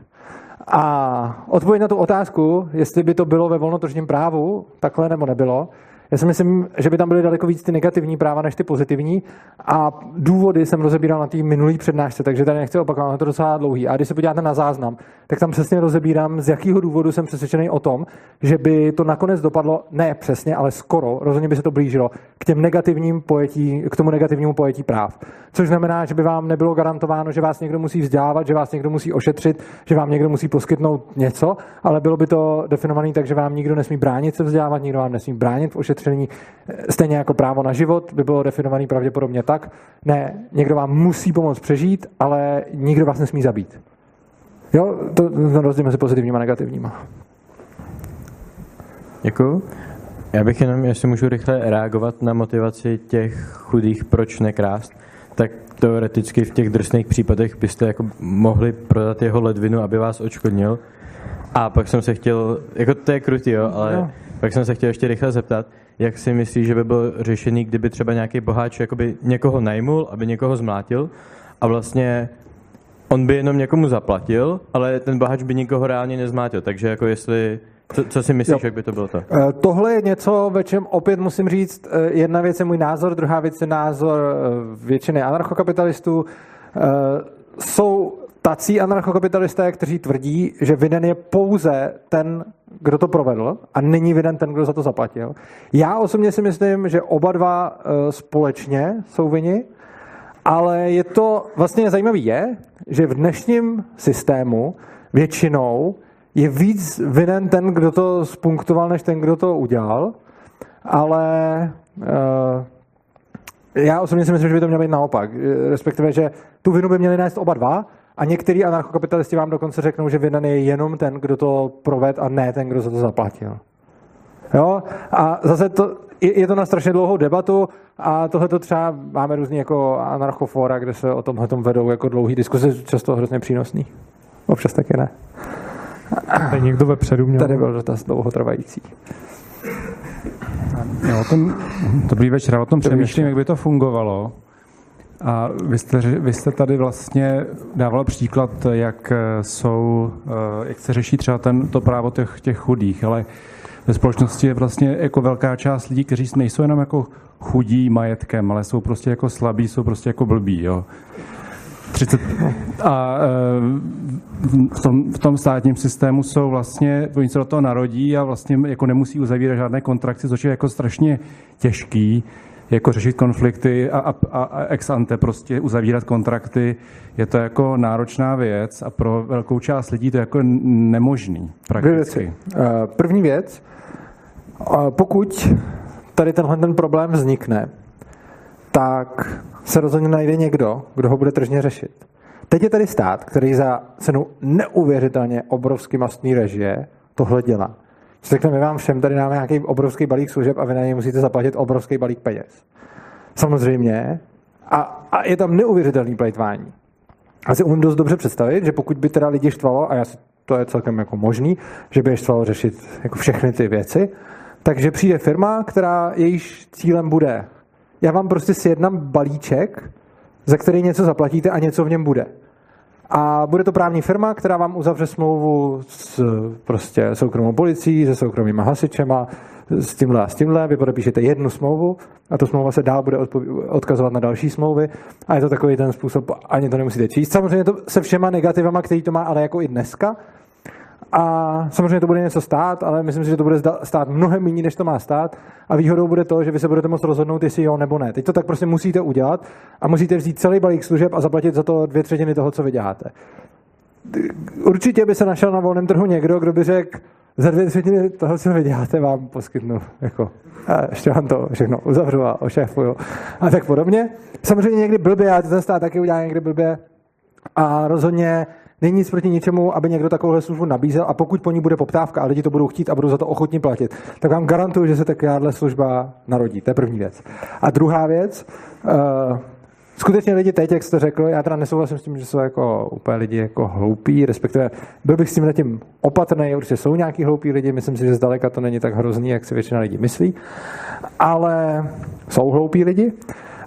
A odpověď na tu otázku, jestli by to bylo ve volnotržním právu, takhle nebo nebylo, já si myslím, že by tam byly daleko víc ty negativní práva než ty pozitivní a důvody jsem rozebíral na té minulý přednášce, takže tady nechci opakovat, to docela dlouhý. A když se podíváte na záznam, tak tam přesně rozebírám, z jakého důvodu jsem přesvědčený o tom, že by to nakonec dopadlo, ne přesně, ale skoro, rozhodně by se to blížilo k těm negativním pojetí, k tomu negativnímu pojetí práv. Což znamená, že by vám nebylo garantováno, že vás někdo musí vzdělávat, že vás někdo musí ošetřit, že vám někdo musí poskytnout něco, ale bylo by to definované tak, že vám nikdo nesmí bránit se vzdělávat, nikdo vám nesmí bránit v ošetření opatření, stejně jako právo na život by bylo definovaný pravděpodobně tak, ne, někdo vám musí pomoct přežít, ale nikdo vás nesmí zabít. Jo, to, to rozdíl mezi pozitivníma a negativníma. Děkuji. Já bych jenom, jestli můžu rychle reagovat na motivaci těch chudých, proč nekrást, tak teoreticky v těch drsných případech byste jako mohli prodat jeho ledvinu, aby vás odškodnil. A pak jsem se chtěl, jako to je krutý, jo, ale Jo. pak jsem se chtěl ještě rychle zeptat, jak si myslíš, že by byl řešený, kdyby třeba nějaký boháč jakoby někoho najmul, aby někoho zmlátil a vlastně on by jenom někomu zaplatil, ale ten boháč by nikoho reálně nezmlátil, takže jako jestli, co, co si myslíš, Jo. jak by to bylo to? Eh, Tohle je něco, ve čem opět musím říct, eh, jedna věc je můj názor, druhá věc je názor eh, většiny anarchokapitalistů. Jsou tací anarchokapitalisté, kteří tvrdí, že vinen je pouze ten, kdo to provedl a není vinen ten, kdo za to zaplatil. Já osobně si myslím, že oba dva eh, společně jsou vini, ale je to vlastně zajímavé je, že v dnešním systému většinou je víc vinen ten, kdo to spunktoval, než ten, kdo to udělal, ale uh, já osobně si myslím, že by to mělo být naopak. Eh, Respektive, že tu vinu by měli nést oba dva a některý anarchokapitalisti vám dokonce řeknou, že vinen je jenom ten, kdo to proved a ne ten, kdo za to zaplatil. Jo? A zase to, je, je to na strašně dlouhou debatu a tohle to třeba máme různý jako anarchofora, kde se o tomhle tom vedou jako dlouhý diskuse, často hrozně přínosný. Občas taky ne. Tady někdo vepředu měl. Tady byl dotaz dlouhotrvající. Já o tom, dobrý večer, já o tom přemýšlím, jak by to fungovalo. A vy jste, vy jste tady vlastně dával příklad, jak eh, jsou, eh, jak se řeší třeba ten, to právo těch, těch chudých, ale ve společnosti je vlastně jako velká část lidí, kteří nejsou jenom jako chudí majetkem, ale jsou prostě jako slabí, jsou prostě jako blbí, jo. 30, a eh, v tom, v tom státním systému jsou vlastně, oni se do toho narodí a vlastně jako nemusí uzavírat žádné kontrakty, což je jako strašně těžký, jako řešit konflikty a, a, a- ex ante prostě uzavírat kontrakty. Je to jako náročná věc a pro velkou část lidí to je jako nemožný Dvě prakticky. věci. Eh, První věc, pokud tady tenhle ten problém vznikne, tak se rozhodně najde někdo, kdo ho bude tržně řešit. Teď je tady stát, který za cenu neuvěřitelně obrovsky mastný režie tohle dělá. Řekne, my vám všem tady dáme nějaký obrovský balík služeb a vy na něj musíte zaplatit obrovský balík peněz. Samozřejmě. A, a je tam neuvěřitelný plejtvání. A si umím dost dobře představit, že pokud by teda lidi štvalo, a já si, to je celkem jako možný, že by je štvalo řešit jako všechny ty věci, takže přijde firma, která jejíž cílem bude, já vám prostě sjednám balíček, za který něco zaplatíte a něco v něm bude. A bude to právní firma, která vám uzavře smlouvu s prostě soukromou policií, se soukromýma hasičema, s tímhle a s tímhle. Vy podepíšete jednu smlouvu a ta smlouva se dál bude odkazovat na další smlouvy a je to takový ten způsob, ani to nemusíte číst. Samozřejmě to se všema negativama, který to má, ale jako i dneska. A samozřejmě to bude něco stát, ale myslím si, že to bude stát mnohem méně, než to má stát. A výhodou bude to, že vy se budete moct rozhodnout, jestli jo nebo ne. Teď to tak prostě musíte udělat a musíte vzít celý balík služeb a zaplatit za to dvě třetiny toho, co vy děláte. Určitě by se našel na volném trhu někdo, kdo by řekl, za dvě třetiny toho, co vy děláte, vám poskytnu. Jako, a ještě vám to všechno uzavřu a ošéfuju. A tak podobně. Samozřejmě někdy blbě, a ten stát taky udělá někdy blbě. A rozhodně není nic proti ničemu, aby někdo takovouhle službu nabízel a pokud po ní bude poptávka a lidi to budou chtít a budou za to ochotni platit, tak vám garantuju, že se takováhle služba narodí. To je první věc. A druhá věc, uh, skutečně lidi teď, jak jste řekl, já teda nesouhlasím s tím, že jsou jako úplně lidi jako hloupí, respektive byl bych s tím tím opatrný, určitě jsou nějaký hloupí lidi, myslím si, že zdaleka to není tak hrozný, jak si většina lidí myslí, ale jsou hloupí lidi.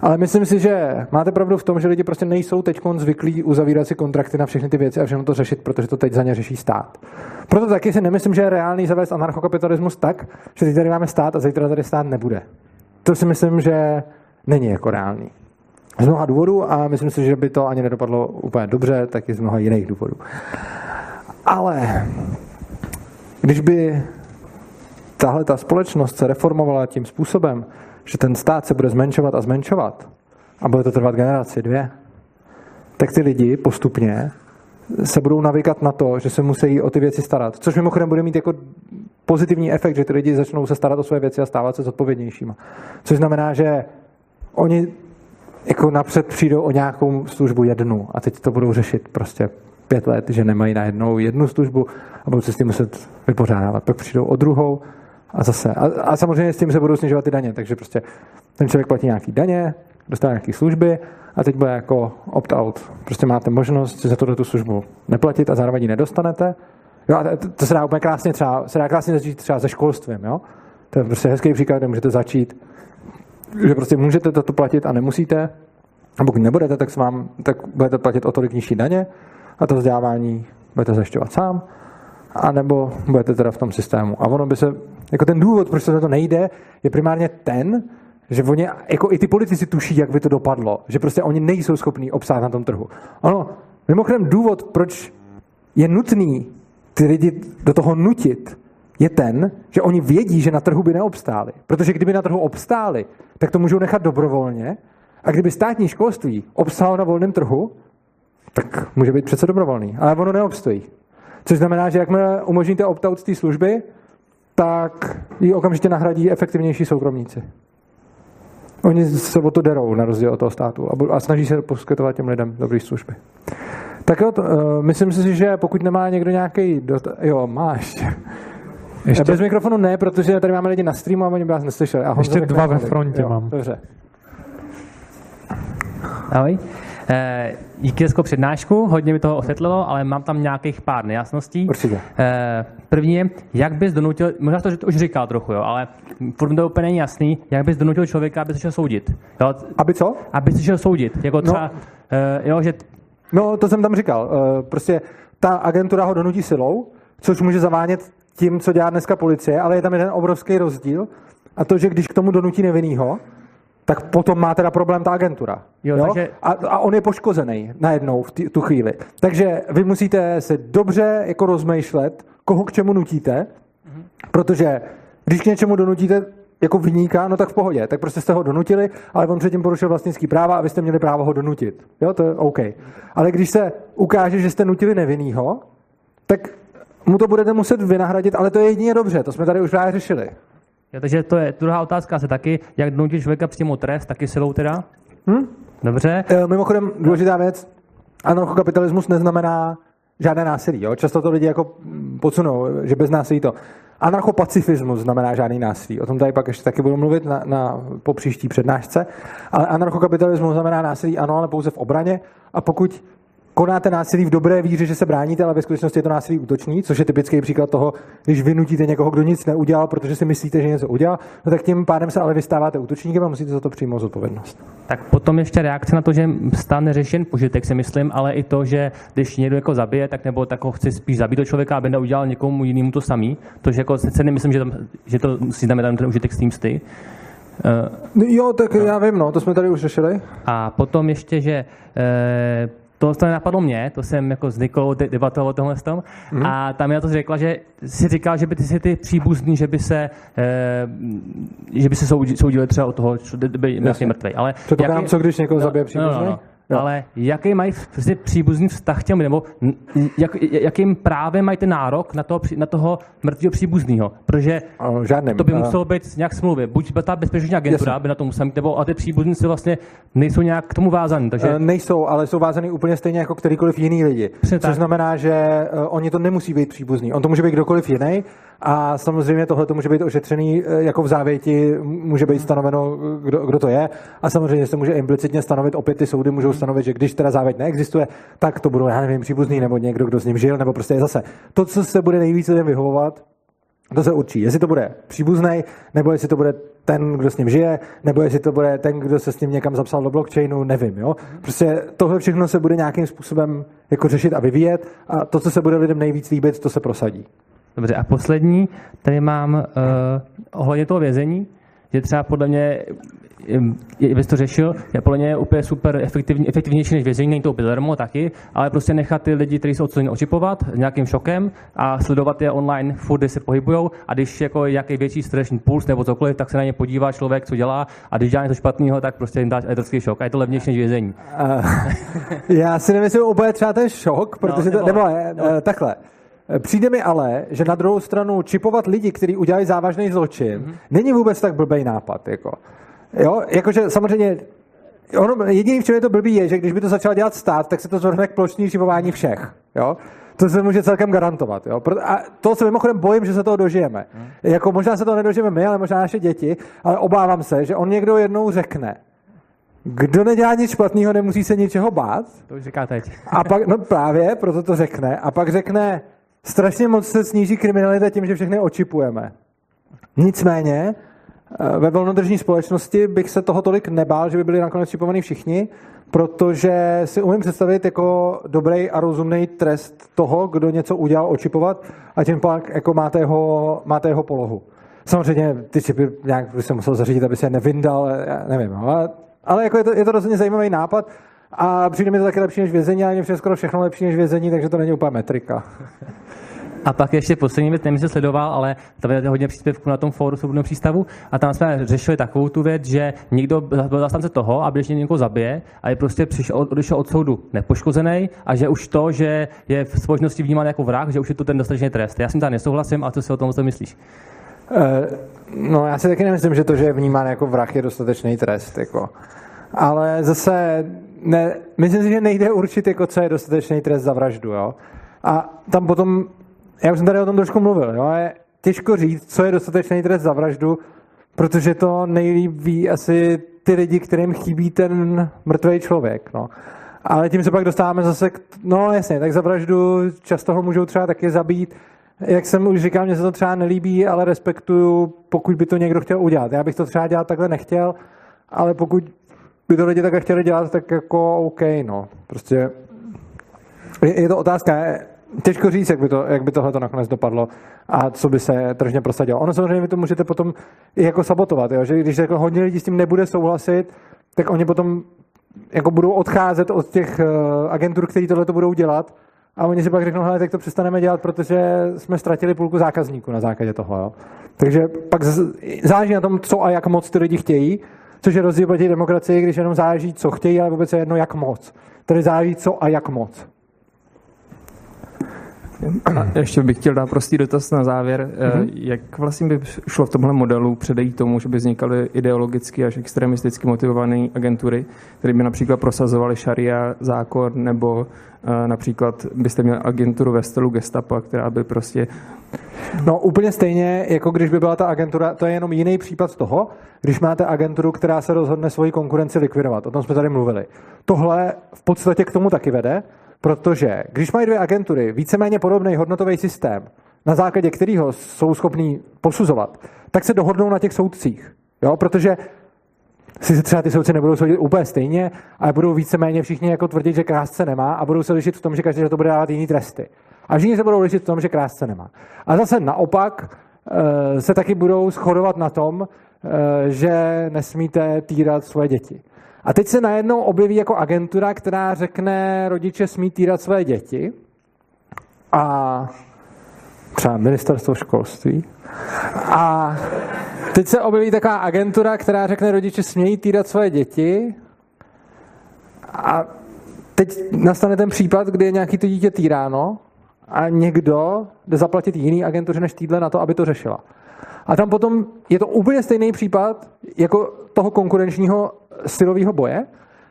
Ale myslím si, že máte pravdu v tom, že lidi prostě nejsou teď zvyklí uzavírat si kontrakty na všechny ty věci a všechno to řešit, protože to teď za ně řeší stát. Proto taky si nemyslím, že je reálný zavést anarchokapitalismus tak, že teď tady máme stát a zítra tady stát nebude. To si myslím, že není jako reálný. Z mnoha důvodů a myslím si, že by to ani nedopadlo úplně dobře, tak i z mnoha jiných důvodů. Ale když by tahle ta společnost se reformovala tím způsobem, že ten stát se bude zmenšovat a zmenšovat a bude to trvat generaci, dvě, tak ty lidi postupně se budou navykat na to, že se musí o ty věci starat. Což mimochodem bude mít jako pozitivní efekt, že ty lidi začnou se starat o své věci a stávat se zodpovědnějšíma. Což znamená, že oni jako napřed přijdou o nějakou službu jednu a teď to budou řešit prostě pět let, že nemají najednou jednu službu a budou se s tím muset vypořádávat. Pak přijdou o druhou a zase. A, a samozřejmě s tím se budou snižovat ty daně, takže prostě ten člověk platí nějaký daně, dostane nějaké služby a teď bude jako opt-out. Prostě máte možnost za tuto tu službu neplatit a zároveň ji nedostanete. Jo, a to, to se dá úplně krásně třeba, se dá krásně začít třeba se školstvím, jo? To je prostě hezký příklad, kde můžete začít, že prostě můžete toto platit a nemusíte, a pokud nebudete, tak, vám, tak budete platit o tolik nižší daně a to vzdělávání budete zajišťovat sám, a nebo budete teda v tom systému. A ono by se, jako ten důvod, proč za to nejde, je primárně ten, že oni, jako i ty politici tuší, jak by to dopadlo, že prostě oni nejsou schopní obsát na tom trhu. Ono, mimochodem důvod, proč je nutný ty lidi do toho nutit, je ten, že oni vědí, že na trhu by neobstáli. Protože kdyby na trhu obstáli, tak to můžou nechat dobrovolně. A kdyby státní školství obstálo na volném trhu, tak může být přece dobrovolný. Ale ono neobstojí. Což znamená, že jakmile umožníte opt-out z té služby, tak ji okamžitě nahradí efektivnější soukromníci. Oni se o to derou, na rozdíl od toho státu, a, a snaží se poskytovat těm lidem dobré služby. Tak jo, to, uh, myslím si, že pokud nemá někdo nějaký dot... Jo, máš. Ještě... Bez mikrofonu ne, protože tady máme lidi na streamu a oni by vás neslyšeli. A Ještě dva ve frontě jo, mám. Dobře. Ahoj. Eh, díky za přednášku, hodně mi toho osvětlilo, ale mám tam nějakých pár nejasností. Určitě. Eh, první je, jak bys donutil, možná to už říkal trochu, jo, ale furt to úplně není jasný, jak bys donutil člověka, aby se šel soudit. Jo? Aby co? Aby se šel soudit. Jako třeba, no. jo, že... No, to jsem tam říkal. Prostě ta agentura ho donutí silou, což může zavánět tím, co dělá dneska policie, ale je tam jeden obrovský rozdíl. A to, že když k tomu donutí nevinnýho, tak potom má teda problém ta agentura. Jo, jo? Takže... A, a on je poškozený najednou v tý, tu chvíli. Takže vy musíte se dobře jako rozmýšlet, koho k čemu nutíte, protože když k něčemu donutíte jako vyníka, no tak v pohodě, tak prostě jste ho donutili, ale on předtím porušil vlastnický práva a vy jste měli právo ho donutit. Jo, to je OK. Ale když se ukáže, že jste nutili nevinnýho, tak mu to budete muset vynahradit, ale to je jedině dobře, to jsme tady už právě řešili. Jo, takže to je druhá otázka se taky, jak donutit člověka přijmout trest, taky silou teda? Hm? Dobře. E, mimochodem, důležitá věc, anarchokapitalismus neznamená žádné násilí. Jo? Často to lidi jako podsunou, že bez násilí to. Anarchopacifismus znamená žádný násilí. O tom tady pak ještě taky budu mluvit na, na, po příští přednášce. Ale anarchokapitalismus znamená násilí, ano, ale pouze v obraně. A pokud konáte násilí v dobré víře, že se bráníte, ale ve skutečnosti je to násilí útoční, což je typický příklad toho, když vynutíte někoho, kdo nic neudělal, protože si myslíte, že něco udělal, no tak tím pádem se ale vystáváte útočníkem a musíte za to přijmout zodpovědnost. Tak potom ještě reakce na to, že stát neřeší jen požitek, si myslím, ale i to, že když někdo jako zabije, tak nebo tak ho chce spíš zabít do člověka, aby neudělal někomu jinému to samý. To, že jako se nemyslím, že, tam, že to si tam ten užitek s tím sty. Uh, jo, tak no. já vím, no, to jsme tady už řešili. A potom ještě, že uh, to, to nenapadlo mě, to jsem jako s Nikolou debatoval o tomhle tom, mm. a tam já to řekla, že si říkal, že by ty si ty příbuzný, že by se, eh, že by se soudili třeba od toho, že by byl mrtvý. Ale Předpokládám, co když někoho no, zabije příbuzný? No, no, no. Ale jaký mají prostě příbuzný vztah těm, nebo jak, jakým právem mají ten nárok na toho, na toho mrtvého příbuzného? Protože Žádným. to by muselo být nějak smluvě. Buď ta bezpečnostní agentura by na to musela mít, nebo a ty příbuzní si vlastně nejsou nějak k tomu vázaný. Takže... E, nejsou, ale jsou vázaný úplně stejně jako kterýkoliv jiný lidi. Přesně což tak. znamená, že uh, oni to nemusí být příbuzní. On to může být kdokoliv jiný, a samozřejmě tohle to může být ošetřený eh, jako v závěti, může být stanoveno, kdo, kdo to je. A samozřejmě se může implicitně stanovit, opět ty soudy můžou stanovit, že když teda závěť neexistuje, tak to budou, já nevím, příbuzný nebo někdo, kdo s ním žil, nebo prostě je zase to, co se bude nejvíce lidem vyhovovat, to se určí. Jestli to bude příbuzný, nebo jestli to bude ten, kdo s ním žije, nebo jestli to bude ten, kdo se s ním někam zapsal do blockchainu, nevím. Jo? Prostě tohle všechno se bude nějakým způsobem jako řešit a vyvíjet a to, co se bude lidem nejvíc líbit, to se prosadí. Dobře, a poslední, tady mám uh, ohledně toho vězení, že třeba podle mě, bys to řešil, je podle mě úplně super efektivní, efektivnější než vězení, není to úplně zadarmo taky, ale prostě nechat ty lidi, kteří jsou odsouzeni očipovat nějakým šokem a sledovat je online, furt, kde se pohybují a když jako nějaký větší stresní puls nebo cokoliv, tak se na ně podívá člověk, co dělá. A když dělá něco špatného, tak prostě jim dá elektrický šok. A je to levnější než vězení. Uh, já si nemyslím úplně třeba ten šok, protože no, nebo, to, nebo, takhle. eh, přijde mi ale, že na druhou stranu čipovat lidi, kteří udělají závažný zločin, mm-hmm. není vůbec tak blbý nápad. Jako. Jo, jakože samozřejmě ono, jediný, v čem je to blbý, je, že když by to začal dělat stát, tak se to zvrhne k plošní čipování všech. Jo? To se může celkem garantovat. Jo? A to se mimochodem bojím, že se toho dožijeme. Hmm. Jako možná se toho nedožijeme my, ale možná naše děti, ale obávám se, že on někdo jednou řekne, kdo nedělá nic špatného, nemusí se ničeho bát. To už říká teď. A pak, no právě, proto to řekne. A pak řekne, strašně moc se sníží kriminalita tím, že všechny očipujeme. Nicméně, eh, ve volnodržní společnosti bych se toho tolik nebál, že by byli nakonec čipovaní všichni, protože si umím představit jako dobrý a rozumný trest toho, kdo něco udělal očipovat a tím pak jako máte jeho, máte jeho polohu. Samozřejmě ty čipy nějak by se musel zařídit, aby se je nevyndal, já nevím, ale, ale jako je, to, je to rozhodně zajímavý nápad a přijde mi to taky lepší než vězení, ale přijde skoro všechno lepší než vězení, takže to není úplně metrika. A pak ještě poslední věc, nevím, jestli sledoval, ale to je hodně příspěvků na tom fóru svobodného přístavu a tam jsme řešili takovou tu věc, že někdo byl zastánce toho, aby když někoho zabije a je prostě přišel, odešel od soudu nepoškozený a že už to, že je v společnosti vnímán jako vrah, že už je to ten dostatečný trest. Já s tím tam nesouhlasím, a co si o tom myslíš? Uh, no já si taky nemyslím, že to, že je vnímán jako vrah, je dostatečný trest. Jako. Ale zase, ne, myslím si, že nejde určit, jako, co je dostatečný trest za vraždu. Jo? A tam potom já už jsem tady o tom trošku mluvil, jo, je těžko říct, co je dostatečný trest za vraždu, protože to nejlíp ví asi ty lidi, kterým chybí ten mrtvý člověk, no. Ale tím se pak dostáváme zase k, no jasně, tak za vraždu často ho můžou třeba taky zabít. Jak jsem už říkal, mně se to třeba nelíbí, ale respektuju, pokud by to někdo chtěl udělat. Já bych to třeba dělat takhle nechtěl, ale pokud by to lidi takhle chtěli dělat, tak jako OK, no. Prostě je, je to otázka, těžko říct, jak by, to, jak by tohle to nakonec dopadlo a co by se tržně prosadilo. Ono samozřejmě vy to můžete potom i jako sabotovat, jo? že když jako hodně lidí s tím nebude souhlasit, tak oni potom jako budou odcházet od těch uh, agentur, kteří tohle to budou dělat a oni si pak řeknou, hele, tak to přestaneme dělat, protože jsme ztratili půlku zákazníků na základě toho. Jo? Takže pak záleží na tom, co a jak moc ty lidi chtějí, což je rozdíl proti demokracii, když jenom záleží, co chtějí, ale vůbec je jedno, jak moc. Tady záleží, co a jak moc. A ještě bych chtěl dát prostý dotaz na závěr. Mm-hmm. Jak vlastně by šlo v tomhle modelu předejít tomu, že by vznikaly ideologicky až extremisticky motivované agentury, které by například prosazovaly šaria zákon, nebo uh, například byste měli agenturu ve stylu gestapa, která by prostě... No úplně stejně, jako když by byla ta agentura, to je jenom jiný případ toho, když máte agenturu, která se rozhodne svoji konkurenci likvidovat. O tom jsme tady mluvili. Tohle v podstatě k tomu taky vede, Protože když mají dvě agentury víceméně podobný hodnotový systém, na základě kterého jsou schopní posuzovat, tak se dohodnou na těch soudcích. Jo? Protože si třeba ty soudci nebudou soudit úplně stejně, ale budou víceméně všichni jako tvrdit, že krásce nemá a budou se lišit v tom, že každý za to bude dávat jiný tresty. A všichni se budou lišit v tom, že krásce nemá. A zase naopak eh, se taky budou shodovat na tom, eh, že nesmíte týrat svoje děti. A teď se najednou objeví jako agentura, která řekne, rodiče smí týrat své děti a třeba ministerstvo školství. A teď se objeví taková agentura, která řekne, rodiče smějí týrat své děti a teď nastane ten případ, kdy je nějaký to dítě týráno a někdo jde zaplatit jiný agentuře než týdle na to, aby to řešila. A tam potom je to úplně stejný případ jako toho konkurenčního stylového boje,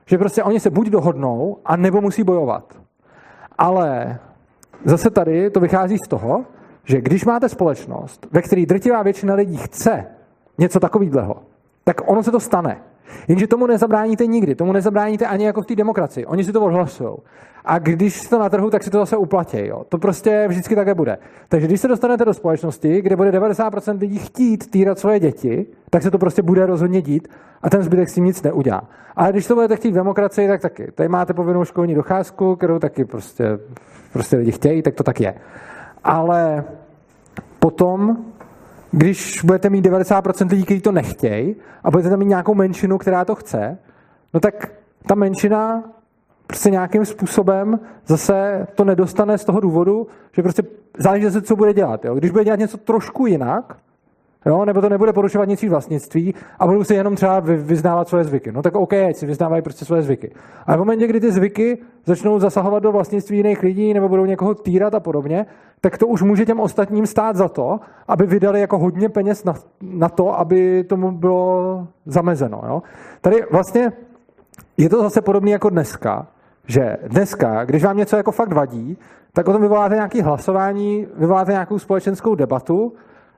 že prostě oni se buď dohodnou, a nebo musí bojovat. Ale zase tady to vychází z toho, že když máte společnost, ve které drtivá většina lidí chce něco takového, tak ono se to stane. Jenže tomu nezabráníte nikdy, tomu nezabráníte ani jako v té demokracii. Oni si to odhlasují. A když si to na trhu, tak si to zase uplatí. Jo. To prostě vždycky také bude. Takže když se dostanete do společnosti, kde bude 90% lidí chtít týrat svoje děti, tak se to prostě bude rozhodně dít a ten zbytek s tím nic neudělá. Ale když to budete chtít v demokracii, tak taky. Tady máte povinnou školní docházku, kterou taky prostě, prostě lidi chtějí, tak to tak je. Ale potom když budete mít 90% lidí, kteří to nechtějí a budete tam mít nějakou menšinu, která to chce, no tak ta menšina prostě nějakým způsobem zase to nedostane z toho důvodu, že prostě záleží se, co bude dělat. Jo? Když bude dělat něco trošku jinak, Jo, nebo to nebude porušovat nic vlastnictví a budou si jenom třeba vy, vyznávat svoje zvyky. No tak OK, ať si vyznávají prostě svoje zvyky. Ale v momentě, kdy ty zvyky začnou zasahovat do vlastnictví jiných lidí nebo budou někoho týrat a podobně, tak to už může těm ostatním stát za to, aby vydali jako hodně peněz na, na to, aby tomu bylo zamezeno. Jo? Tady vlastně je to zase podobné jako dneska, že dneska, když vám něco jako fakt vadí, tak o tom vyvoláte nějaké hlasování, vyvoláte nějakou společenskou debatu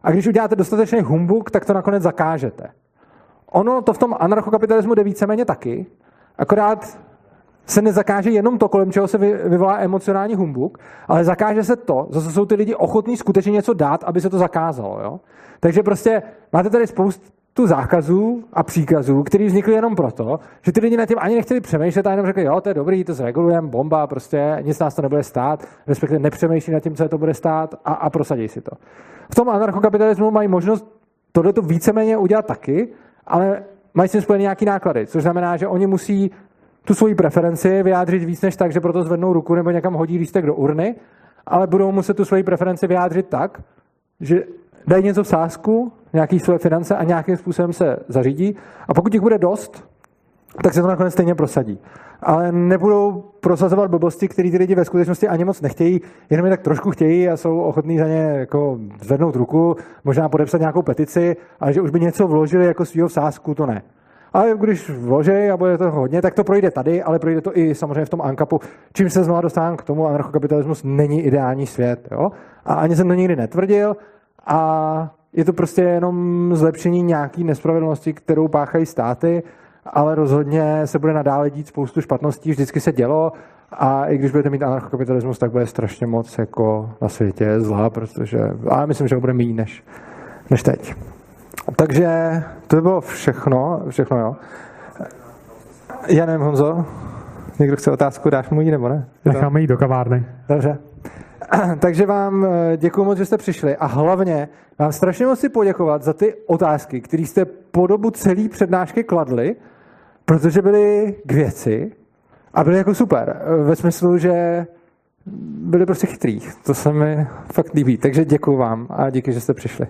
a když uděláte dostatečný humbuk, tak to nakonec zakážete. Ono to v tom anarchokapitalismu jde víceméně taky, akorát se nezakáže jenom to, kolem čeho se vyvolá emocionální humbuk, ale zakáže se to, zase jsou ty lidi ochotní skutečně něco dát, aby se to zakázalo. Jo? Takže prostě máte tady spoustu zákazů a příkazů, které vznikly jenom proto, že ty lidi na tím ani nechtěli přemýšlet a jenom řekli, jo, to je dobrý, to zregulujeme, bomba, prostě nic nás to nebude stát, respektive nepřemýšlí nad tím, co je to bude stát a, a prosadí si to. V tom anarchokapitalismu mají možnost tohleto víceméně udělat taky, ale mají s tím spojené nějaké náklady, což znamená, že oni musí tu svoji preferenci vyjádřit víc než tak, že proto zvednou ruku nebo někam hodí lístek do urny, ale budou muset tu svoji preferenci vyjádřit tak, že dají něco v sázku, nějaký své finance a nějakým způsobem se zařídí. A pokud jich bude dost, tak se to nakonec stejně prosadí. Ale nebudou prosazovat blbosti, které ty lidi ve skutečnosti ani moc nechtějí, jenom je tak trošku chtějí a jsou ochotní za ně jako zvednout ruku, možná podepsat nějakou petici, ale že už by něco vložili jako svýho sázku, to ne. Ale když vloží a bude to hodně, tak to projde tady, ale projde to i samozřejmě v tom ANKAPu, čím se znovu dostávám k tomu, anarchokapitalismus není ideální svět. Jo? A ani jsem to nikdy netvrdil a je to prostě jenom zlepšení nějaký nespravedlnosti, kterou páchají státy, ale rozhodně se bude nadále dít spoustu špatností, vždycky se dělo a i když budete mít anarchokapitalismus, tak bude strašně moc jako na světě zlá, protože, a já myslím, že ho bude méně než, než teď. Takže to by bylo všechno, všechno jo. Já nevím, Honzo, někdo chce otázku, dáš mu ji nebo ne? Necháme jít do kavárny. Dobře. (clears throat) Takže vám eh, děkuji moc, že jste přišli a hlavně vám strašně moc si poděkovat za ty otázky, které jste po dobu celé přednášky kladli, protože byly k věci a byly jako super. Ve smyslu, že byli prostě chytrý. To se mi fakt líbí. Takže děkuji vám a díky, že jste přišli.